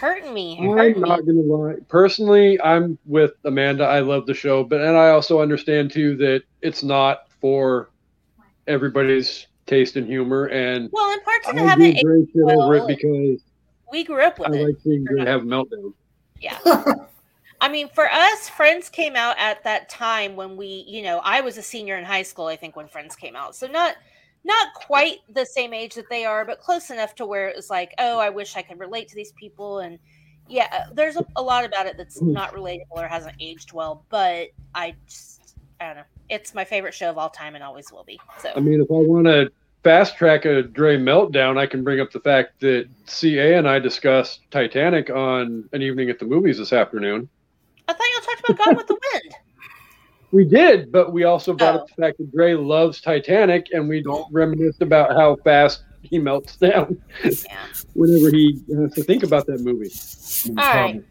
Hurt me. I'm me. not gonna lie. Personally, I'm with Amanda. I love the show, but and I also understand too that it's not for everybody's taste and humor, and Well, in parts I of it haven't aged Dre shit over it because we grew up I with it. like seeing Dre have a meltdown. Yeah. <laughs> I mean, for us, Friends came out at that time when we, you know, I was a senior in high school, I think, when Friends came out. So not not quite the same age that they are, but close enough to where it was like, oh, I wish I could relate to these people. And yeah, uh, there's a, a lot about it that's not relatable or hasn't aged well, but I just, I don't know. It's my favorite show of all time and always will be. So I mean, if I want to fast track a Dre meltdown, I can bring up the fact that Kasey and I discussed Titanic on an evening at the movies this afternoon. I thought you talked about Gone with the Wind. <laughs> We did, but we also brought Oh. up the fact that Dre loves Titanic, and we Don't- reminisce about how fast he melts down Yeah. <laughs> whenever he has to think about that movie. All right. horrible.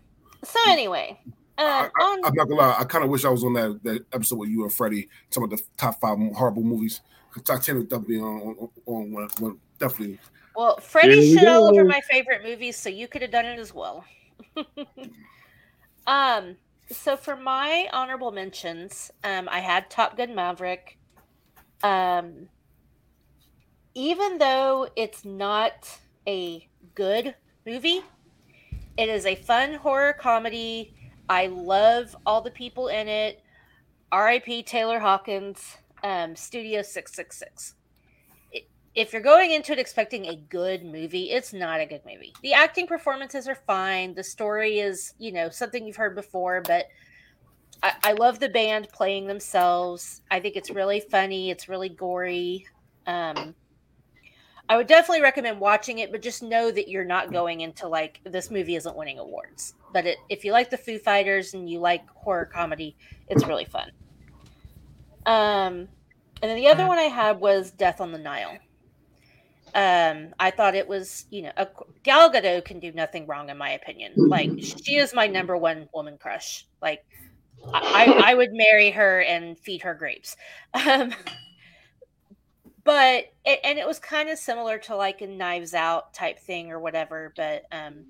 So anyway, um, I, I, on I'm not gonna lie. I kind of wish I was on that, that episode with you and Freddie. Some of the top five horrible movies. Titanic definitely on, on, on one, one. Definitely. Well, Here Freddie we shit all over my favorite movies, so you could have done it as well. <laughs> um, so for my honorable mentions, um, I had Top Gun Maverick. Um, even though it's not a good movie, it is a fun horror comedy. I love all the people in it. R.I.P. Taylor Hawkins, um, Studio Six Six Six if you're going into it expecting a good movie, it's not a good movie. The acting performances are fine. The story is, you know, something you've heard before, but I, I love the band playing themselves. I think it's really funny. It's really gory. Um, I would definitely recommend watching it, but just know that you're not going into like this movie isn't winning awards. But it, if you like the Foo Fighters and you like horror comedy, it's really fun. Um, and then the other one I had was Death on the Nile. Um, I thought it was, you know, a, Gal Gadot can do nothing wrong in my opinion. Like she is my number one woman crush. Like I, I, I would marry her and feed her grapes. <laughs> Um, but it, and it was kind of similar to like a Knives Out type thing or whatever. But um,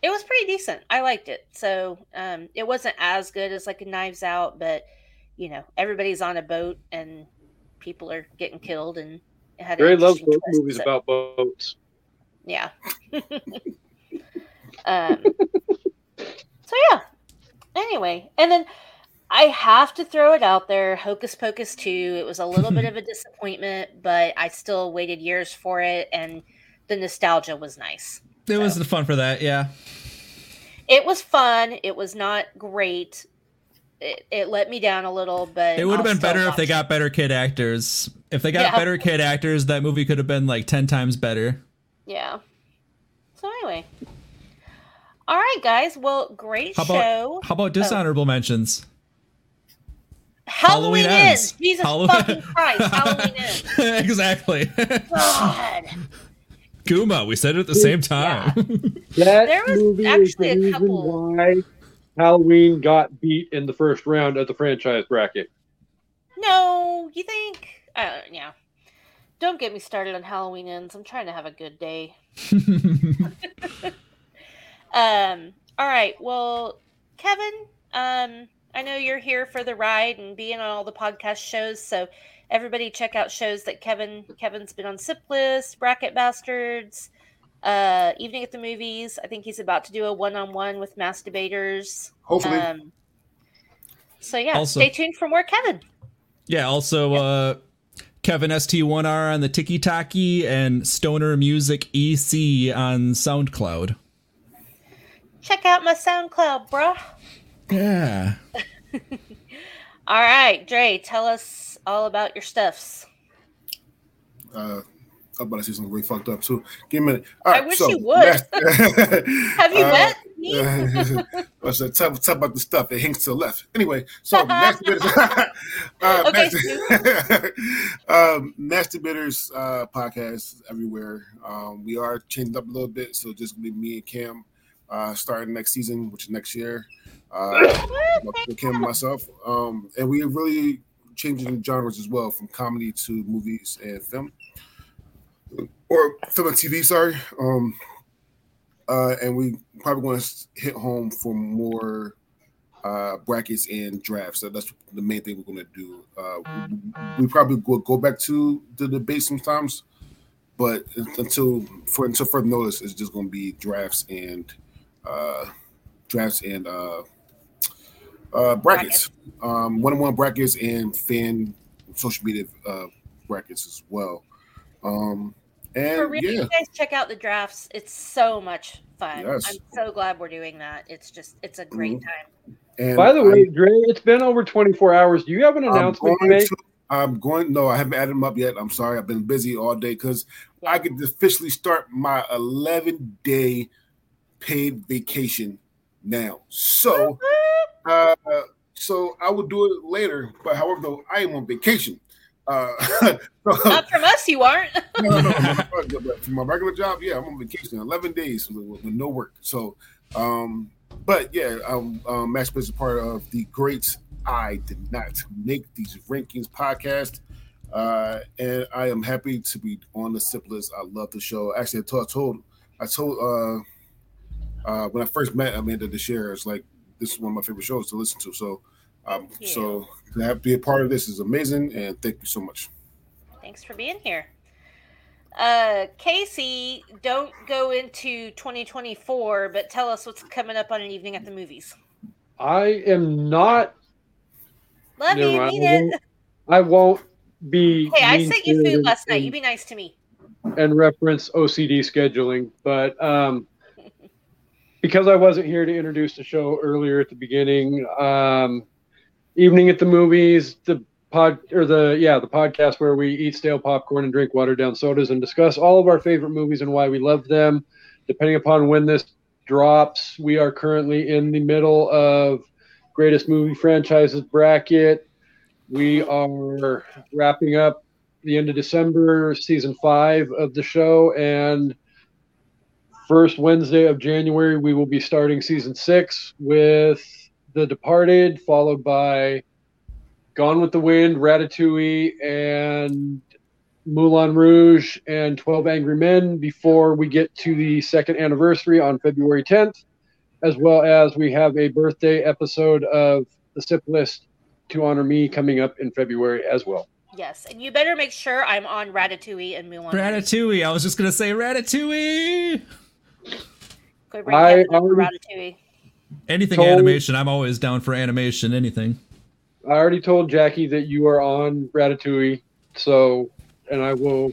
it was pretty decent. I liked it. So um, it wasn't as good as like a Knives Out, but you know, everybody's on a boat and people are getting killed and had an Dre loves boat twist, movies so- about boats. yeah. <laughs> um, so yeah. Anyway, and then I have to throw it out there. Hocus Pocus 2. It was a little bit of a <laughs> disappointment, but I still waited years for it, and the nostalgia was nice. It was So, fun for that, yeah. it was fun. It was not great. It, it let me down a little, but It would have been better if they watch got better kid actors. If they got Yeah. better kid actors, that movie could have been like 10 times better. Yeah. So anyway. All right, guys. Well, great How show. about how about dishonorable oh. mentions? Halloween, ends. Ends. Jesus Hallow- fucking Christ. Halloween <laughs> ends. exactly. God. Kuma, we said it at the same time. <laughs> That There was movie is actually a the reason couple- why Halloween got beat in the first round of the franchise bracket. No, you think? Uh, yeah. Don't get me started on Halloween ends. I'm trying to have a good day. <laughs> Um. All right. Well, Kevin. Um. I know you're here for the ride and being on all the podcast shows. So everybody check out shows that Kevin Kevin's been on Sip List, Bracket Bastards, uh, Evening at the Movies. I think he's about to do a one-on-one with Mass Debaters. Hopefully. Um. So yeah, Also- stay tuned for more Kevin. yeah, also uh Kevin ST1R on the Tiki Taki and Stoner Music EC on SoundCloud. Check out my SoundCloud, bruh. Yeah. <laughs> All right, Dre, tell us all about your stuffs. uh, I'm about to say something really fucked up too. Give me a minute. All I wish so, you would. Have <laughs> <laughs> Have you met me? <laughs> Said, tell, tell about the stuff that hinks to the left. Anyway, so Bitters. uh, Okay, Nasty, um, Mass Debaters uh, podcast everywhere. Um, we are changing up a little bit, so just gonna be me and Cam uh, starting next season, which is next year. Uh, with Cam and myself, um, and we are really changing genres as well, from comedy to movies and film or film and TV. Sorry, um, uh, and we probably going to hit home for more uh, brackets and drafts. So that's the main thing we're going to do. Uh, we, we probably go, go back to the debate sometimes, but until for until further notice, it's just going to be drafts and uh, drafts and uh, uh, brackets, um, one on one brackets and fan social media uh, brackets as well. Um, and For real, yeah, you guys check out the drafts. It's so much fun. Yes. I'm so glad we're doing that. It's just it's a great Mhm. time. and By the I- way, Dre, it's been over 24 hours. Do you have an announcement to make? to. I'm going. No, I haven't added them up yet. I'm sorry. I've been busy all day because Yeah. I could officially start my 11 day paid vacation now. So, uh, so I will do it later. But however, though, I am on vacation. Uh, <laughs> Not from us, you aren't. <laughs> no, no, no, for my regular job, yeah, I'm on vacation, 11 days with, with no work. So, um, but yeah, um, um, Max is a part of the great I did not make these rankings podcast. Uh, and I am happy to be on the SIP list. I love the show. Actually, I told, I told, I told, uh, uh, when I first met Amanda Deshere, it's like this is one of my favorite shows to listen to. So, um, Thank so to have be a part of this is amazing, and thank you so much. Thanks for being here. Uh, Kasey, don't go into 2024, but tell us what's coming up on an evening at the movies. I am not. Love Never you, mind, mean I it. won't- I won't be. Hey, I sent you food mean-spirited last night. and- You be nice to me. and reference OCD scheduling, but um, because I wasn't here to introduce the show earlier at the beginning, um, evening at the movies, the pod or the yeah the podcast where we eat stale popcorn and drink watered down sodas and discuss all of our favorite movies and why we love them. Depending upon when this drops, we are currently in the middle of greatest movie franchises bracket. We are wrapping up the end of December, season five of the show, and first Wednesday of January, we will be starting season six with The Departed, followed by Gone with the Wind, Ratatouille, and Moulin Rouge and 12 Angry Men before we get to the second anniversary on February 10th, as well as we have a birthday episode of the SIP list to honor me coming up in February as well. Yes, and you better make sure I'm on Ratatouille and Mulan. Ratatouille. I was just gonna say Ratatouille. Go bring I Kevin up for already- Ratatouille. Anything Told- animation, I'm always down for animation. Anything. I already told Jackie that you are on Ratatouille, so and I will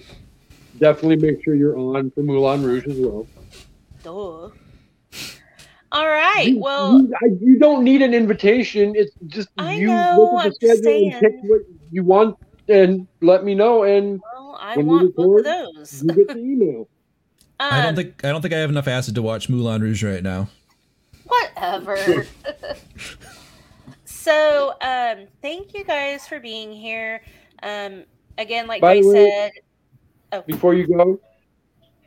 definitely make sure you're on for Moulin Rouge as well. Duh. All right. You- Well, you, I- you don't need an invitation. It's just I you know, look at I'm the schedule saying. and pick what you want and let me know, and well I when we want both of those. you get the <laughs> email. I don't Um, think I don't think I have enough acid to watch Moulin Rouge right now. Whatever. <laughs> so, um, thank you guys for being here. Um, again, like By Dre way- said, oh, Before you go,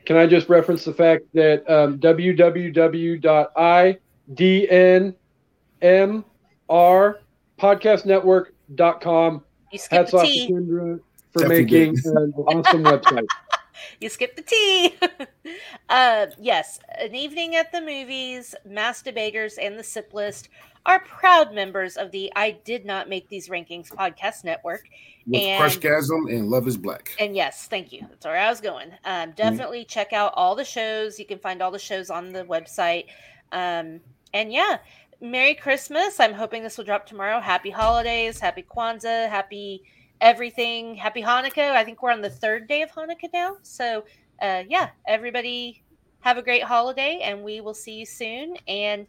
can I just reference the fact that um, www.idnmrpodcastnetwork.com you skipped Hats off to Kendra for Definitely making an awesome website. <laughs> <laughs> You skip the T. <laughs> uh, yes, an evening at the movies. Mass Debaters, and the SIP list are proud members of the I Did Not Make These Rankings podcast network. With And- Crushgasm and Love is Black. And yes, thank you. That's where I was going. Um, definitely check out all the shows. You can find all the shows on the website. Um, and yeah, Merry Christmas. I'm hoping this will drop tomorrow. Happy holidays. Happy Kwanzaa. Happy everything. Happy Hanukkah. I think we're on the third day of Hanukkah now. So uh, yeah, everybody have a great holiday and we will see you soon. And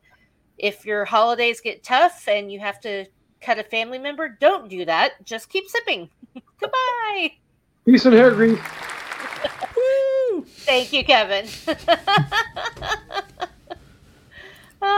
if your holidays get tough and you have to cut a family member, don't do that. Just keep sipping. <laughs> Goodbye. Peace and hair grease. <laughs> Woo! Thank you, Kevin. <laughs> Ah.